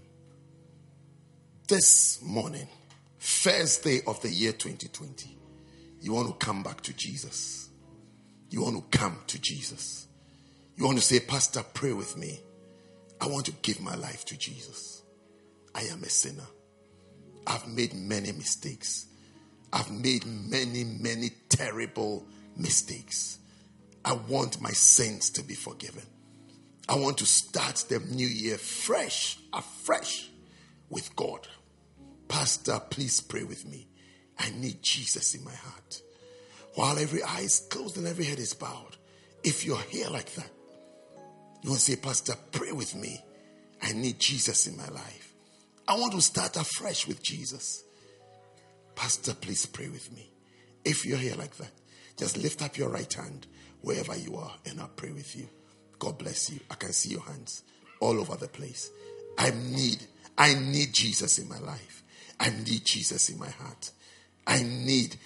This morning, first day of the year 2020, you want to come back to Jesus. You want to come to Jesus. You want to say, Pastor, pray with me. I want to give my life to Jesus. I am a sinner. I've made many mistakes. I've made many, many terrible mistakes. I want my sins to be forgiven. I want to start the new year fresh, afresh with God. Pastor, please pray with me. I need Jesus in my heart. While every eye is closed and every head is bowed, if you're here like that, you want to say, Pastor, pray with me. I need Jesus in my life. I want to start afresh with Jesus. Pastor, please pray with me. If you're here like that, just lift up your right hand wherever you are and I'll pray with you. God bless you. I can see your hands all over the place. I need, I need Jesus in my life. I need Jesus in my heart. I need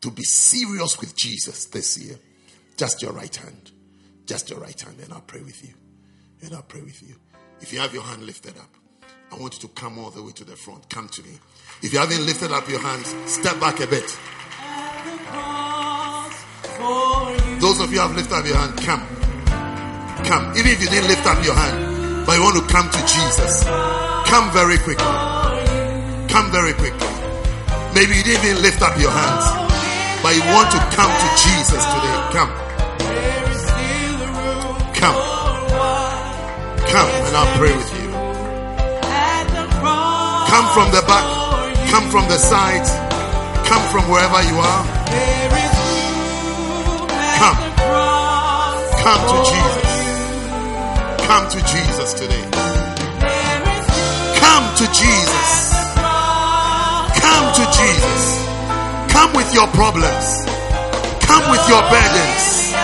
to be serious with Jesus this year. Just your right hand. Just your right hand, and I'll pray with you. And I'll pray with you. If you have your hand lifted up, I want you to come all the way to the front. Come to me. If you haven't lifted up your hands, step back a bit. Those of you have lifted up your hand, come. Come. Even if you didn't lift up your hand, but you want to come to Jesus, come very quickly. Come very quickly. Maybe you didn't even lift up your hands, but you want to come to Jesus today. Come. Come. Come and I'll pray with you. Come from the back. Come from the sides. Come from wherever you are. Come. Come to Jesus. Come to Jesus today. Come to Jesus. Come to Jesus. Come with your problems. Come with your burdens.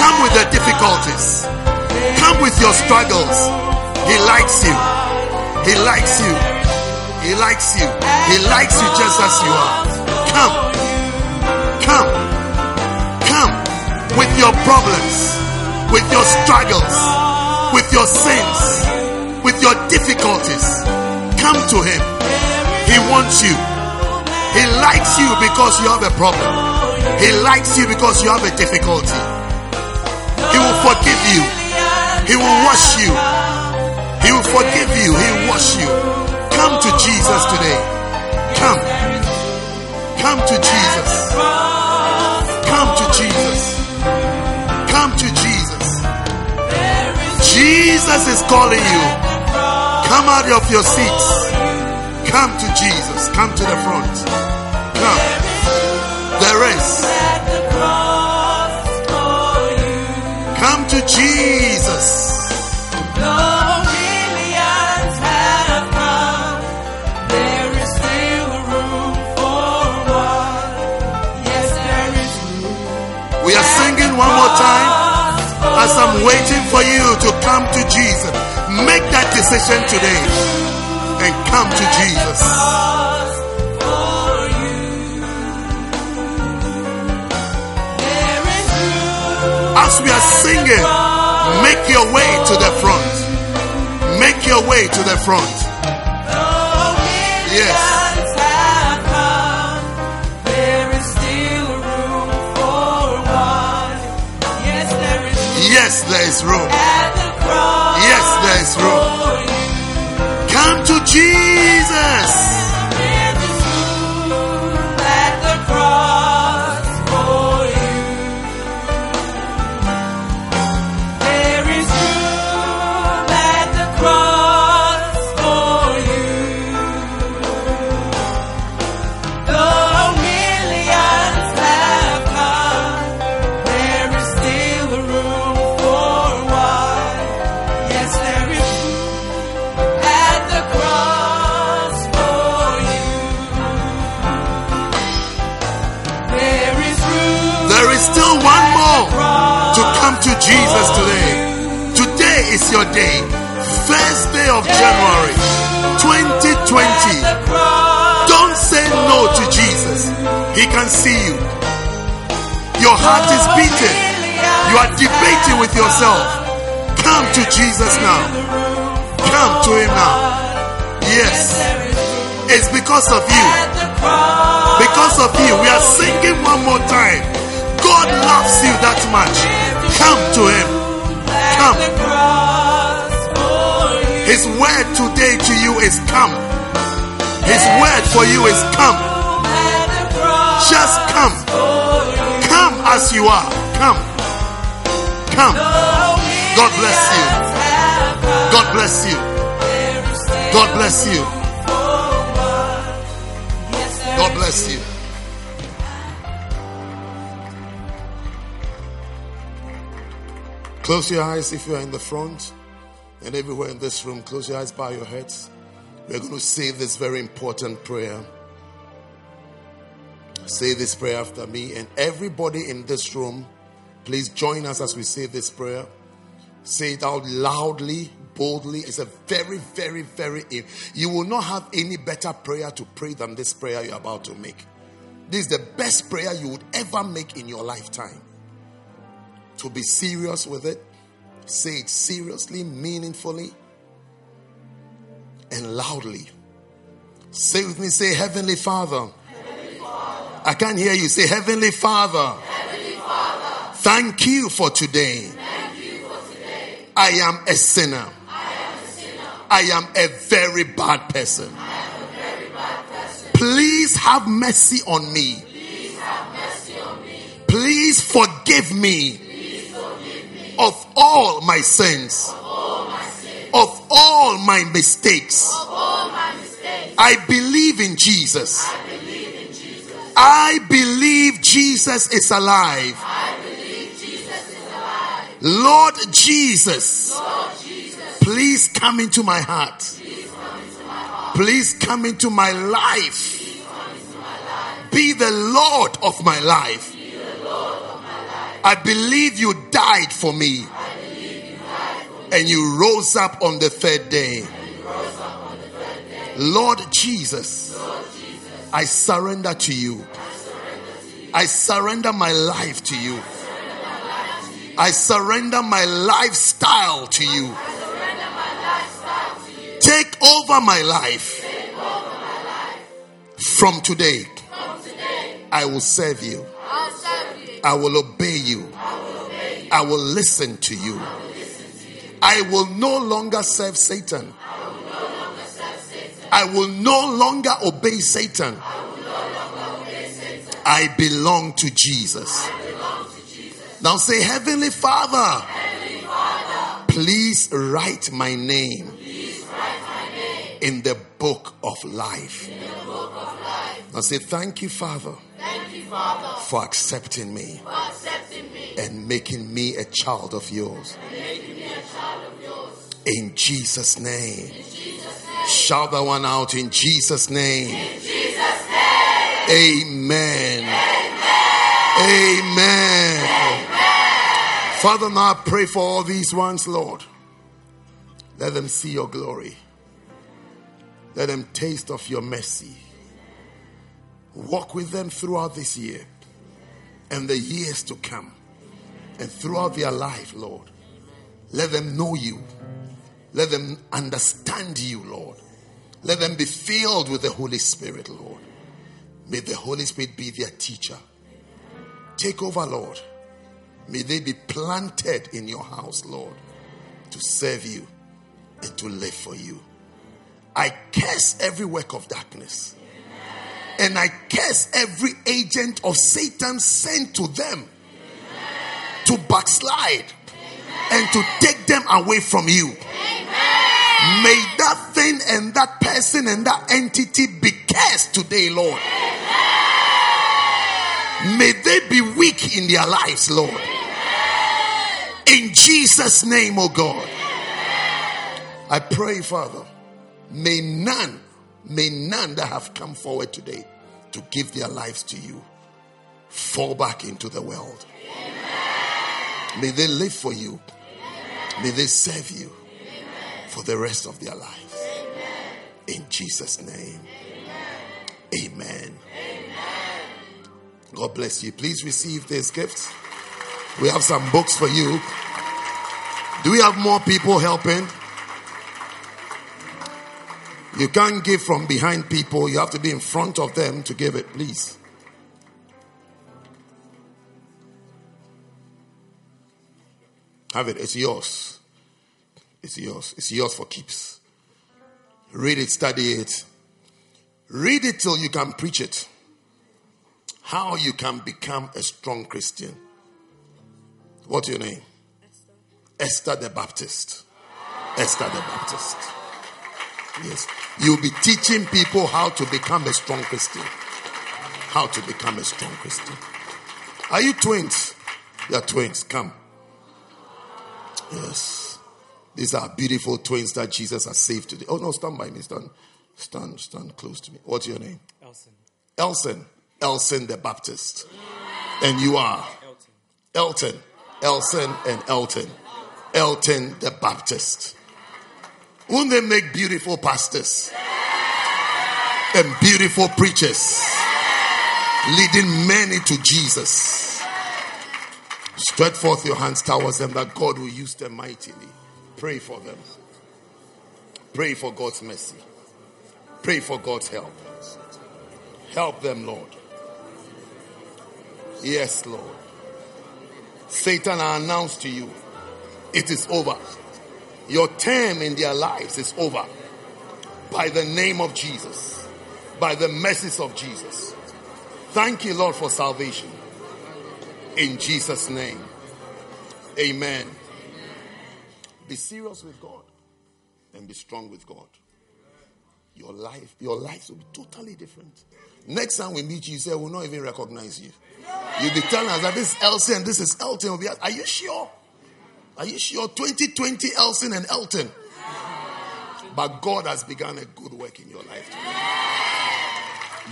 Come with the difficulties. Come with your struggles. He likes you. He likes you. He likes you. He likes you just as you are. Come. Come. Come with your problems, with your struggles, with your sins, with your difficulties. Come to Him. He wants you. He likes you because you have a problem. He likes you because you have a difficulty. He will forgive you. He will wash you. He will forgive you. He will wash you. Come to Jesus today. Come. Come to Jesus. Come to Jesus is calling you. Come out of your seats. Come to Jesus. Come to the front. Come. There is. Come to Jesus. As I'm waiting for you to come to Jesus, make that decision today and come to Jesus. As we are singing, make your way to the front. Make your way to the front. Yes. Yes, there is room. Yes, there is room. Come to Jesus. Today. Today is your day. First day of January 2020. Don't say no to Jesus. He can see you. Your heart is beating. You are debating with yourself. Come to Jesus now. Come to Him now. Yes. It's because of you. Because of you. We are singing one more time. God loves you that much. Come to Him. Come. His word today to you is come. His word for you is come. Just come. Come as you are. Come. Come. God bless you. God bless you. God bless you. God bless you. Close your eyes if you are in the front and everywhere in this room. Close your eyes, bow your heads. We're going to say this very important prayer. Say this prayer after me, and everybody in this room, please join us as we say this prayer. Say it out loudly, boldly. It's a very, very, very. You will not have any better prayer to pray than this prayer you're about to make. This is the best prayer you would ever make in your lifetime. To be serious with it, say it seriously, meaningfully, and loudly. Say with me, say, Heavenly Father. I can't hear you. Say, Heavenly Father. Thank you for today. I am a sinner. I am a very bad person. Please have mercy on me. Please forgive me of all my sins, of all my mistakes. I believe in Jesus. I believe Jesus is alive. Lord Jesus, please come into my heart. Please come into my life. Be the Lord of my life. I believe you died for me. And you rose up on the third day. Lord Jesus, I surrender to you. I surrender my life to you. I surrender my lifestyle to you. Take over my life. From today, I will serve you. I will obey you. I will listen to you. I will no longer serve Satan. I will no longer obey Satan. I belong to Jesus. Now say, Heavenly Father, please write my name in the book of life. Now say, Thank you, Father, for accepting me and making me a child of yours. In Jesus' name. Shout that one out in Jesus' name. Amen. Amen. Father, now I pray for all these ones, Lord. Let them see your glory. Let them taste of your mercy. Walk with them throughout this year and the years to come. And throughout their life, Lord, let them know you. Let them understand you, Lord. Let them be filled with the Holy Spirit, Lord. May the Holy Spirit be their teacher. Take over, Lord. May they be planted in your house, Lord, to serve you and to live for you. I curse every work of darkness. And I curse every agent of Satan sent to them to backslide and to take them away from you. May that thing and that person and that entity be cursed today, Lord. May they be weak in their lives, Lord. In Jesus' name, oh God. I pray, Father, may none, may none that have come forward today to give their lives to you fall back into the world. May they live for you. May they serve you for the rest of their lives. In Jesus' name. Amen. God bless you. Please receive this gift. We have some books for you. Do we have more people helping? You can't give from behind people. You have to be in front of them to give it, please. Have it. It's yours. It's yours. It's yours for keeps. Read it, study it. Read it till you can preach it. How you can become a strong Christian. What's your name? Esther, Esther the Baptist. Esther the Baptist. Yes. You'll be teaching people how to become a strong Christian. How to become a strong Christian. Are you twins? You're twins. Come. Yes. These are beautiful twins that Jesus has saved today. Oh no, stand by me. Stand, stand, stand close to me. What's your name? Elson. Elson. Elson the Baptist. And you are? Elton. Elton. Elson and Elton. Elton the Baptist. Won't they make beautiful pastors and beautiful preachers leading many to Jesus? Stretch forth your hands towards them that God will use them mightily. Pray for them. Pray for God's mercy. Pray for God's help. Help them, Lord. Yes, Lord. Satan, I announce to you, it is over. Your term in their lives is over. By the name of Jesus. By the mercies of Jesus. Thank you, Lord, for salvation. In Jesus' name. Amen. Be serious with God and be strong with God. Your life, your life will be totally different. Next time we meet you, you say, we'll not even recognize you. You'll be telling us that this is Elton and this is Elton. We'll be are you sure? Are you sure? 2020 Elson and Elton. But God has begun a good work in your life.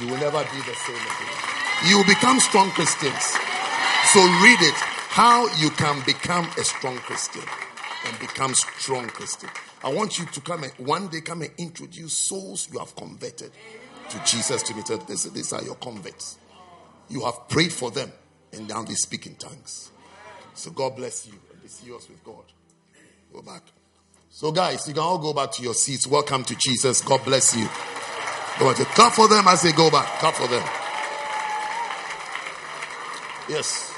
You will never be the same again. You will become strong Christians. So read it. How you can become a strong Christian and become strong Christian. I want you to come and one day come and introduce souls you have converted to Jesus to me. These are your converts. You have prayed for them and now they speak in tongues. So God bless you serious with God. Go back. So guys, you can all go back to your seats. Welcome to Jesus. God bless you. Go back to clap for them as they go back. Clap for them. Yes.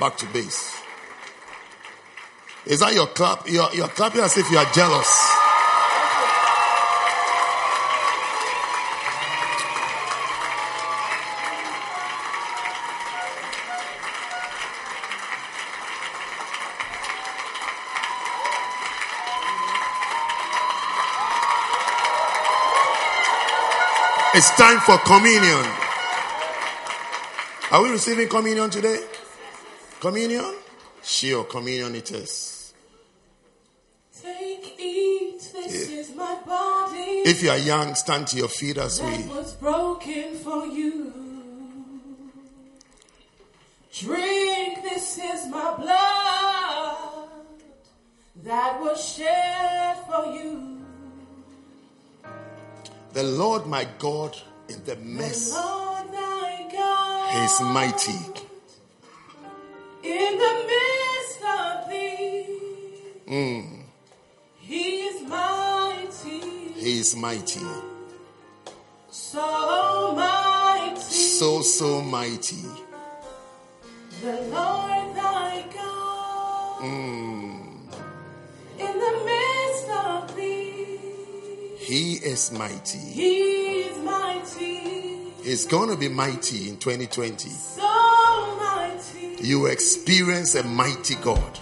Back to base. Is that your clap? You're, you're clapping as if you are jealous. It's time for communion. Are we receiving communion today? Communion? Sure, communion it is. Take, eat, this Yeah. is my body. If you are young, stand to your feet as that we. was broken for you. Drink, this is my blood that was shed for you. The Lord my God in the mess. He is mighty. In the midst of thee. Mm. He is mighty. He is mighty. So mighty. So, so mighty. The Lord thy God. Mm. He is mighty. He's mighty. He's going to be mighty in 2020. So mighty. You experience a mighty God.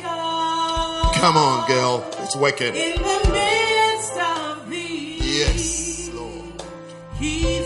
God. Come on, girl. It's working. In the midst of thee. Yes, Lord. He's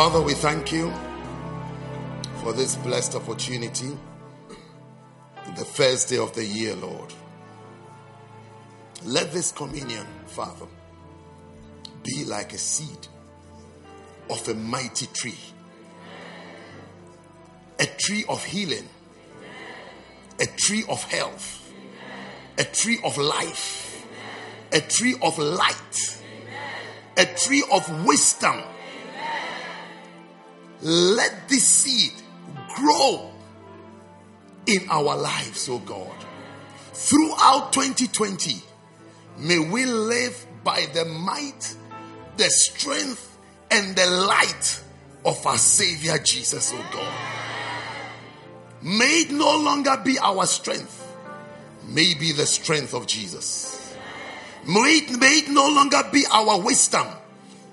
Father, we thank you for this blessed opportunity. The first day of the year, Lord. Let this communion, Father, be like a seed of a mighty tree, a tree of healing, a tree of health, a tree of life, a tree of light, a tree of wisdom. Let this seed grow in our lives, oh God. Throughout 2020, may we live by the might, the strength, and the light of our Savior Jesus, oh God. May it no longer be our strength, may be the strength of Jesus. May it, may it no longer be our wisdom,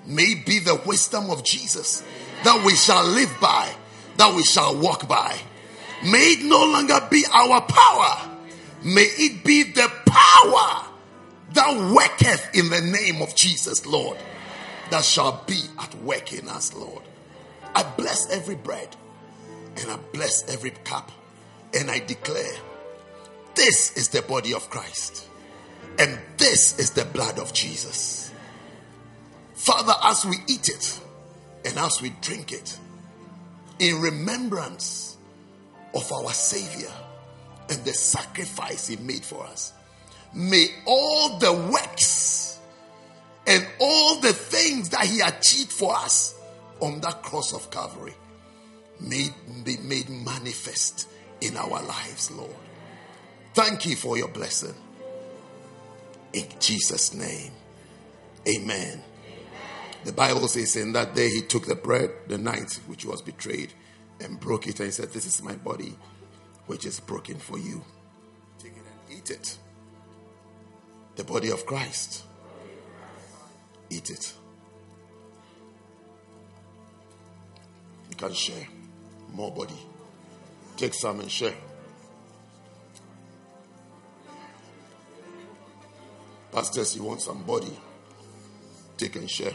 may be the wisdom of Jesus that we shall live by, that we shall walk by. May it no longer be our power, may it be the power that worketh in the name of Jesus, Lord, that shall be at work in us, Lord. I bless every bread and I bless every cup and I declare this is the body of Christ and this is the blood of Jesus. Father, as we eat it and as we drink it, in remembrance of our Savior and the sacrifice He made for us, may all the works and all the things that He achieved for us on that cross of Calvary be made manifest in our lives, Lord. Thank you for your blessing. In Jesus' name, amen. The Bible says, In that day he took the bread, the night which was betrayed, and broke it, and he said, This is my body, which is broken for you. Take it and eat it. The body of Christ. Eat it. You can share more body. Take some and share. Pastors, you want some body? Take and share.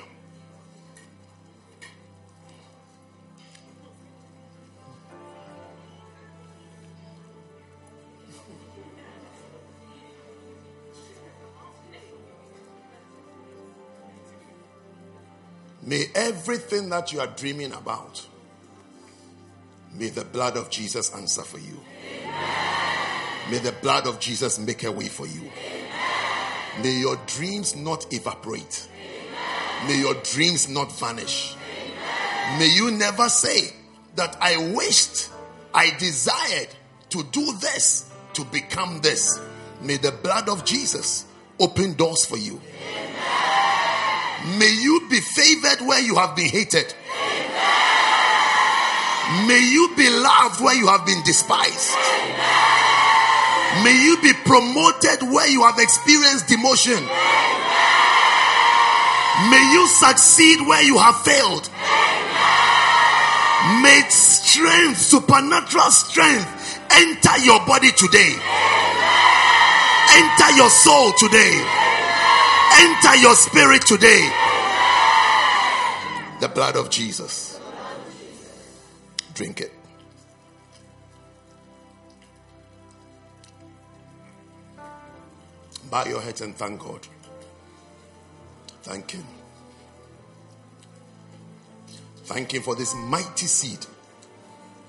May everything that you are dreaming about, may the blood of Jesus answer for you. Amen. May the blood of Jesus make a way for you. Amen. May your dreams not evaporate. Amen. May your dreams not vanish. May you never say that I wished, I desired to do this, to become this. May the blood of Jesus open doors for you. May you be favored where you have been hated. Amen. May you be loved where you have been despised. Amen. May you be promoted where you have experienced demotion. Amen. May you succeed where you have failed. May strength, supernatural strength, enter your body today. Enter your soul today enter your spirit today. The blood of Jesus. Drink it. Bow your heads and thank God. Thank Him. Thank Him for this mighty seed,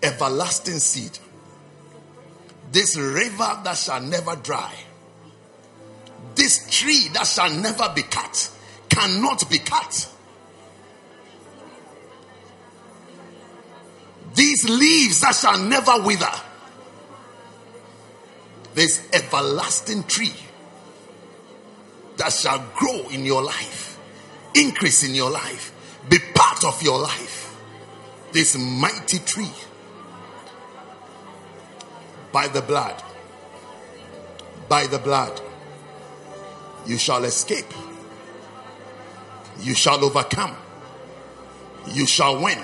everlasting seed, this river that shall never dry this tree that shall never be cut cannot be cut. These leaves that shall never wither. This everlasting tree that shall grow in your life, increase in your life, be part of your life. This mighty tree by the blood, by the blood you shall escape. You shall overcome. You shall win.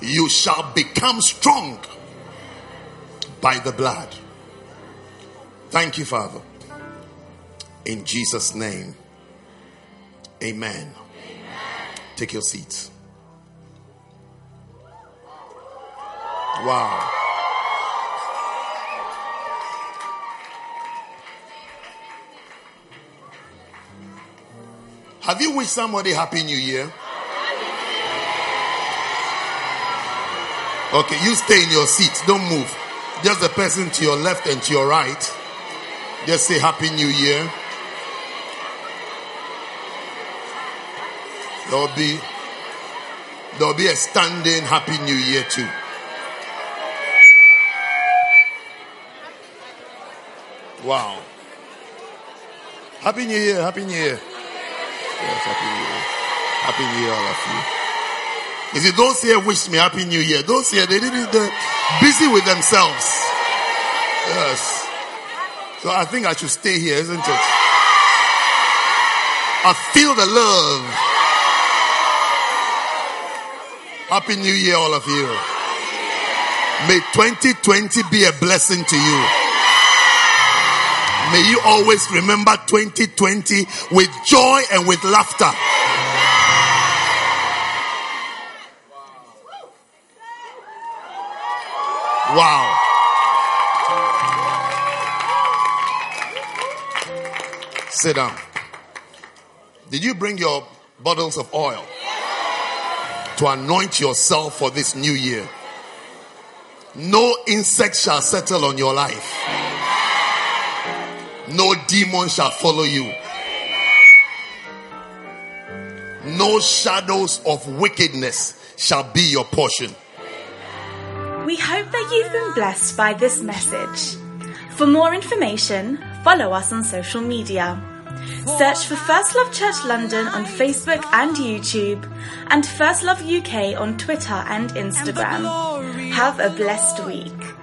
You shall become strong by the blood. Thank you, Father. In Jesus' name, amen. amen. Take your seats. Wow. Have you wished somebody Happy New Year? Okay, you stay in your seat. Don't move. Just the person to your left and to your right. Just say Happy New Year. There'll be there'll be a standing Happy New Year too. Wow. Happy New Year, Happy New Year. Yes, Happy New Year. Happy New Year, all of you. If you don't here wish me Happy New Year. Those here, they didn't, they're busy with themselves. Yes. So I think I should stay here, isn't it? I feel the love. Happy New Year, all of you. May 2020 be a blessing to you. May you always remember 2020 with joy and with laughter. Wow. Sit down. Did you bring your bottles of oil to anoint yourself for this new year? No insect shall settle on your life no demon shall follow you. No shadows of wickedness shall be your portion. We hope that you've been blessed by this message. For more information, follow us on social media. Search for First Love Church London on Facebook and YouTube, and First Love UK on Twitter and Instagram. Have a blessed week.